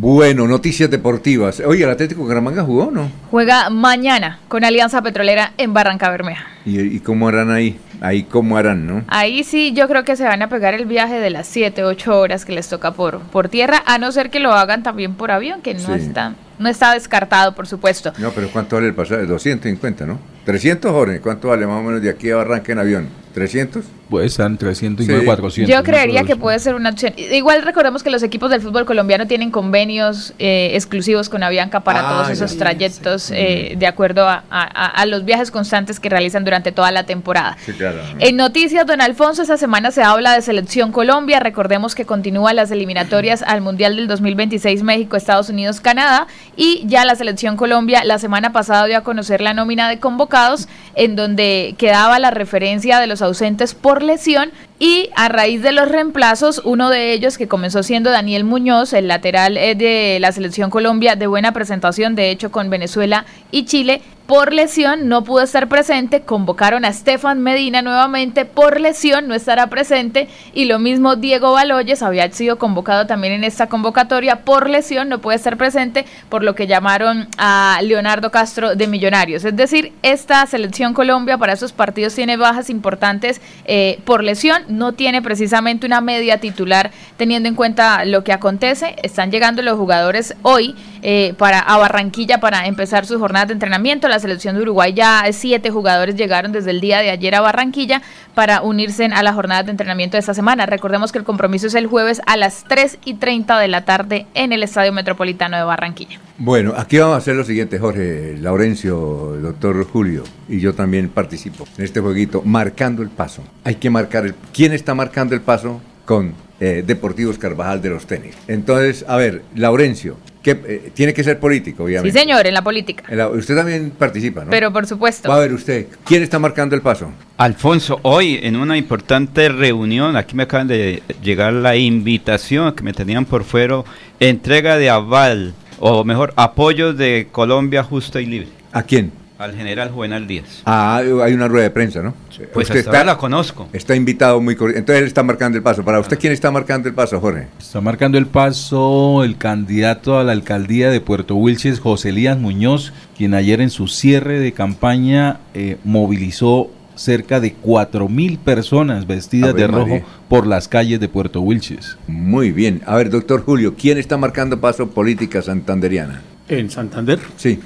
Bueno, noticias deportivas. Oye, ¿el Atlético Bucaramanga jugó o no? Juega mañana con Alianza Petrolera en Barranca Bermeja. ¿Y, y cómo harán ahí? Ahí cómo harán, ¿no? Ahí sí yo creo que se van a pegar el viaje de las 7, 8 horas que les toca por, por tierra, a no ser que lo hagan también por avión, que no Sí. está no está descartado, por supuesto. No, pero ¿cuánto vale el pasaje? 250, ¿no? 300, Jorge. ¿Cuánto vale más o menos de aquí a Barranca en avión? ¿300? Pues están 300 y Sí. 400. Yo creería que puede ser una opción. Igual recordemos que los equipos del fútbol colombiano tienen convenios eh, exclusivos con Avianca para Ah, todos esos trayectos eh, de acuerdo a, a- a los viajes constantes que realizan durante toda la temporada. Sí, claro. En noticias, don Alfonso, esta semana se habla de Selección Colombia. Recordemos que continúan las eliminatorias al Mundial del 2026 México, Estados Unidos, Canadá. Y ya la Selección Colombia la semana pasada dio a conocer la nómina de convocados, en donde quedaba la referencia de los ausentes por lesión. Y a raíz de los reemplazos, uno de ellos que comenzó siendo Daniel Muñoz, el lateral eh, de la Selección Colombia, de buena presentación, de hecho con Venezuela y Chile, por lesión no pudo estar presente, convocaron a Stefan Medina nuevamente. Por lesión, no estará presente. Y lo mismo Diego Baloyes había sido convocado también en esta convocatoria. Por lesión, no puede estar presente, por lo que llamaron a Leonardo Castro de Millonarios. Es decir, esta selección Colombia para esos partidos tiene bajas importantes eh, por lesión, no tiene precisamente una media titular teniendo en cuenta lo que acontece, están llegando los jugadores hoy eh, para a Barranquilla para empezar sus jornadas de entrenamiento. La selección de Uruguay ya siete jugadores llegaron desde el día de ayer a Barranquilla para unirse a las jornadas de entrenamiento de esta semana. Recordemos que el compromiso es el jueves a las 3 y 30 de la tarde en el Estadio Metropolitano de Barranquilla. Bueno, aquí vamos a hacer lo siguiente, Jorge, Laurencio, doctor Julio, y yo también participo en este jueguito, marcando el paso. Hay que marcar el... ¿Quién está marcando el paso con eh, Deportivos Carvajal de los tenis? Entonces, a ver, Laurencio, que eh, tiene que ser político, Sí, obviamente. señor, en la política. Usted también participa, ¿no? Pero por supuesto. Va a ver usted, ¿quién está marcando el paso? Alfonso, hoy en una importante reunión, aquí me acaban de llegar la invitación que me tenían por fuera, entrega de aval, o mejor, apoyo de Colombia Justa y Libre. ¿A quién? Al general Juvenal Díaz. Ah, hay una rueda de prensa, ¿no? Pues hasta ahora la conozco. Está invitado muy Entonces él está marcando el paso. Para usted, ¿quién está marcando el paso, Jorge? Está marcando el paso el candidato a la alcaldía de Puerto Wilches, José Elías Muñoz, quien ayer en su cierre de campaña eh, movilizó cerca de 4 mil personas vestidas de rojo María. por las calles de Puerto Wilches. Muy bien. A ver, doctor Julio, ¿quién está marcando paso política santanderiana? En Santander. Sí.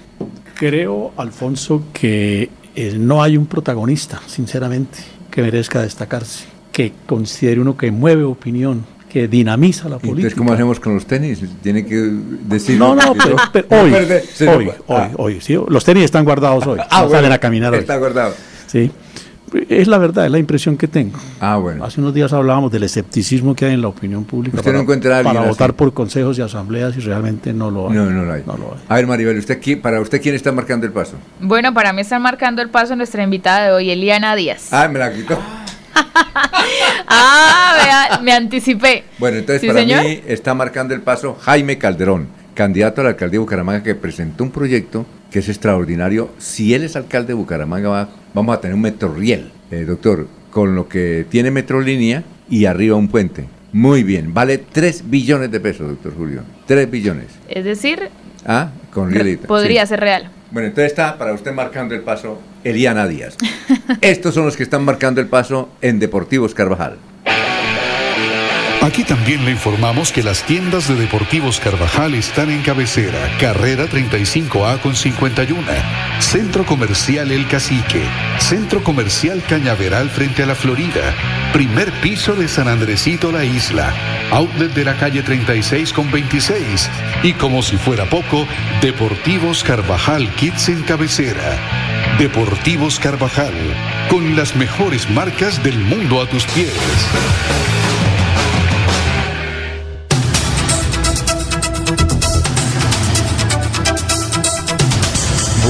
Creo, Alfonso, que eh, no hay un protagonista, sinceramente, que merezca destacarse, que considere uno que mueve opinión, que dinamiza la Entonces, política. ¿cómo hacemos con los tenis? Tiene que decir. No, no, pero, pero hoy, hoy, Ah. hoy, sí, los tenis están guardados hoy, Ah, no bueno, salen a caminar hoy. Está guardado. Sí. Es la verdad, es la impresión que tengo. Ah, bueno. Hace unos días hablábamos del escepticismo que hay en la opinión pública ¿Usted no encuentra a alguien para así? votar por consejos y asambleas y realmente no lo hay. No, no lo hay. A ver, Maribel, ¿usted, qui- ¿para usted quién está marcando el paso? Bueno, para mí están marcando el paso nuestra invitada de hoy, Eliana Díaz. Ah, me la quitó. Ah, vea, me anticipé. Bueno, entonces ¿Sí, para señor? mí está marcando el paso Jaime Calderón, candidato a la alcaldía de Bucaramanga, que presentó un proyecto que es extraordinario. Si él es alcalde de Bucaramanga, va- vamos a tener un metroriel, eh, doctor, con lo que tiene metrolínea y arriba un puente. Muy bien, vale 3 billones de pesos, doctor Julio. 3 billones. Es decir, Ah, con podría sí. ser real. Bueno, entonces está para usted marcando el paso Eliana Díaz. Estos son los que están marcando el paso en Deportivos Carvajal. Aquí también le informamos que las tiendas de Deportivos Carvajal están en cabecera, carrera 35A con 51, Centro Comercial El Cacique, Centro Comercial Cañaveral frente a la Florida, primer piso de San Andresito La Isla, outlet de la calle 36 con 26 y como si fuera poco, Deportivos Carvajal Kids en cabecera. Deportivos Carvajal, con las mejores marcas del mundo a tus pies.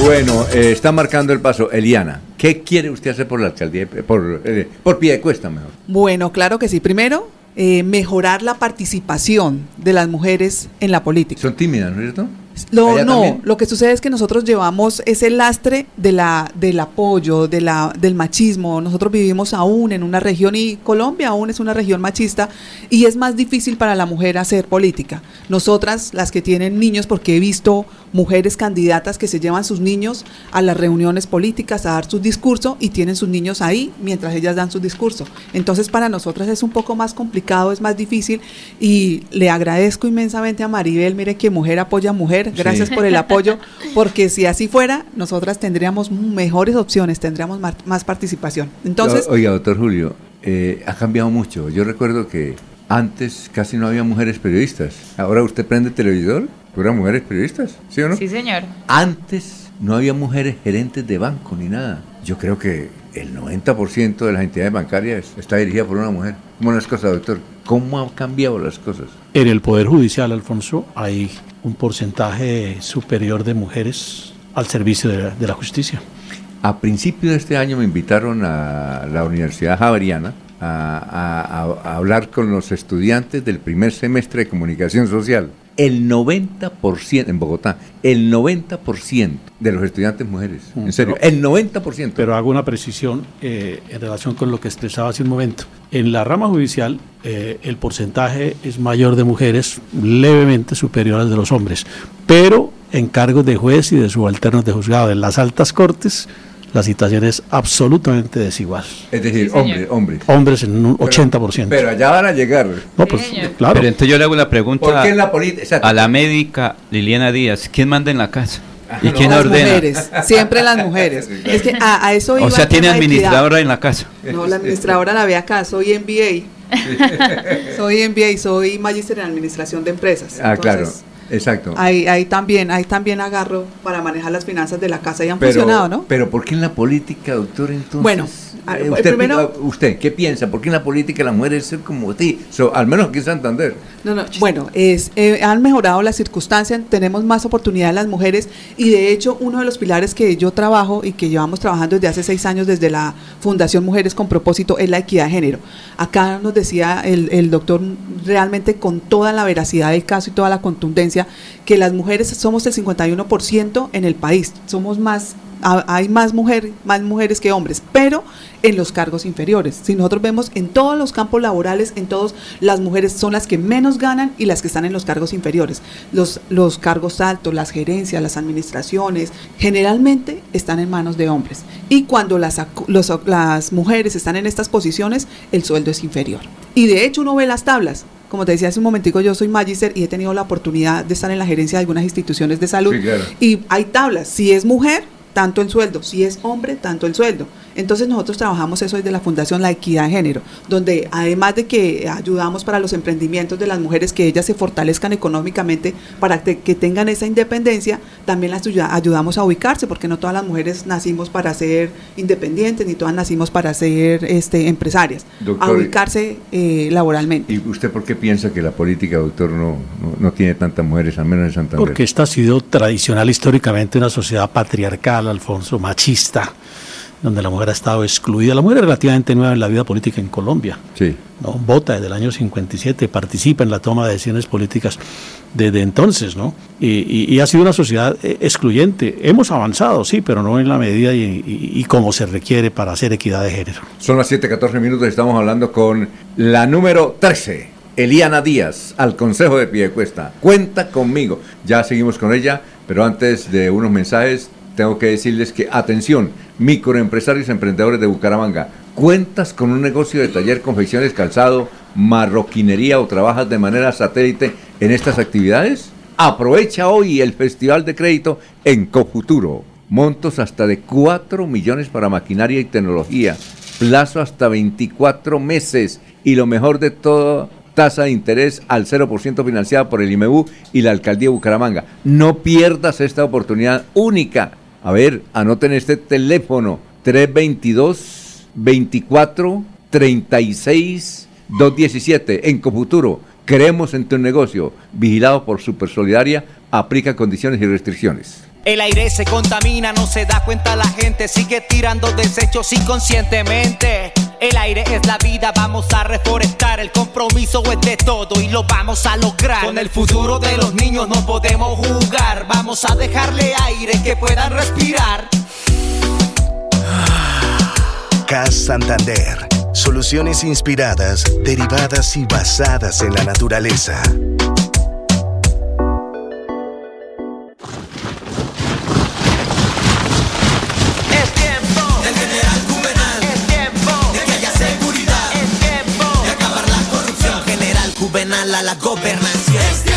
Bueno, eh, está marcando el paso. Eliana, ¿qué quiere usted hacer por la alcaldía? de- Por, eh, por pie de cuesta, mejor. Bueno, claro que sí. Primero, eh, mejorar la participación de las mujeres en la política. Son tímidas, ¿no es cierto? Lo, no, también. lo que sucede es que nosotros llevamos ese lastre de la, del apoyo, de la, del machismo. Nosotros vivimos aún en una región y Colombia aún es una región machista y es más difícil para la mujer hacer política. Nosotras, las que tienen niños, porque he visto mujeres candidatas que se llevan sus niños a las reuniones políticas a dar su discurso y tienen sus niños ahí mientras ellas dan su discurso. Entonces para nosotras es un poco más complicado, es más difícil y le agradezco inmensamente a Maribel, mire que mujer apoya a mujer, gracias Sí. por el apoyo, porque si así fuera, nosotras tendríamos mejores opciones, tendríamos más participación. Entonces, Oiga, doctor Julio, eh, ha cambiado mucho. Yo recuerdo que antes casi no había mujeres periodistas. Ahora usted prende el televisor, pura mujeres periodistas, ¿sí o no? Sí, señor. Antes no había mujeres gerentes de banco ni nada. Yo creo que el 90% de las entidades bancarias está dirigida por una mujer. ¿Cómo las cosas, doctor? ¿Cómo han cambiado las cosas? En el Poder Judicial, Alfonso, hay un porcentaje superior de mujeres al servicio de la, justicia. A principio de este año me invitaron a la Universidad Javeriana a hablar con los estudiantes del primer semestre de comunicación social. El 90% en Bogotá, el 90% de los estudiantes mujeres. En serio, el 90%. Pero hago una precisión eh, en relación con lo que expresaba hace un momento. En la rama judicial, eh, el porcentaje es mayor de mujeres, levemente superior al de los hombres, pero en cargos de juez y de subalternos de juzgado. En las altas cortes, la situación es absolutamente desigual. Es decir, hombres, hombres. Hombres en un 80%. Pero allá van a llegar. No, pues, claro. Pero entonces yo le hago la pregunta ¿Por qué en la política? a la médica Liliana Díaz, ¿quién manda en la casa? ¿Y quién las ordena? mujeres, siempre las mujeres. Es que a, a eso iba O sea, tiene administradora en la casa. No, la administradora la ve acá, soy MBA. soy MBA, soy magíster en administración de empresas. Ah, claro. Exacto. Ahí, ahí también, ahí también agarro para manejar las finanzas de la casa y han pero, funcionado, ¿no? Pero ¿por qué en la política, doctor, entonces? Bueno, Eh, usted, primero- usted, ¿qué piensa? ¿Por qué en la política la mujer es ser como ti? So, al menos aquí en Santander. No, no, bueno, es, eh, han mejorado las circunstancias, tenemos más oportunidades las mujeres y de hecho uno de los pilares que yo trabajo y que llevamos trabajando desde hace seis años desde la Fundación Mujeres con Propósito es la equidad de género. Acá nos decía el, el doctor realmente con toda la veracidad del caso y toda la contundencia que las mujeres somos el 51% en el país, somos más hay más, mujer, más mujeres que hombres, pero en los cargos inferiores. Si nosotros vemos en todos los campos laborales, en todos, las mujeres son las que menos ganan y las que están en los cargos inferiores. Los, los cargos altos, las gerencias, las administraciones, generalmente están en manos de hombres. Y cuando las, los- las mujeres están en estas posiciones, el sueldo es inferior. Y de hecho uno ve las tablas. Como te decía hace un momentico, yo soy magíster y he tenido la oportunidad de estar en la gerencia de algunas instituciones de salud. Sí, claro. Y hay tablas. Si es mujer, tanto el sueldo. Si es hombre, tanto el sueldo. Entonces nosotros trabajamos eso desde la Fundación La Equidad de Género, donde además de que ayudamos para los emprendimientos de las mujeres, que ellas se fortalezcan económicamente para que tengan esa independencia, también las ayuda- ayudamos a ubicarse, porque no todas las mujeres nacimos para ser independientes, ni todas nacimos para ser este, empresarias, a ubicarse eh, laboralmente. ¿Y usted por qué piensa que la política, doctor, no, no, no tiene tantas mujeres, al menos en Santander? Porque esta ha sido tradicional históricamente una sociedad patriarcal, Alfonso, machista, donde la mujer ha estado excluida. La mujer es relativamente nueva en la vida política en Colombia. Sí. ¿no? Vota desde el año 57, participa en la toma de decisiones políticas desde entonces, ¿no? Y, y- y ha sido una sociedad eh, excluyente. Hemos avanzado, sí, pero no en la medida y, y- y como se requiere para hacer equidad de género. Son las 7:14 minutos, estamos hablando con la número 13, Eliana Díaz, al Consejo de Piedecuesta. Cuenta conmigo. Ya seguimos con ella, pero antes de unos mensajes, tengo que decirles que, atención, microempresarios emprendedores de Bucaramanga, ¿cuentas con un negocio de taller, confecciones, calzado, marroquinería o trabajas de manera satélite en estas actividades? Aprovecha hoy el Festival de Crédito en Cofuturo. Montos hasta de 4 millones para maquinaria y tecnología. Plazo hasta 24 meses. Y lo mejor de todo, tasa de interés al 0% financiada por el IMEU y la Alcaldía de Bucaramanga. No pierdas esta oportunidad única. A ver, anoten este teléfono 322 24 36 217 en Cofuturo. Creemos en tu negocio. Vigilado por Super Solidaria. Aplica condiciones y restricciones. El aire se contamina, no se da cuenta la gente, sigue tirando desechos inconscientemente. El aire es la vida, vamos a reforestar, el compromiso es de todo y lo vamos a lograr. Con el futuro de los niños no podemos jugar, vamos a dejarle aire que puedan respirar. CAS Santander. Soluciones inspiradas, derivadas y basadas en la naturaleza. Juvenal a la gobernación.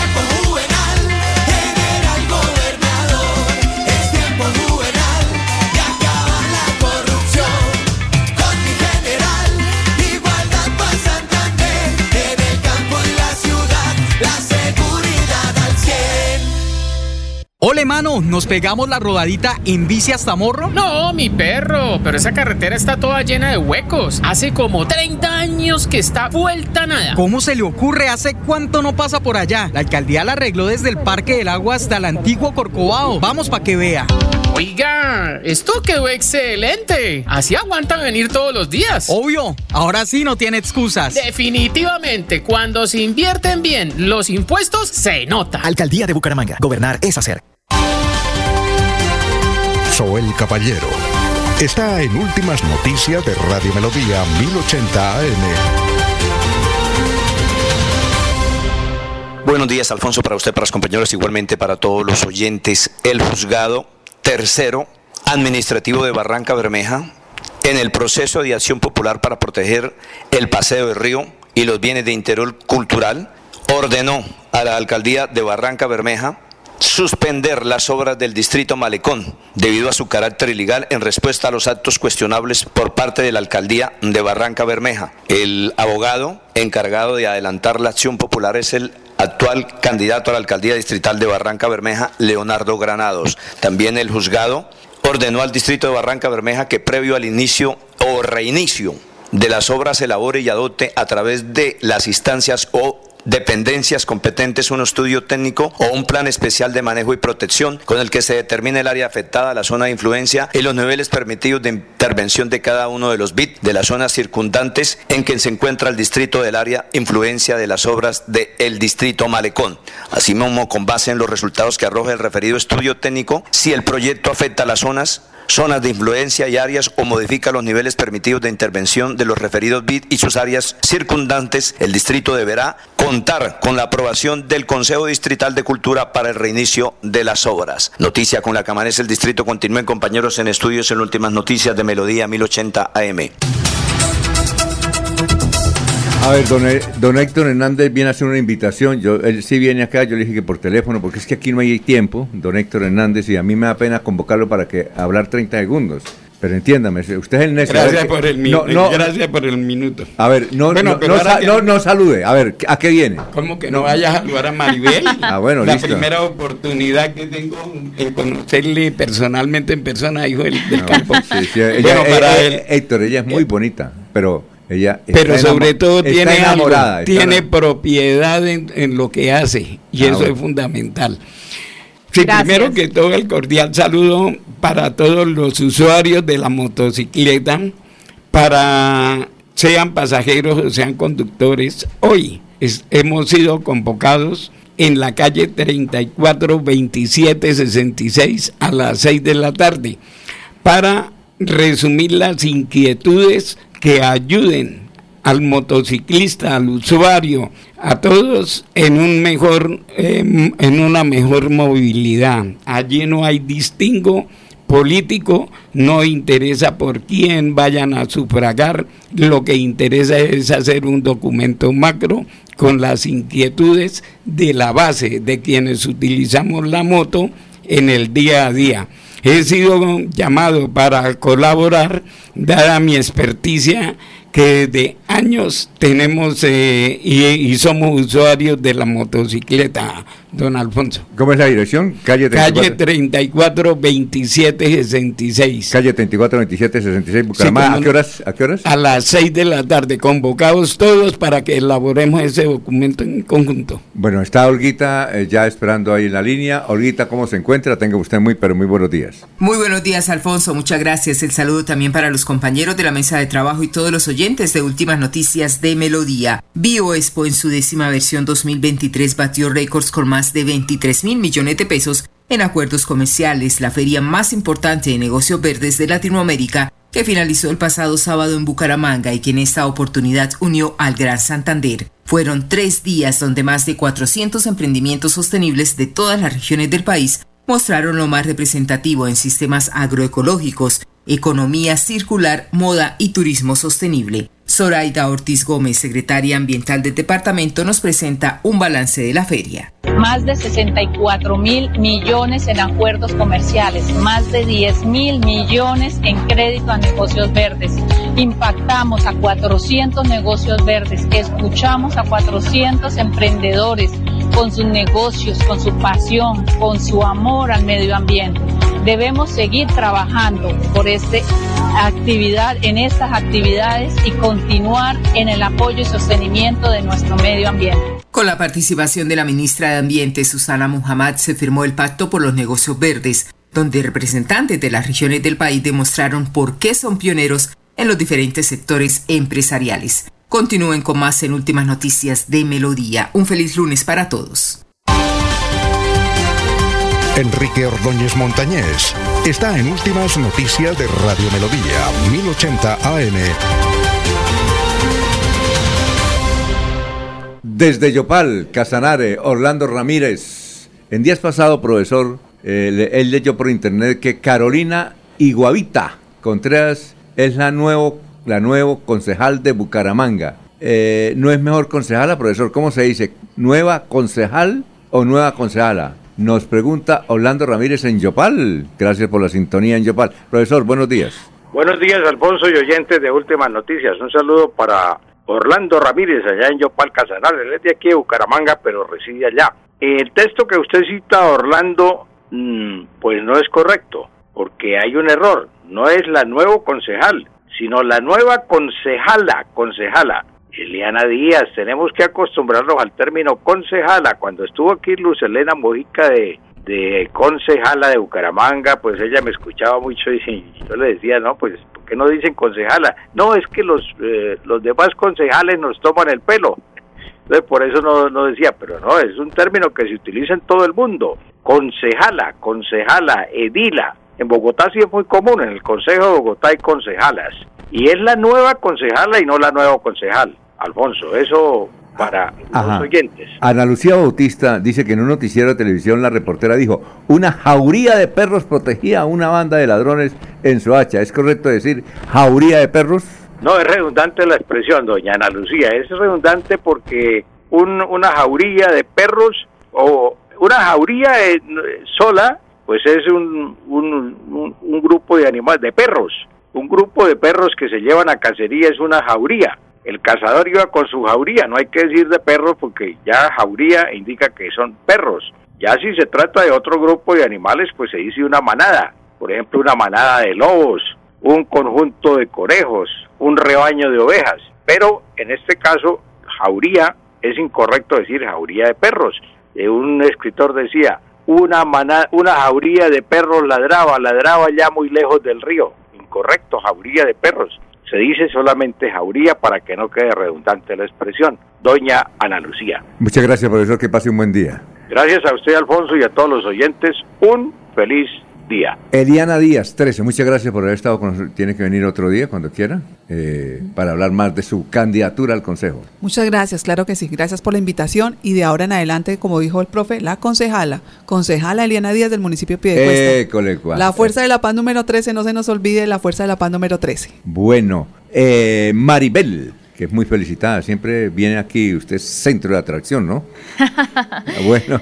Ole, mano, ¿nos pegamos la rodadita en bici hasta Morro? No, mi perro, pero esa carretera está toda llena de huecos. Hace como 30 años que está vuelta nada. ¿Cómo se le ocurre? ¿Hace cuánto no pasa por allá? La alcaldía la arregló desde el Parque del Agua hasta el antiguo Corcovado. Vamos pa' que vea. Oiga, esto quedó excelente. Así aguantan venir todos los días. Obvio, ahora sí no tiene excusas. Definitivamente, cuando se invierten bien los impuestos, se nota. Alcaldía de Bucaramanga. Gobernar es hacer. Soel Caballero está en Últimas Noticias de Radio Melodía 1080 AM. Buenos días, Alfonso, para usted, para los compañeros, igualmente para todos los oyentes. El juzgado tercero administrativo de Barranca Bermeja, en el proceso de acción popular para proteger el paseo del río y los bienes de interior cultural, ordenó a la alcaldía de Barranca Bermeja suspender las obras del distrito Malecón debido a su carácter ilegal en respuesta a los actos cuestionables por parte de la alcaldía de Barranca Bermeja. El abogado encargado de adelantar la acción popular es el actual candidato a la alcaldía distrital de Barranca Bermeja, Leonardo Granados. También el juzgado ordenó al distrito de Barranca Bermeja que previo al inicio o reinicio de las obras elabore y adopte a través de las instancias o dependencias competentes un estudio técnico o un plan especial de manejo y protección con el que se determine el área afectada, la zona de influencia y los niveles permitidos de intervención de cada uno de los bits de las zonas circundantes en que se encuentra el distrito del área influencia de las obras del distrito Malecón. Asimismo, con base en los resultados que arroja el referido estudio técnico, si el proyecto afecta a las zonas zonas de influencia y áreas o modifica los niveles permitidos de intervención de los referidos BID y sus áreas circundantes, el distrito deberá contar con la aprobación del Consejo Distrital de Cultura para el reinicio de las obras. Noticia con la que amanece el distrito. Continúen compañeros en estudios en últimas noticias de Melodía 1080 AM. A ver, don, E- don Héctor Hernández viene a hacer una invitación. Yo, él sí viene acá, yo le dije que por teléfono, porque es que aquí no hay tiempo, don Héctor Hernández, y a mí me da pena convocarlo para que hablar 30 segundos. Pero entiéndame, usted es el necio. Gracias por el no, gracias por el minuto. A ver, no, Bueno, no, no, ahora sa- que- no- no salude. A ver, ¿a qué viene? ¿Cómo que no vayas a saludar a Maribel? Ah, bueno, La listo. primera oportunidad que tengo en conocerle personalmente en persona, hijo del, del campo. Sí, sí, ella- Bueno, eh, para eh, él- eh, Héctor, ella es muy bonita, pero ella Pero sobre todo tiene enamorada. tiene enamorada. propiedad en, en lo que hace y Ah, eso bueno. es fundamental. Sí, primero que todo el cordial saludo para todos los usuarios de la motocicleta, para sean pasajeros o sean conductores. Hoy es- hemos sido convocados en la calle 34 27 66 a las 6 de la tarde para resumir las inquietudes que ayuden al motociclista, al usuario, a todos en un mejor, eh, en una mejor movilidad. Allí no hay distingo político, no interesa por quién vayan a sufragar, lo que interesa es hacer un documento macro con las inquietudes de la base de quienes utilizamos la moto en el día a día. He sido llamado para colaborar, dada mi experticia que de años tenemos eh, y somos usuarios de la motocicleta, don Alfonso. ¿Cómo es la dirección? Calle 34. Calle 34 27 66. Calle 34 27 66 Bucaramanga. Sí, ¿A qué horas? ¿A qué horas? A las 6 de la tarde, convocados todos para que elaboremos ese documento en conjunto. Bueno, está Olguita eh, ya esperando ahí en la línea. Olguita, ¿cómo se encuentra? Tenga usted muy, pero muy buenos días. Muy buenos días, Alfonso. Muchas gracias. El saludo también para los compañeros de la mesa de trabajo y todos los oyentes de Últimas Noticias de Melodía. BioExpo en su décima versión 2023 batió récords con más de 23 mil millones de pesos en acuerdos comerciales, la feria más importante de negocios verdes de Latinoamérica, que finalizó el pasado sábado en Bucaramanga y que en esta oportunidad unió al Gran Santander. Fueron tres días donde más de 400 emprendimientos sostenibles de todas las regiones del país mostraron lo más representativo en sistemas agroecológicos, economía circular, moda y turismo sostenible. Zoraida Ortiz Gómez, secretaria ambiental del departamento, nos presenta un balance de la feria. más de 64 mil millones en acuerdos comerciales, más de 10 mil millones en crédito a negocios verdes. Impactamos a 400 negocios verdes, escuchamos a 400 emprendedores con sus negocios, con su pasión, con su amor al medio ambiente. Debemos seguir trabajando por este actividad, en estas actividades y continuar en el apoyo y sostenimiento de nuestro medio ambiente. Con la participación de la ministra de Ambiente, Susana Muhammad, se firmó el Pacto por los Negocios Verdes, donde representantes de las regiones del país demostraron por qué son pioneros en los diferentes sectores empresariales. Continúen con más en Últimas Noticias de Melodía. Un feliz lunes para todos. Enrique Ordóñez Montañés está en Últimas Noticias de Radio Melodía, 1080 AM. Desde Yopal, Casanare, Orlando Ramírez. En días pasados, profesor, eh, él leyó por internet que Carolina Iguavita Contreras es la nuevo, la nuevo concejal de Bucaramanga. Eh, ¿No es mejor concejala, profesor? ¿Cómo se dice? ¿Nueva concejal o nueva concejala? Nos pregunta Orlando Ramírez en Yopal. Gracias por la sintonía en Yopal. Profesor, buenos días. Buenos días, Alfonso y oyentes de Últimas Noticias. Un saludo para Orlando Ramírez, allá en Yopal Casanare. Él es de aquí de Bucaramanga, pero reside allá. El texto que usted cita, Orlando, mm, pues no es correcto, porque hay un error. No es la nuevo concejal, sino la nueva concejala, concejala. Eliana Díaz, tenemos que acostumbrarnos al término concejala. Cuando estuvo aquí Luz Elena Mojica de, de concejala de Bucaramanga, pues ella me escuchaba mucho y yo le decía, no, pues, ¿por qué no dicen concejala? No, es que los, eh, los demás concejales nos toman el pelo. Entonces, por eso no, no decía, pero no, es un término que se utiliza en todo el mundo. Concejala, concejala, edila. En Bogotá sí es muy común, en el Consejo de Bogotá hay concejalas. Y es la nueva concejala y no la nueva concejal. Alfonso, eso para Ajá. los oyentes. Ana Lucía Bautista dice que en un noticiero de televisión la reportera dijo, una jauría de perros protegía a una banda de ladrones en Soacha. ¿Es correcto decir jauría de perros? No, es redundante la expresión, doña Ana Lucía. Es redundante porque un- una jauría de perros o una jauría eh, sola pues es un, un, grupo de animales, de perros. Un grupo de perros que se llevan a cacería es una jauría. El cazador iba con su jauría, no hay que decir de perros porque ya jauría indica que son perros. Ya si se trata de otro grupo de animales, pues se dice una manada. Por ejemplo, una manada de lobos, un conjunto de conejos, un rebaño de ovejas. Pero en este caso, jauría, es incorrecto decir jauría de perros. Eh, un escritor decía, una, mana- una jauría de perros ladraba, ladraba ya muy lejos del río. Incorrecto, jauría de perros. Se dice solamente jauría para que no quede redundante la expresión. Doña Ana Lucía. Muchas gracias, profesor. Que pase un buen día. Gracias a usted, Alfonso, y a todos los oyentes. Un feliz día. Eliana Díaz, 13, muchas gracias por haber estado con nosotros. Tiene que venir otro día, cuando quiera, eh, para hablar más de su candidatura al Consejo. Muchas gracias, claro que sí. Gracias por la invitación y de ahora en adelante, como dijo el profe, la concejala, concejala Eliana Díaz del municipio de Piedecuesta. La Fuerza de la Paz número 13, no se nos olvide la Fuerza de la Paz número 13. Bueno, eh, Maribel, que es muy felicitada, siempre viene aquí, usted es centro de atracción, ¿no? bueno,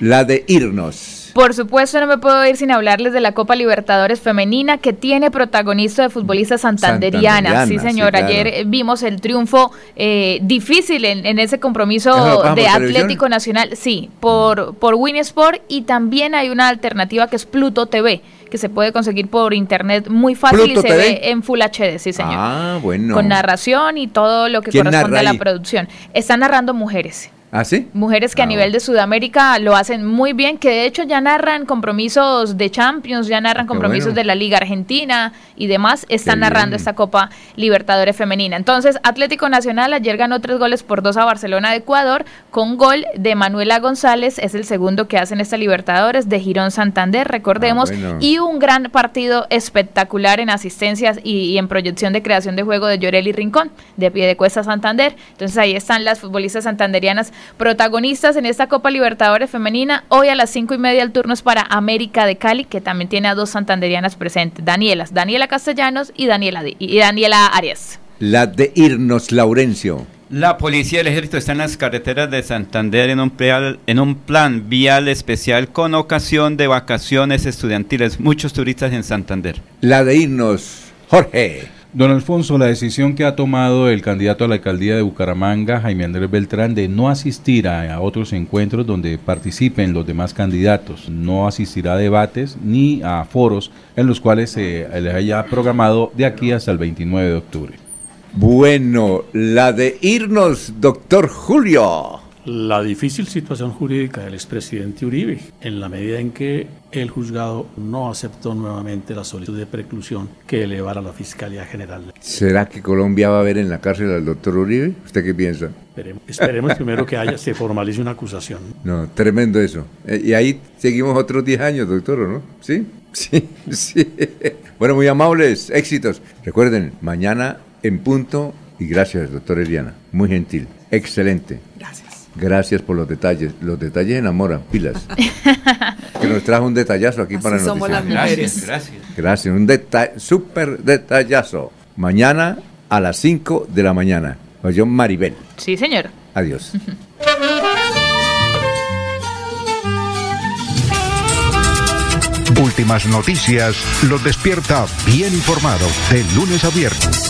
la de irnos. Por supuesto, no me puedo ir sin hablarles de la Copa Libertadores Femenina, que tiene protagonista de futbolistas santanderianas. Santanderiana, Sí, sí, señor. claro. Ayer eh, vimos el triunfo eh, difícil en, en ese ¿Eso lo compromiso de televisión? Atlético Nacional. Sí, por, por Winsport y también hay una alternativa que es Pluto TV, que se puede conseguir por internet muy fácil ¿Pluto y se TV? ve en Full HD, sí, señor. Ah, bueno. Con narración y todo lo que ¿Quién corresponde a la ahí? producción. Están narrando mujeres. ¿Ah, sí? Mujeres que a nivel de Sudamérica lo hacen muy bien, que de hecho ya narran compromisos de Champions, ya narran compromisos bueno. de la Liga Argentina y demás, están Qué narrando bien. esta Copa Libertadores Femenina. Entonces, Atlético Nacional ayer ganó tres goles por dos a Barcelona de Ecuador, con gol de Manuela González, es el segundo que hacen esta Libertadores, de Girón Santander, recordemos, Ah, bueno. y un gran partido espectacular en asistencias y, y en proyección de creación de juego de Llorelli Rincón, de pie de cuesta Santander. Entonces ahí están las futbolistas santanderianas protagonistas en esta Copa Libertadores femenina. Hoy a las cinco y media el turno es para América de Cali, que también tiene a dos santanderianas presentes, Danielas, Daniela Castellanos y Daniela, y Daniela Arias. La de irnos, Laurencio. La policía del ejército está en las carreteras de Santander en un, plan, en un plan vial especial con ocasión de vacaciones estudiantiles. Muchos turistas en Santander. La de irnos, Jorge. Don Alfonso, la decisión que ha tomado el candidato a la alcaldía de Bucaramanga, Jaime Andrés Beltrán, de no asistir a, otros encuentros donde participen los demás candidatos, no asistirá a debates ni a foros en los cuales se les haya programado de aquí hasta el 29 de octubre. Bueno, la de irnos, doctor Julio. La difícil situación jurídica del expresidente Uribe, en la medida en que el juzgado no aceptó nuevamente la solicitud de preclusión que elevara la Fiscalía General. ¿Será que Colombia va a ver en la cárcel al doctor Uribe? ¿Usted qué piensa? Esperemos, esperemos primero que haya, se formalice una acusación. No, tremendo eso. Eh, y ahí seguimos otros 10 años, doctor, ¿o ¿no? ¿Sí? Sí, sí. Bueno, muy amables, éxitos. Recuerden, mañana en punto, y gracias, doctor Eliana. Muy gentil, excelente. Gracias. Gracias por los detalles. Los detalles enamoran, pilas. que nos trajo un detallazo aquí Así para las mujeres. Gracias. Gracias, un detalle, súper detallazo. Mañana a las 5 de la mañana. Yo, Maribel. Sí, señor. Adiós. Últimas noticias los despierta bien informados de lunes a viernes.